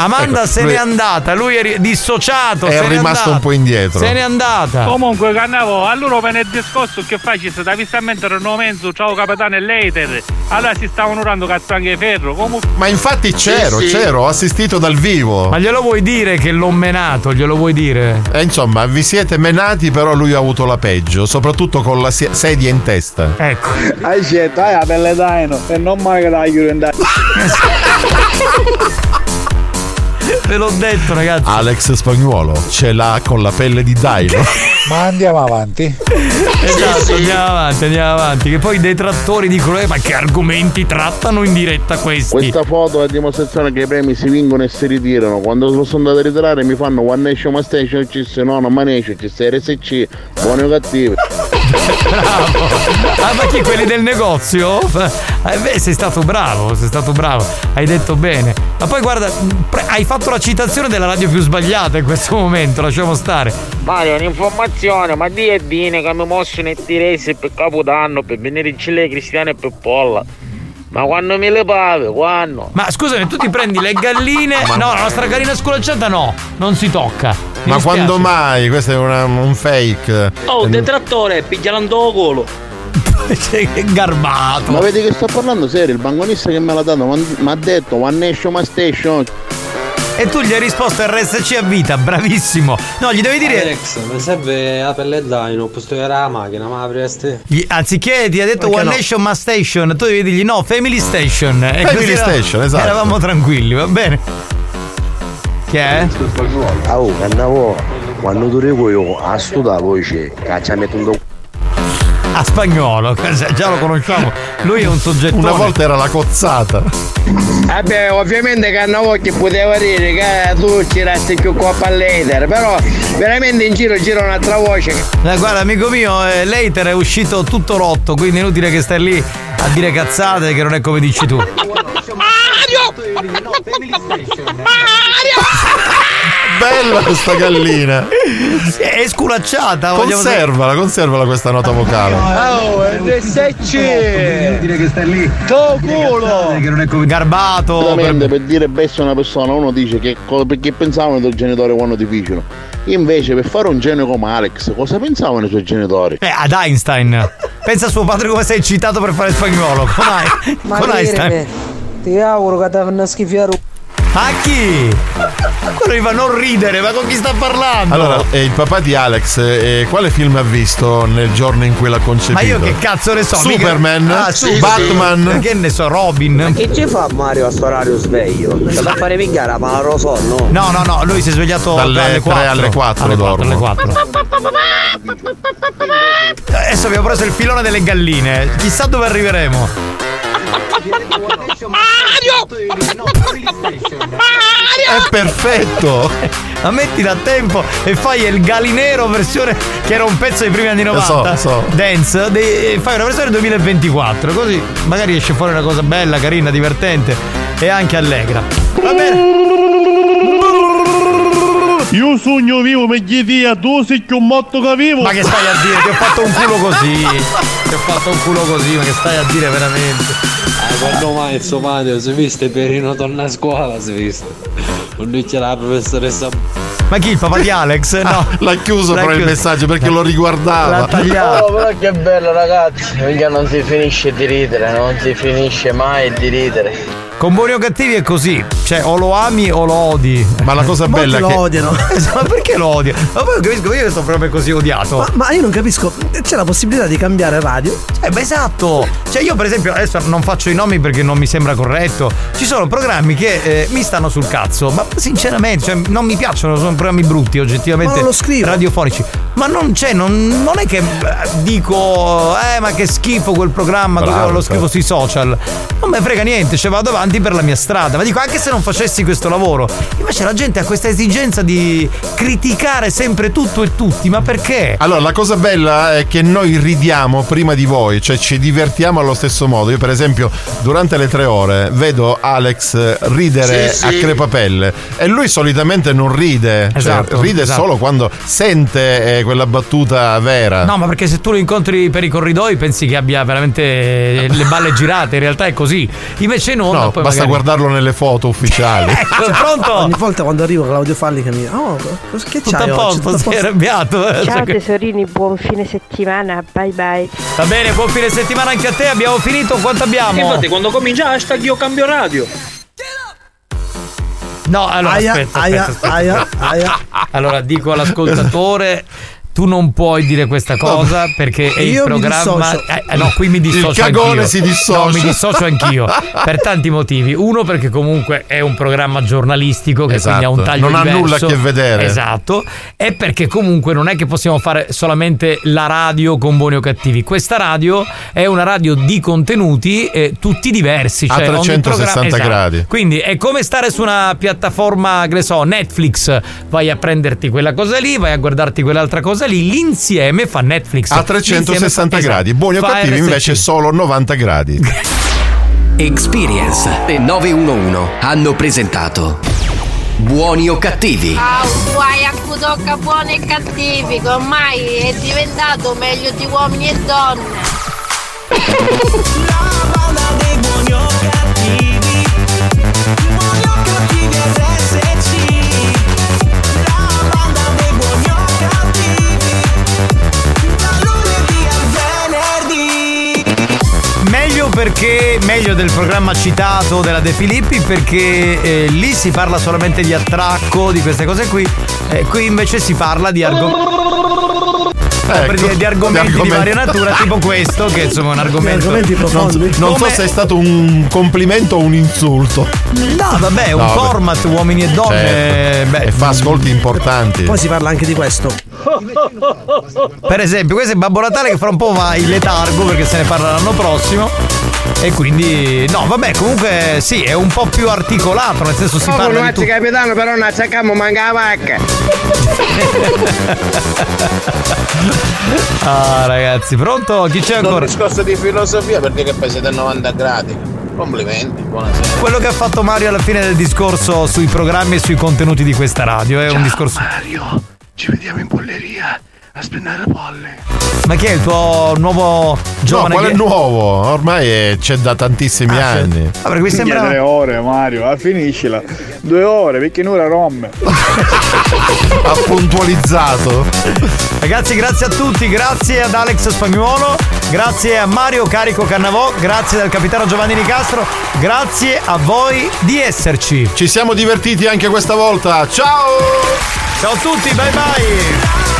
Amanda Ecco, se n'è andata, lui è dissociato. È se n'è rimasto andato. un po' indietro. Se n'è andata. Comunque, Cannavo, allora venerdì scorso che facesse da vistamento erano mezzo, ciao capitano e later. Allora si stavano urando cazzo anche ferro. Comunque. Ma infatti c'ero, Sì, sì. c'ero, ho assistito dal vivo. Ma glielo vuoi dire che l'ho menato? Glielo vuoi dire? E insomma, vi siete menati, però lui ha avuto la peggio, soprattutto con la sedia in testa. Ecco. Hai scelto, hai la pelle d'aino e non mai che la chiudo in da- Ve l'ho detto, ragazzi. Alex Spagnuolo ce l'ha con la pelle di Daino. Ma andiamo avanti. Esatto, andiamo avanti, andiamo avanti. Che poi i detrattori dicono: eh, ma che argomenti trattano in diretta questi? Questa foto è dimostrazione che i premi si vincono e si ritirano. Quando sono andato a ritirare mi fanno One Nation One Station, ci sei no, non manesce, ci sei RSC, buoni o cattivi. Bravo. Ah, ma chi quelli del negozio? Eh, beh, sei stato bravo, sei stato bravo. Hai detto bene. Ma poi guarda, pre- hai fatto la citazione della radio più sbagliata in questo momento, lasciamo stare. Mario, un'informazione, ma di e bene che mi mosso nei tiresi per Capodanno, per venire in Cile Cristiano e per Polla. Ma quando mi le pave, quando? Ma scusami, tu ti prendi le galline. No, la nostra gallina sculacciata no, non si tocca. Mi Ma dispiace. quando mai? Questo è una- un fake. Oh, detrattore, pigliando colo. Che garbato. Ma vedi che sto parlando serio, il banconista che me l'ha dato mi ha detto One Nation One Station. E tu gli hai risposto RSC a vita, bravissimo. No, gli devi dire. Alex, mi serve la pelle d'aino, posso togliere la macchina, ma avreste. Gli- anziché ti ha detto Perché One no? Nation Ma Station, tu devi dirgli no, Family Station. E Family così era- Station, esatto. Eravamo tranquilli, va bene. Che è? Ah, oh, cannavo, quando tu io, a sta voce, caccia metto un do- A spagnolo, già lo conosciamo. Lui è un soggetto. Una volta era la cozzata. Vabbè, ovviamente Cannavocchi poteva dire che tu girasti più coppa all'eter, però veramente in giro gira un'altra voce. Eh, guarda, amico mio, eh, l'hater è uscito tutto rotto, quindi è inutile che stai lì a dire cazzate che non è come dici tu. Bella questa gallina. È sculacciata, Conservala, conservala questa nota vocale. Oh, RSC! dire che stai lì. To culo! Garbato. Per dire bestia a una persona uno dice che perché pensavano i tuoi genitori quando ti fecero. Invece per fare un genio come Alex, cosa pensavano i suoi genitori? Eh, ad Einstein. Pensa a suo padre come sei eccitato per fare spagnolo. Con, Ma con Einstein. Ti auguro che ti fanno schifare A chi? Quello gli fa non ridere, ma con chi sta parlando? Allora, eh, il papà di Alex, eh, quale film ha visto nel giorno in cui l'ha concepito? Ma io che cazzo ne so? Superman, mica- Ah, sì, Batman. sì. Che ne so, Robin. Che ci fa Mario a sto orario sveglio? C'è da fare picchiare ma lo so, no? No, no, no, lui si è svegliato Dalle alle 4. tre alle quattro alle dormo. alle 4. Adesso abbiamo preso il filone delle galline. Chissà dove arriveremo. È perfetto! Ma metti da tempo e fai il galinero versione che era un pezzo dei primi anni Lo so, 90. so. Dance, de- fai una versione 2024, così magari esce fuori una cosa bella, carina, divertente e anche allegra. Va Io sogno vivo, mi chiedi a tu sei più morto che vivo. Ma che stai a dire? Ti ho fatto un culo così. Ti ho fatto un culo così, ma che stai a dire veramente? Ah, quando mai il suo Mario si viste Perino torna a scuola, si viste. Non c'è la professoressa. Ma chi? Il papà di Alex? No. L'ha chiuso L'ha però il chiuso. messaggio perché lo riguardava. L'ha tagliato. Oh, però che bello ragazzi, perché non si finisce di ridere, non si finisce mai di ridere. Con buoni o cattivi è così, cioè o lo ami o lo odi. Ma la cosa Molti bella è lo che odiano. Ma perché lo odio? Ma poi non capisco io che sto proprio così odiato. Ma, ma io non capisco, c'è la possibilità di cambiare radio? Eh, beh, esatto. Cioè, io, per esempio, adesso non faccio i nomi perché non mi sembra corretto. Ci sono programmi che eh, mi stanno sul cazzo, ma sinceramente, cioè, non mi piacciono, sono programmi brutti, oggettivamente. Ma non lo scrivo. Radiofonici. Ma non c'è, non, non è che eh, dico, eh, ma che schifo quel programma, Bravo, dove lo scrivo sui social. Non me frega niente, cioè vado avanti per la mia strada. Ma dico, anche se non facessi questo lavoro, invece la gente ha questa esigenza di criticare sempre tutto e tutti. Ma perché? Allora, la cosa bella è che noi ridiamo prima di voi, cioè ci divertiamo allo stesso modo. Io, per esempio, durante le tre ore vedo Alex ridere Sì, sì. a crepapelle e lui solitamente non ride, cioè, Esatto, ride esatto. solo quando sente eh, quella battuta vera. No, ma perché se tu lo incontri per i corridoi pensi che abbia veramente le balle girate, in realtà è così. Invece in onda No, poi basta magari... guardarlo nelle foto ufficiali. Ecco, pronto? Ogni volta quando arrivo Claudio Falli che mi oh, cos- che Tutto c'hai a oggi? posto, Tutto sei arrabbiato. eh? Ciao Cioè tesorini, buon fine settimana, bye bye. Va bene, buon fine settimana anche a te, abbiamo finito, quanto abbiamo? Infatti, quando comincia hashtag io cambio radio. No, allora Aia, aspetta, aia, aspetta, aia, aspetta. aia. Allora dico all'ascoltatore Tu non puoi dire questa cosa perché è il programma. Eh, eh, no, qui mi dissocio. Il cagone anch'io. si dissocia. No, mi dissocio anch'io. per tanti motivi. Uno, perché comunque è un programma giornalistico che Esatto. quindi ha un taglio Non ha diverso. nulla a che vedere. Esatto. E perché comunque non è che possiamo fare solamente la radio con buoni o cattivi. Questa radio è una radio di contenuti eh, tutti diversi. A Cioè ogni 360 programma- esatto. gradi. Quindi è come stare su una piattaforma, che ne so, Netflix. Vai a prenderti quella cosa lì, vai a guardarti quell'altra cosa lì. L'insieme fa Netflix. A 360 L'insieme fa- gradi. Buoni o cattivi RSC. invece solo 90 gradi. Experience e 911 hanno presentato Buoni o cattivi? Ah, guai a cui tocca buoni e cattivi, ormai è diventato meglio di uomini e donne. perché meglio del programma citato della De Filippi perché eh, lì si parla solamente di attracco, di queste cose qui. Eh, qui invece si parla di argomenti. Ecco, di, di argomenti di di varia argomenti. natura, tipo questo, che insomma è un argomento. Non, non so se è stato un complimento o un insulto. No, vabbè, un No, beh. format uomini e donne. Certo. Beh, e fa ascolti importanti. Poi si parla anche di questo. Per esempio, questo è Babbo Natale che fra un po' va in letargo perché se ne parla l'anno prossimo. E quindi, no, vabbè, comunque sì, è un po' più articolato, nel senso si Oh, parla non di tutto. capitano, però non cerchiamo manca la vacca. Ah, ragazzi, pronto? Chi c'è Un ancora? discorso di filosofia perché che pesi da 90 gradi. Complimenti, buonasera. Quello che ha fatto Mario alla fine del discorso sui programmi e sui contenuti di questa radio è un discorso. Mario, ci vediamo in polleria a spennare polle. Ma chi è il tuo nuovo No, giovane? qual è nuovo? Ormai è- c'è da tantissimi Ah, anni. Ah, perché mi sembra- Tre ore Mario, ah, finiscila. Due ore, perché non romme. ha puntualizzato. Ragazzi, grazie a tutti, grazie ad Alex Spagnuolo, grazie a Mario Carico Cannavò, grazie al capitano Giovanni Nicastro, grazie a voi di esserci. Ci siamo divertiti anche questa volta. Ciao! Ciao a tutti, bye bye!